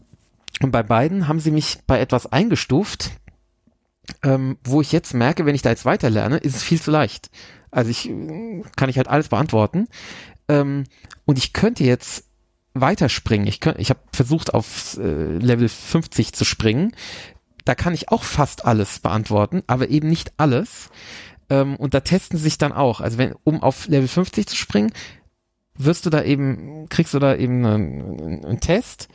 C: Und bei beiden haben sie mich bei etwas eingestuft, ähm, wo ich jetzt merke, wenn ich da jetzt weiter lerne, ist es viel zu leicht. Also ich kann ich halt alles beantworten. Ähm, und ich könnte jetzt weiterspringen. Ich, ich habe versucht, auf äh, Level 50 zu springen. Da kann ich auch fast alles beantworten, aber eben nicht alles. Ähm, und da testen sich dann auch. Also wenn, um auf Level 50 zu springen, wirst du da eben, kriegst du da eben einen, einen Test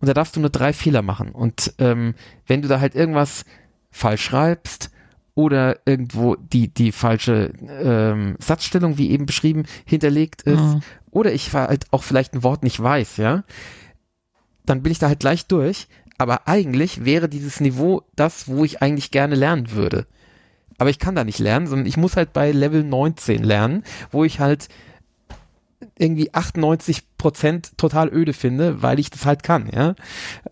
C: und da darfst du nur drei Fehler machen. Und ähm, wenn du da halt irgendwas falsch schreibst oder irgendwo die, die falsche ähm, Satzstellung, wie eben beschrieben, hinterlegt ist, mhm. oder ich halt auch vielleicht ein Wort nicht weiß, ja, dann bin ich da halt gleich durch. Aber eigentlich wäre dieses Niveau das, wo ich eigentlich gerne lernen würde aber ich kann da nicht lernen, sondern ich muss halt bei Level 19 lernen, wo ich halt irgendwie 98 Prozent total öde finde, weil ich das halt kann, ja.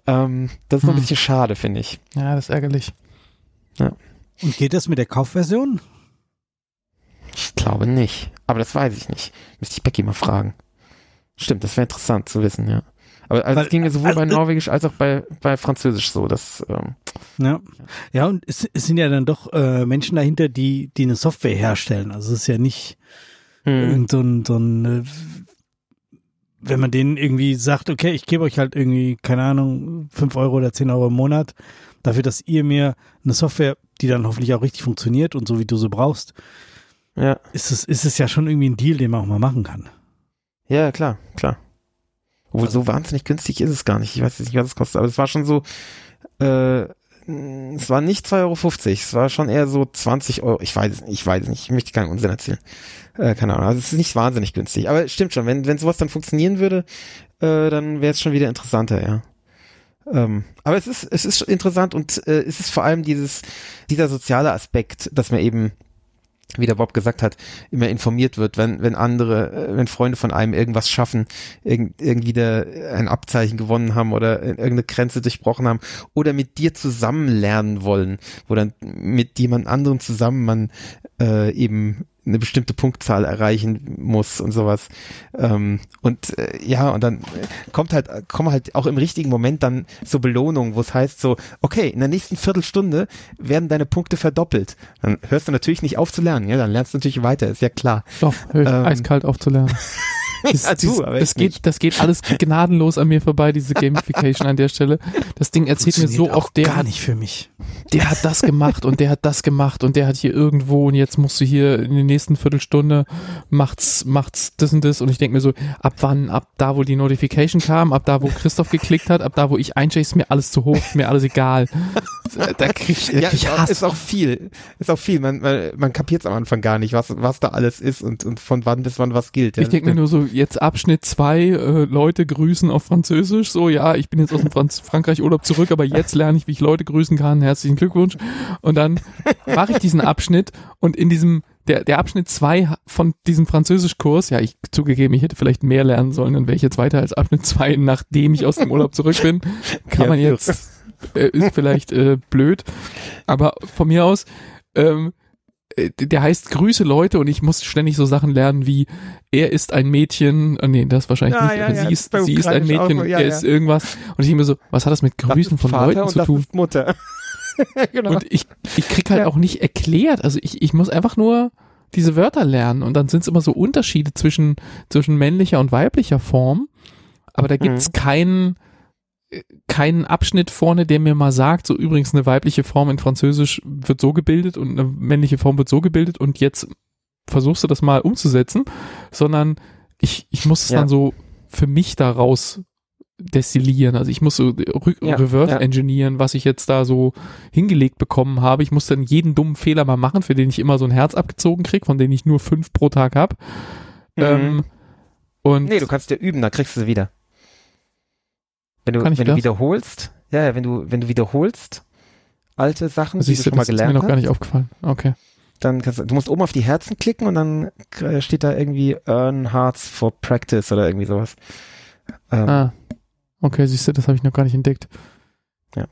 C: Ähm, das ist hm. ein hm. bisschen schade, finde ich.
B: Ja, das ist ärgerlich.
A: Ja. Und geht das mit der Kaufversion?
C: Ich glaube nicht, aber das weiß ich nicht. Müsste ich Becky mal fragen. Stimmt, das wäre interessant zu wissen, ja. Aber also es ging ja sowohl also, bei Norwegisch als auch bei, bei Französisch so. Dass, ähm,
A: ja. ja, und es, es sind ja dann doch äh, Menschen dahinter, die, die eine Software herstellen. Also es ist ja nicht hm. irgend so ein, so ein äh, wenn man denen irgendwie sagt, okay, ich gebe euch halt irgendwie, keine Ahnung, fünf Euro oder zehn Euro im Monat, dafür, dass ihr mir eine Software, die dann hoffentlich auch richtig funktioniert und so wie du sie brauchst, ja. ist es, ist es ja schon irgendwie ein Deal, den man auch mal machen kann.
C: Ja, klar, klar. Obwohl, so wahnsinnig günstig ist es gar nicht. Ich weiß jetzt nicht, was es kostet, aber es war schon so, äh, es war nicht 2,50 Euro, es war schon eher so 20 Euro. Ich weiß ich weiß es nicht, ich möchte keinen Unsinn erzählen. Äh, keine Ahnung, also es ist nicht wahnsinnig günstig. Aber stimmt schon, wenn, wenn sowas dann funktionieren würde, äh, dann wäre es schon wieder interessanter, ja. Ähm, aber es ist, es ist interessant und äh, es ist vor allem dieses, dieser soziale Aspekt, dass man eben wie der Bob gesagt hat, immer informiert wird, wenn, wenn andere, äh, wenn Freunde von einem irgendwas schaffen, irg irgendwie der, ein Abzeichen gewonnen haben oder irgendeine Grenze durchbrochen haben oder mit dir zusammen lernen wollen, wo dann mit jemand anderem zusammen man äh, eben eine bestimmte Punktzahl erreichen muss und sowas. Ähm, und äh, ja, und dann kommt halt, kommen halt auch im richtigen Moment dann so Belohnungen, wo es heißt so, okay, in der nächsten Viertelstunde werden deine Punkte verdoppelt. Dann hörst du natürlich nicht auf zu lernen, ja, dann lernst du natürlich weiter, ist ja klar.
B: Doch, ähm, eiskalt auf zu lernen. Das, ja, du, aber das, geht, das geht alles gnadenlos an mir vorbei, diese Gamification an der Stelle. Das Ding erzählt mir so oft, der
A: gar nicht für mich.
B: Der hat das gemacht und der hat das gemacht und der hat hier irgendwo und jetzt musst du hier in der nächsten Viertelstunde macht's, macht's das und das und ich denke mir so, ab wann, ab da, wo die Notification kam, ab da, wo Christoph geklickt hat, ab da, wo ich eincheck, ist mir alles zu hoch, mir alles egal.
C: Da krieg ich, ja, ich Hass. Ist auch viel, ist auch viel. Man, man, man kapiert es am Anfang gar nicht, was, was da alles ist und, und von wann bis wann was gilt.
B: Ich denke mir nur so, jetzt Abschnitt zwei äh, Leute grüßen auf Französisch. So, ja, ich bin jetzt aus dem Franz Frankreich Urlaub zurück, aber jetzt lerne ich, wie ich Leute grüßen kann. Herzlichen Glückwunsch. Und dann mache ich diesen Abschnitt und in diesem der, der Abschnitt zwei von diesem Französischkurs, ja, ich zugegeben, ich hätte vielleicht mehr lernen sollen, dann wäre ich jetzt weiter als Abschnitt zwei, nachdem ich aus dem Urlaub zurück bin. Kann ja, man jetzt, äh, ist vielleicht äh, blöd, aber von mir aus, ähm, äh, der heißt Grüße Leute und ich muss ständig so Sachen lernen wie er ist ein Mädchen, oh nee, das wahrscheinlich ja, nicht, ja, aber ja, sie ist, sie ist ein Mädchen, auch, er ist irgendwas und ich immer so, was hat das mit Grüßen das von Vater Leuten zu tun?
C: Mutter.
B: genau. Und ich, ich krieg halt auch nicht erklärt, also ich, ich muss einfach nur diese Wörter lernen und dann sind es immer so Unterschiede zwischen, zwischen männlicher und weiblicher Form. Aber da gibt's mhm. keinen, keinen Abschnitt vorne, der mir mal sagt, so übrigens eine weibliche Form in Französisch wird so gebildet und eine männliche Form wird so gebildet und jetzt versuchst du das mal umzusetzen, sondern ich, ich muss es ja. dann so für mich daraus destillieren. Also ich muss so ja, reverse ja. engineeren, was ich jetzt da so hingelegt bekommen habe. Ich muss dann jeden dummen Fehler mal machen, für den ich immer so ein Herz abgezogen kriege, von denen ich nur fünf pro Tag habe. Mhm. Ähm, und
C: nee, du kannst dir üben, dann kriegst du sie wieder. Wenn du, wenn das? du wiederholst, ja, ja, wenn du, wenn du wiederholst alte Sachen,
B: also die du schon mal gelernt hast. ist mir noch gar nicht aufgefallen. Okay.
C: Dann kannst du, du musst oben auf die Herzen klicken und dann steht da irgendwie Earn Hearts for Practice oder irgendwie sowas.
B: Ähm, ah. Okay, siehst du, das habe ich noch gar nicht entdeckt.
C: Ja.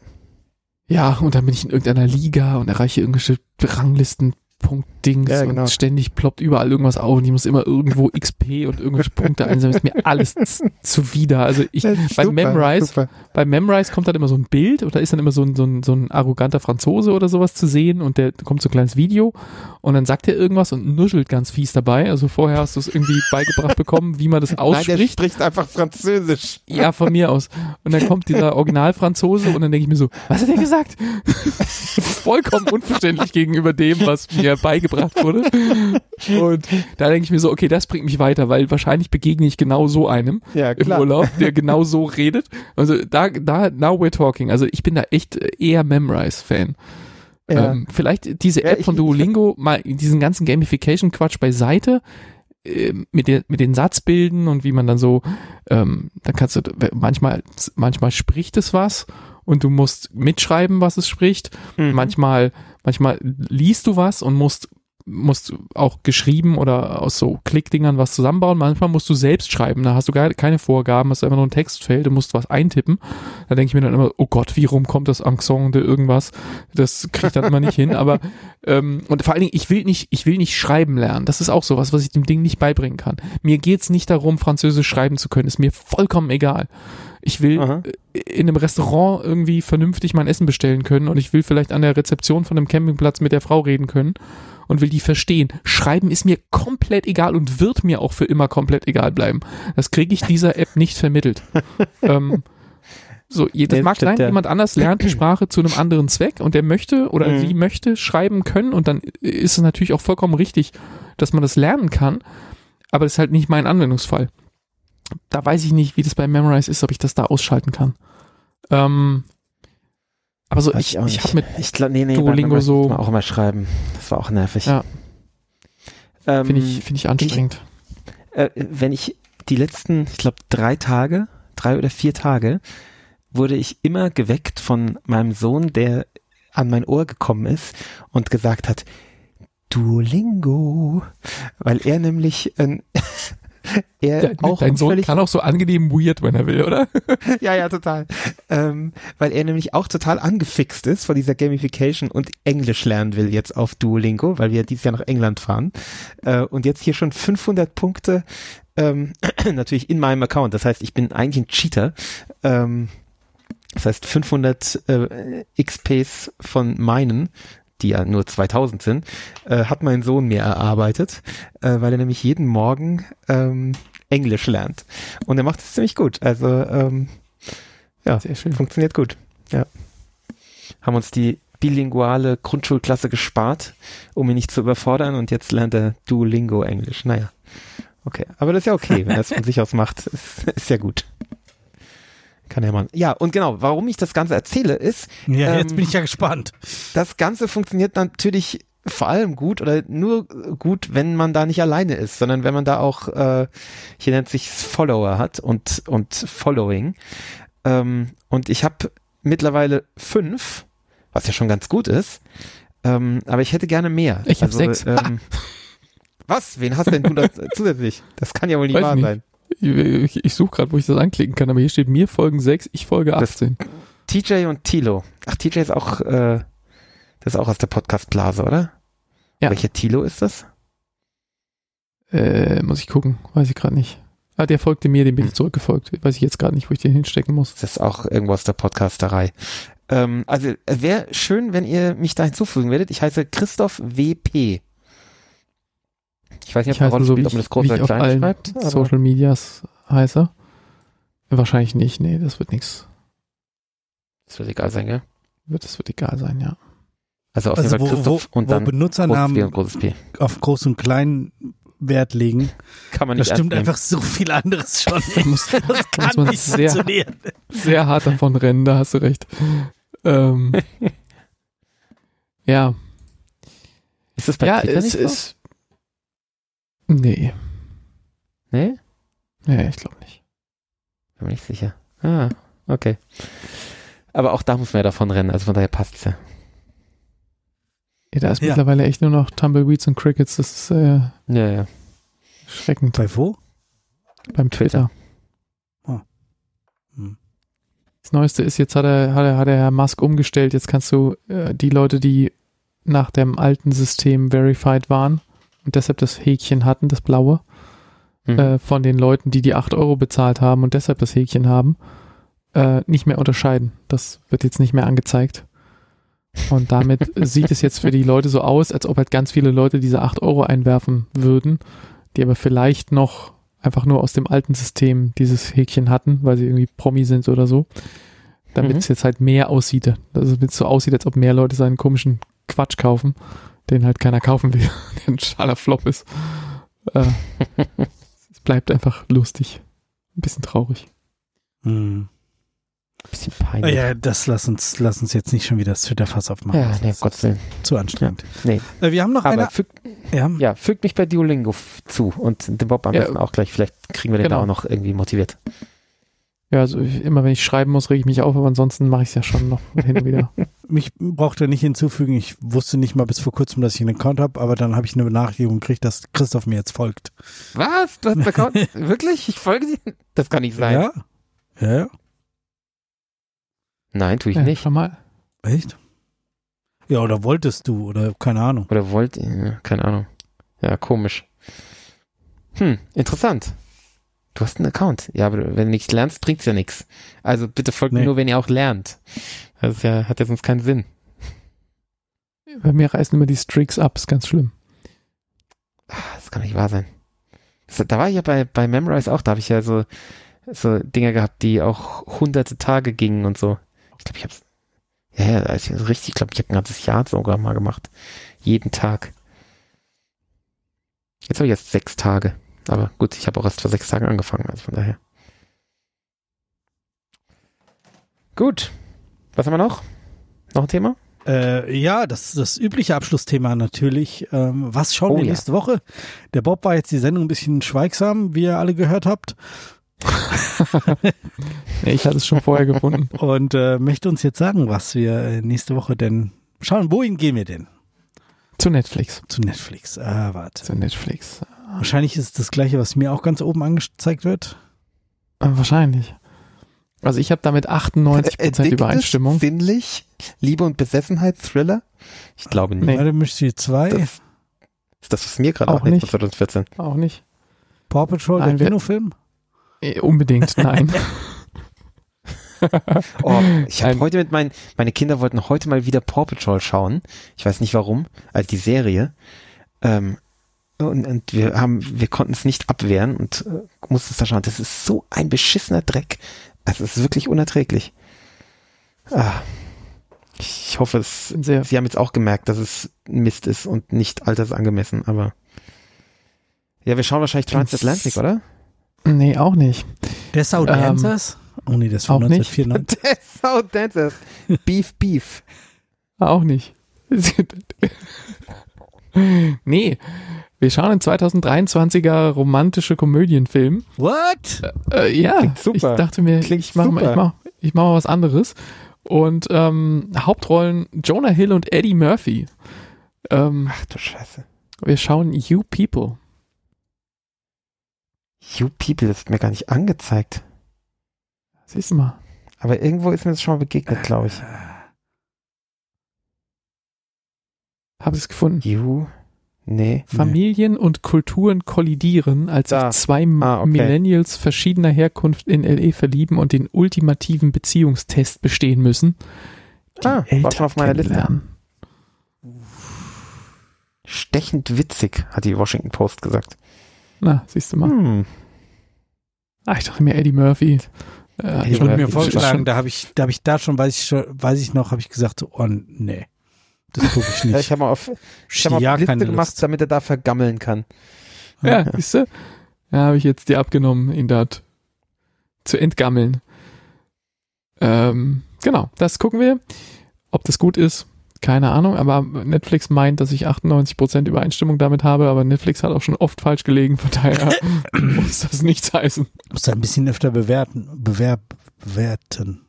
B: Ja, und dann bin ich in irgendeiner Liga und erreiche irgendwelche Ranglisten Punkt-Dings ja, genau. und ständig ploppt überall irgendwas auf und ich muss immer irgendwo XP und irgendwelche Punkte einsammeln. Ist mir alles zuwider. Also ich, bei Memrise, bei Memrise kommt dann immer so ein Bild oder ist dann immer so ein, so ein, so ein arroganter Franzose oder sowas zu sehen und der kommt so ein kleines Video und dann sagt er irgendwas und nuschelt ganz fies dabei. Also vorher hast du es irgendwie beigebracht bekommen, wie man das ausspricht. Nein, der
C: spricht einfach Französisch.
B: Ja, von mir aus. Und dann kommt dieser Original-Franzose und dann denke ich mir so, was hat er gesagt? Vollkommen unverständlich gegenüber dem, was mir beigebracht wurde. Und da denke ich mir so, okay, das bringt mich weiter, weil wahrscheinlich begegne ich genau so einem
C: ja,
B: im Urlaub, der genau so redet. Also da, da, now we're talking. Also ich bin da echt eher Memrise-Fan. Ja. Ähm, vielleicht diese App ja, ich, von Duolingo, mal diesen ganzen Gamification-Quatsch beiseite, äh, mit, der, mit den Satzbilden und wie man dann so, ähm, dann kannst du, manchmal, manchmal spricht es was und du musst mitschreiben, was es spricht. Mhm. Manchmal, manchmal liest du was und musst musst auch geschrieben oder aus so Klickdingern was zusammenbauen. Manchmal musst du selbst schreiben. Da hast du gar keine Vorgaben, hast einfach nur ein Textfeld, du musst was eintippen. Da denke ich mir dann immer, oh Gott, wie rum kommt das Ensemble irgendwas? Das kriege ich dann immer nicht hin. Aber ähm, und vor allen Dingen, ich will nicht, ich will nicht schreiben lernen. Das ist auch sowas, was ich dem Ding nicht beibringen kann. Mir geht's nicht darum, Französisch schreiben zu können. Ist mir vollkommen egal. Ich will Aha. in einem Restaurant irgendwie vernünftig mein Essen bestellen können und ich will vielleicht an der Rezeption von einem Campingplatz mit der Frau reden können und will die verstehen. Schreiben ist mir komplett egal und wird mir auch für immer komplett egal bleiben. Das kriege ich dieser App nicht vermittelt. ähm, so, das mag sein, jemand anders lernt die Sprache zu einem anderen Zweck und der möchte oder mhm. sie möchte schreiben können und dann ist es natürlich auch vollkommen richtig, dass man das lernen kann, aber das ist halt nicht mein Anwendungsfall da weiß ich nicht, wie das bei Memorize ist, ob ich das da ausschalten kann. Ähm, aber so, ich, ich, ich habe mit
C: ich glaub, nee, nee, Duolingo so. auch immer schreiben. Das war auch nervig.
B: Ja. Ähm, Finde ich, find ich anstrengend.
C: Ich, äh, wenn ich die letzten, ich glaube, drei Tage, drei oder vier Tage, wurde ich immer geweckt von meinem Sohn, der an mein Ohr gekommen ist und gesagt hat, Duolingo, weil er nämlich äh,
B: er Dein, auch dein Sohn kann auch so angenehm weird, wenn er will, oder?
C: ja, ja, total. Ähm, weil er nämlich auch total angefixt ist von dieser Gamification und Englisch lernen will jetzt auf Duolingo, weil wir dieses Jahr nach England fahren. Äh, und jetzt hier schon 500 Punkte, ähm, natürlich in meinem Account. Das heißt, ich bin eigentlich ein Cheater. Ähm, das heißt, 500 äh, XPs von meinen die ja nur 2000 sind, äh, hat mein Sohn mir erarbeitet, äh, weil er nämlich jeden Morgen ähm, Englisch lernt. Und er macht es ziemlich gut. Also ähm, ja, funktioniert gut. Ja. Haben uns die bilinguale Grundschulklasse gespart, um ihn nicht zu überfordern und jetzt lernt er Duolingo Englisch. Naja. Okay, aber das ist ja okay, wenn er es von sich aus macht, ist, ist ja gut. Kann ja man. Ja, und genau, warum ich das Ganze erzähle, ist.
A: Ja, ähm, jetzt bin ich ja gespannt.
C: Das Ganze funktioniert natürlich vor allem gut oder nur gut, wenn man da nicht alleine ist, sondern wenn man da auch, äh, hier nennt sich Follower hat und, und Following. Ähm, und ich habe mittlerweile fünf, was ja schon ganz gut ist. Ähm, aber ich hätte gerne mehr.
B: Ich habe also, sechs. Ähm,
C: was? Wen hast denn du da zusätzlich? Das kann ja wohl nicht Weiß wahr nicht. sein.
B: Ich, ich suche gerade, wo ich das anklicken kann, aber hier steht mir folgen 6, ich folge 18. Das,
C: TJ und Tilo. Ach, TJ ist auch, äh, das ist auch aus der Podcast-Blase, oder? Ja. Welcher Tilo ist das?
B: Äh, muss ich gucken, weiß ich gerade nicht. Ah, der folgte mir, dem bin ich hm. zurückgefolgt. Weiß ich jetzt gerade nicht, wo ich den hinstecken muss.
C: Das ist auch irgendwo aus der Podcasterei. Ähm, also wäre schön, wenn ihr mich da hinzufügen werdet. Ich heiße Christoph WP. Ich weiß nicht,
B: ob
C: eine
B: Rolle so spielt, ob man das groß oder klein schreibt. Social Medias heiße. Wahrscheinlich nicht, nee, das wird nichts.
C: Das wird egal sein, gell?
B: Das wird egal sein, ja.
C: Also auf also jeden Fall Christoph
A: wo,
C: und dann
A: Benutzernamen großes P großes P. auf groß und klein Wert legen.
C: Kann man nicht.
A: Da stimmt einfach so viel anderes schon. muss, das kann muss man nicht
B: sehr, funktionieren. Sehr hart davon rennen, da hast du recht. Ähm, ja.
C: Ist das bei
B: ja,
C: Twitter
B: es
C: nicht
B: ist. Nee.
C: Nee?
B: Nee, ich glaube nicht.
C: Bin mir nicht sicher. Ah, okay. Aber auch da muss man ja davon rennen, also von daher passt es ja.
B: Ja, da ist ja. mittlerweile echt nur noch Tumbleweeds und Crickets. Das ist äh,
C: ja, ja.
B: schreckend.
A: Bei wo?
B: Beim Twitter. Oh. Hm. Das Neueste ist, jetzt hat er, hat er, hat er Herr Musk umgestellt. Jetzt kannst du äh, die Leute, die nach dem alten System verified waren und deshalb das Häkchen hatten, das blaue, mhm. äh, von den Leuten, die die 8 Euro bezahlt haben und deshalb das Häkchen haben, äh, nicht mehr unterscheiden. Das wird jetzt nicht mehr angezeigt. Und damit sieht es jetzt für die Leute so aus, als ob halt ganz viele Leute diese 8 Euro einwerfen würden, die aber vielleicht noch einfach nur aus dem alten System dieses Häkchen hatten, weil sie irgendwie Promi sind oder so. Damit mhm. es jetzt halt mehr aussieht. Also damit es so aussieht, als ob mehr Leute seinen komischen Quatsch kaufen, den halt keiner kaufen will, der ein schaler Flop ist. Äh, es bleibt einfach lustig. Ein bisschen traurig.
A: Mhm. Bisschen peinlich. Ja, das lass uns, lass uns jetzt nicht schon wieder das Twitter-Fass aufmachen.
C: Ja, nee, Gott Willen.
A: Zu anstrengend.
C: Ja, nee.
A: Äh, wir haben noch
C: Aber
A: eine.
C: Füg, ja. ja, fügt mich bei Duolingo zu und den Bob am ja, besten auch gleich. Vielleicht kriegen wir den genau. da auch noch irgendwie motiviert.
B: Ja, also immer wenn ich schreiben muss, rege ich mich auf, aber ansonsten mache ich es ja schon noch hin und wieder.
A: mich braucht er nicht hinzufügen. Ich wusste nicht mal bis vor kurzem, dass ich einen Account habe, aber dann habe ich eine Benachrichtigung gekriegt, dass Christoph mir jetzt folgt.
C: Was? Du hast einen Account? Wirklich? Ich folge dir? Das kann nicht sein.
A: Ja. Ja, ja.
C: Nein, tue ich ja, nicht.
B: Schon mal.
A: Echt? Ja, oder wolltest du, oder keine Ahnung.
C: Oder wollt, ja, keine Ahnung. Ja, komisch. Hm, interessant. Du hast einen Account. Ja, aber wenn du nichts lernst, bringt's ja nichts. Also bitte folgt nee. mir nur, wenn ihr auch lernt. Das ja, hat ja sonst keinen Sinn.
B: Bei mir reißen immer die Streaks ab, ist ganz schlimm.
C: Ach, das kann nicht wahr sein. Das, da war ich ja bei, bei Memrise auch, da habe ich ja so, so Dinger gehabt, die auch hunderte Tage gingen und so. Ich glaube, ich habe ja, ja, also richtig, ich glaube, ich habe ein ganzes Jahr sogar mal gemacht. Jeden Tag. Jetzt habe ich erst sechs Tage. Aber gut, ich habe auch erst vor sechs Tagen angefangen, also von daher. Gut. Was haben wir noch? Noch ein Thema?
A: Äh, ja, das das übliche Abschlussthema natürlich. Ähm, was schauen oh, wir nächste ja. Woche? Der Bob war jetzt die Sendung ein bisschen schweigsam, wie ihr alle gehört habt.
B: ich hatte es schon vorher gefunden.
A: Und äh, möchte uns jetzt sagen, was wir äh, nächste Woche denn schauen. Wohin gehen wir denn?
B: Zu Netflix.
A: Zu Netflix. Ah, warte.
B: Zu Netflix.
A: Wahrscheinlich ist es das gleiche, was mir auch ganz oben angezeigt wird.
B: Äh, wahrscheinlich. Also ich habe damit 98% Addicted, Übereinstimmung.
C: Sinnlich? Liebe und Besessenheit, Thriller? Ich glaube nicht.
A: Nee. Warte, Mystery 2. Das,
C: ist das, was mir gerade auch nicht 2014.
B: Auch nicht.
A: Paw Patrol, Nein, der Kinofilm?
B: Äh, unbedingt, nein.
C: oh, ich habe heute mit meinen, meine Kinder wollten heute mal wieder Paw Patrol schauen. Ich weiß nicht warum, also die Serie. Ähm, und, und wir haben, wir konnten es nicht abwehren und äh, mussten es da schauen. Das ist so ein beschissener Dreck. Also es ist wirklich unerträglich. Ah. Ich hoffe, es, Sie haben jetzt auch gemerkt, dass es Mist ist und nicht altersangemessen, aber ja, wir schauen wahrscheinlich Transatlantic, oder?
B: Nee, auch nicht.
A: Dessau Dancers? Ähm, oh nee, das war 1994.
C: Dessau Dancers. Beef Beef.
B: Auch nicht. nee, wir schauen einen 2023er romantische Komödienfilm.
A: What?
B: Äh, äh, ja, ich dachte mir, Klingt ich mache mal, ich mach, ich mach mal was anderes. Und ähm, Hauptrollen Jonah Hill und Eddie Murphy. Ähm,
C: Ach du Scheiße.
B: Wir schauen You People.
C: You People, ist mir gar nicht angezeigt.
B: Siehst du mal.
C: Aber irgendwo ist mir das schon mal begegnet, glaube ich.
B: Habe es gefunden.
C: You. Nee.
B: Familien und Kulturen kollidieren, als da. sich zwei ah, okay. Millennials verschiedener Herkunft in LE verlieben und den ultimativen Beziehungstest bestehen müssen.
C: Die ah, Eltern war schon auf meiner Liste.
D: Stechend witzig, hat die Washington Post gesagt.
B: Na, siehst du mal. Hm. Ah, ich dachte mir Eddie Murphy.
A: Äh, ich wurde mir vorgeschlagen, da habe ich, da habe ich da schon, weiß ich schon, weiß ich noch, habe ich gesagt, oh nee, das gucke ich nicht.
D: ja, ich habe mal auf, ich hab mal auf Liste gemacht, Lust. damit er da vergammeln kann.
B: Ja, siehst du? Ja, habe ich jetzt dir abgenommen, ihn dort zu entgammeln. Ähm, genau, das gucken wir. Ob das gut ist, keine Ahnung, aber Netflix meint, dass ich 98% Übereinstimmung damit habe, aber Netflix hat auch schon oft falsch gelegen, von daher muss das nichts heißen.
A: Muss ein bisschen öfter bewerten, bewerb, bewerten.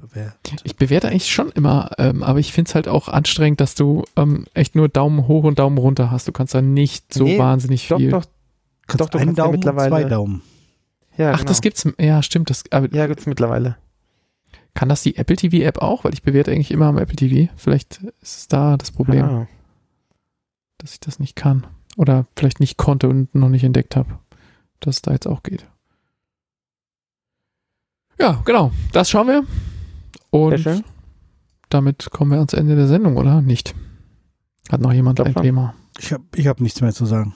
B: Bewerten. Ich bewerte eigentlich schon immer, ähm, aber ich finde es halt auch anstrengend, dass du ähm, echt nur Daumen hoch und Daumen runter hast. Du kannst da nicht so nee, wahnsinnig
D: doch,
B: viel.
D: Doch, doch, doch,
A: einen Daumen, mittlerweile. zwei Daumen.
B: Ja, Ach, genau. das gibt's, ja, stimmt. Das,
D: aber, ja, gibt's mittlerweile.
B: Kann das die Apple TV App auch? Weil ich bewerte eigentlich immer am Apple TV. Vielleicht ist es da das Problem, ah. dass ich das nicht kann. Oder vielleicht nicht konnte und noch nicht entdeckt habe, dass es da jetzt auch geht. Ja, genau. Das schauen wir. Und damit kommen wir ans Ende der Sendung, oder? Nicht? Hat noch jemand ein schon. Thema?
A: Ich habe ich hab nichts mehr zu sagen.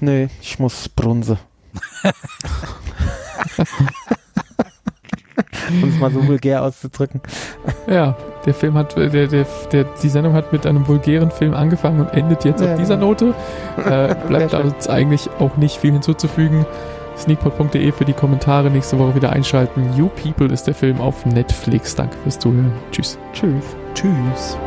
D: Nee, ich muss Brunse. um es mal so vulgär auszudrücken.
B: Ja, der Film hat, der, der, der, die Sendung hat mit einem vulgären Film angefangen und endet jetzt ja. auf dieser Note. Äh, bleibt da uns eigentlich auch nicht viel hinzuzufügen. Sneakpot.de für die Kommentare nächste Woche wieder einschalten. You People ist der Film auf Netflix. Danke fürs Zuhören. Tschüss.
A: Tschüss. Tschüss.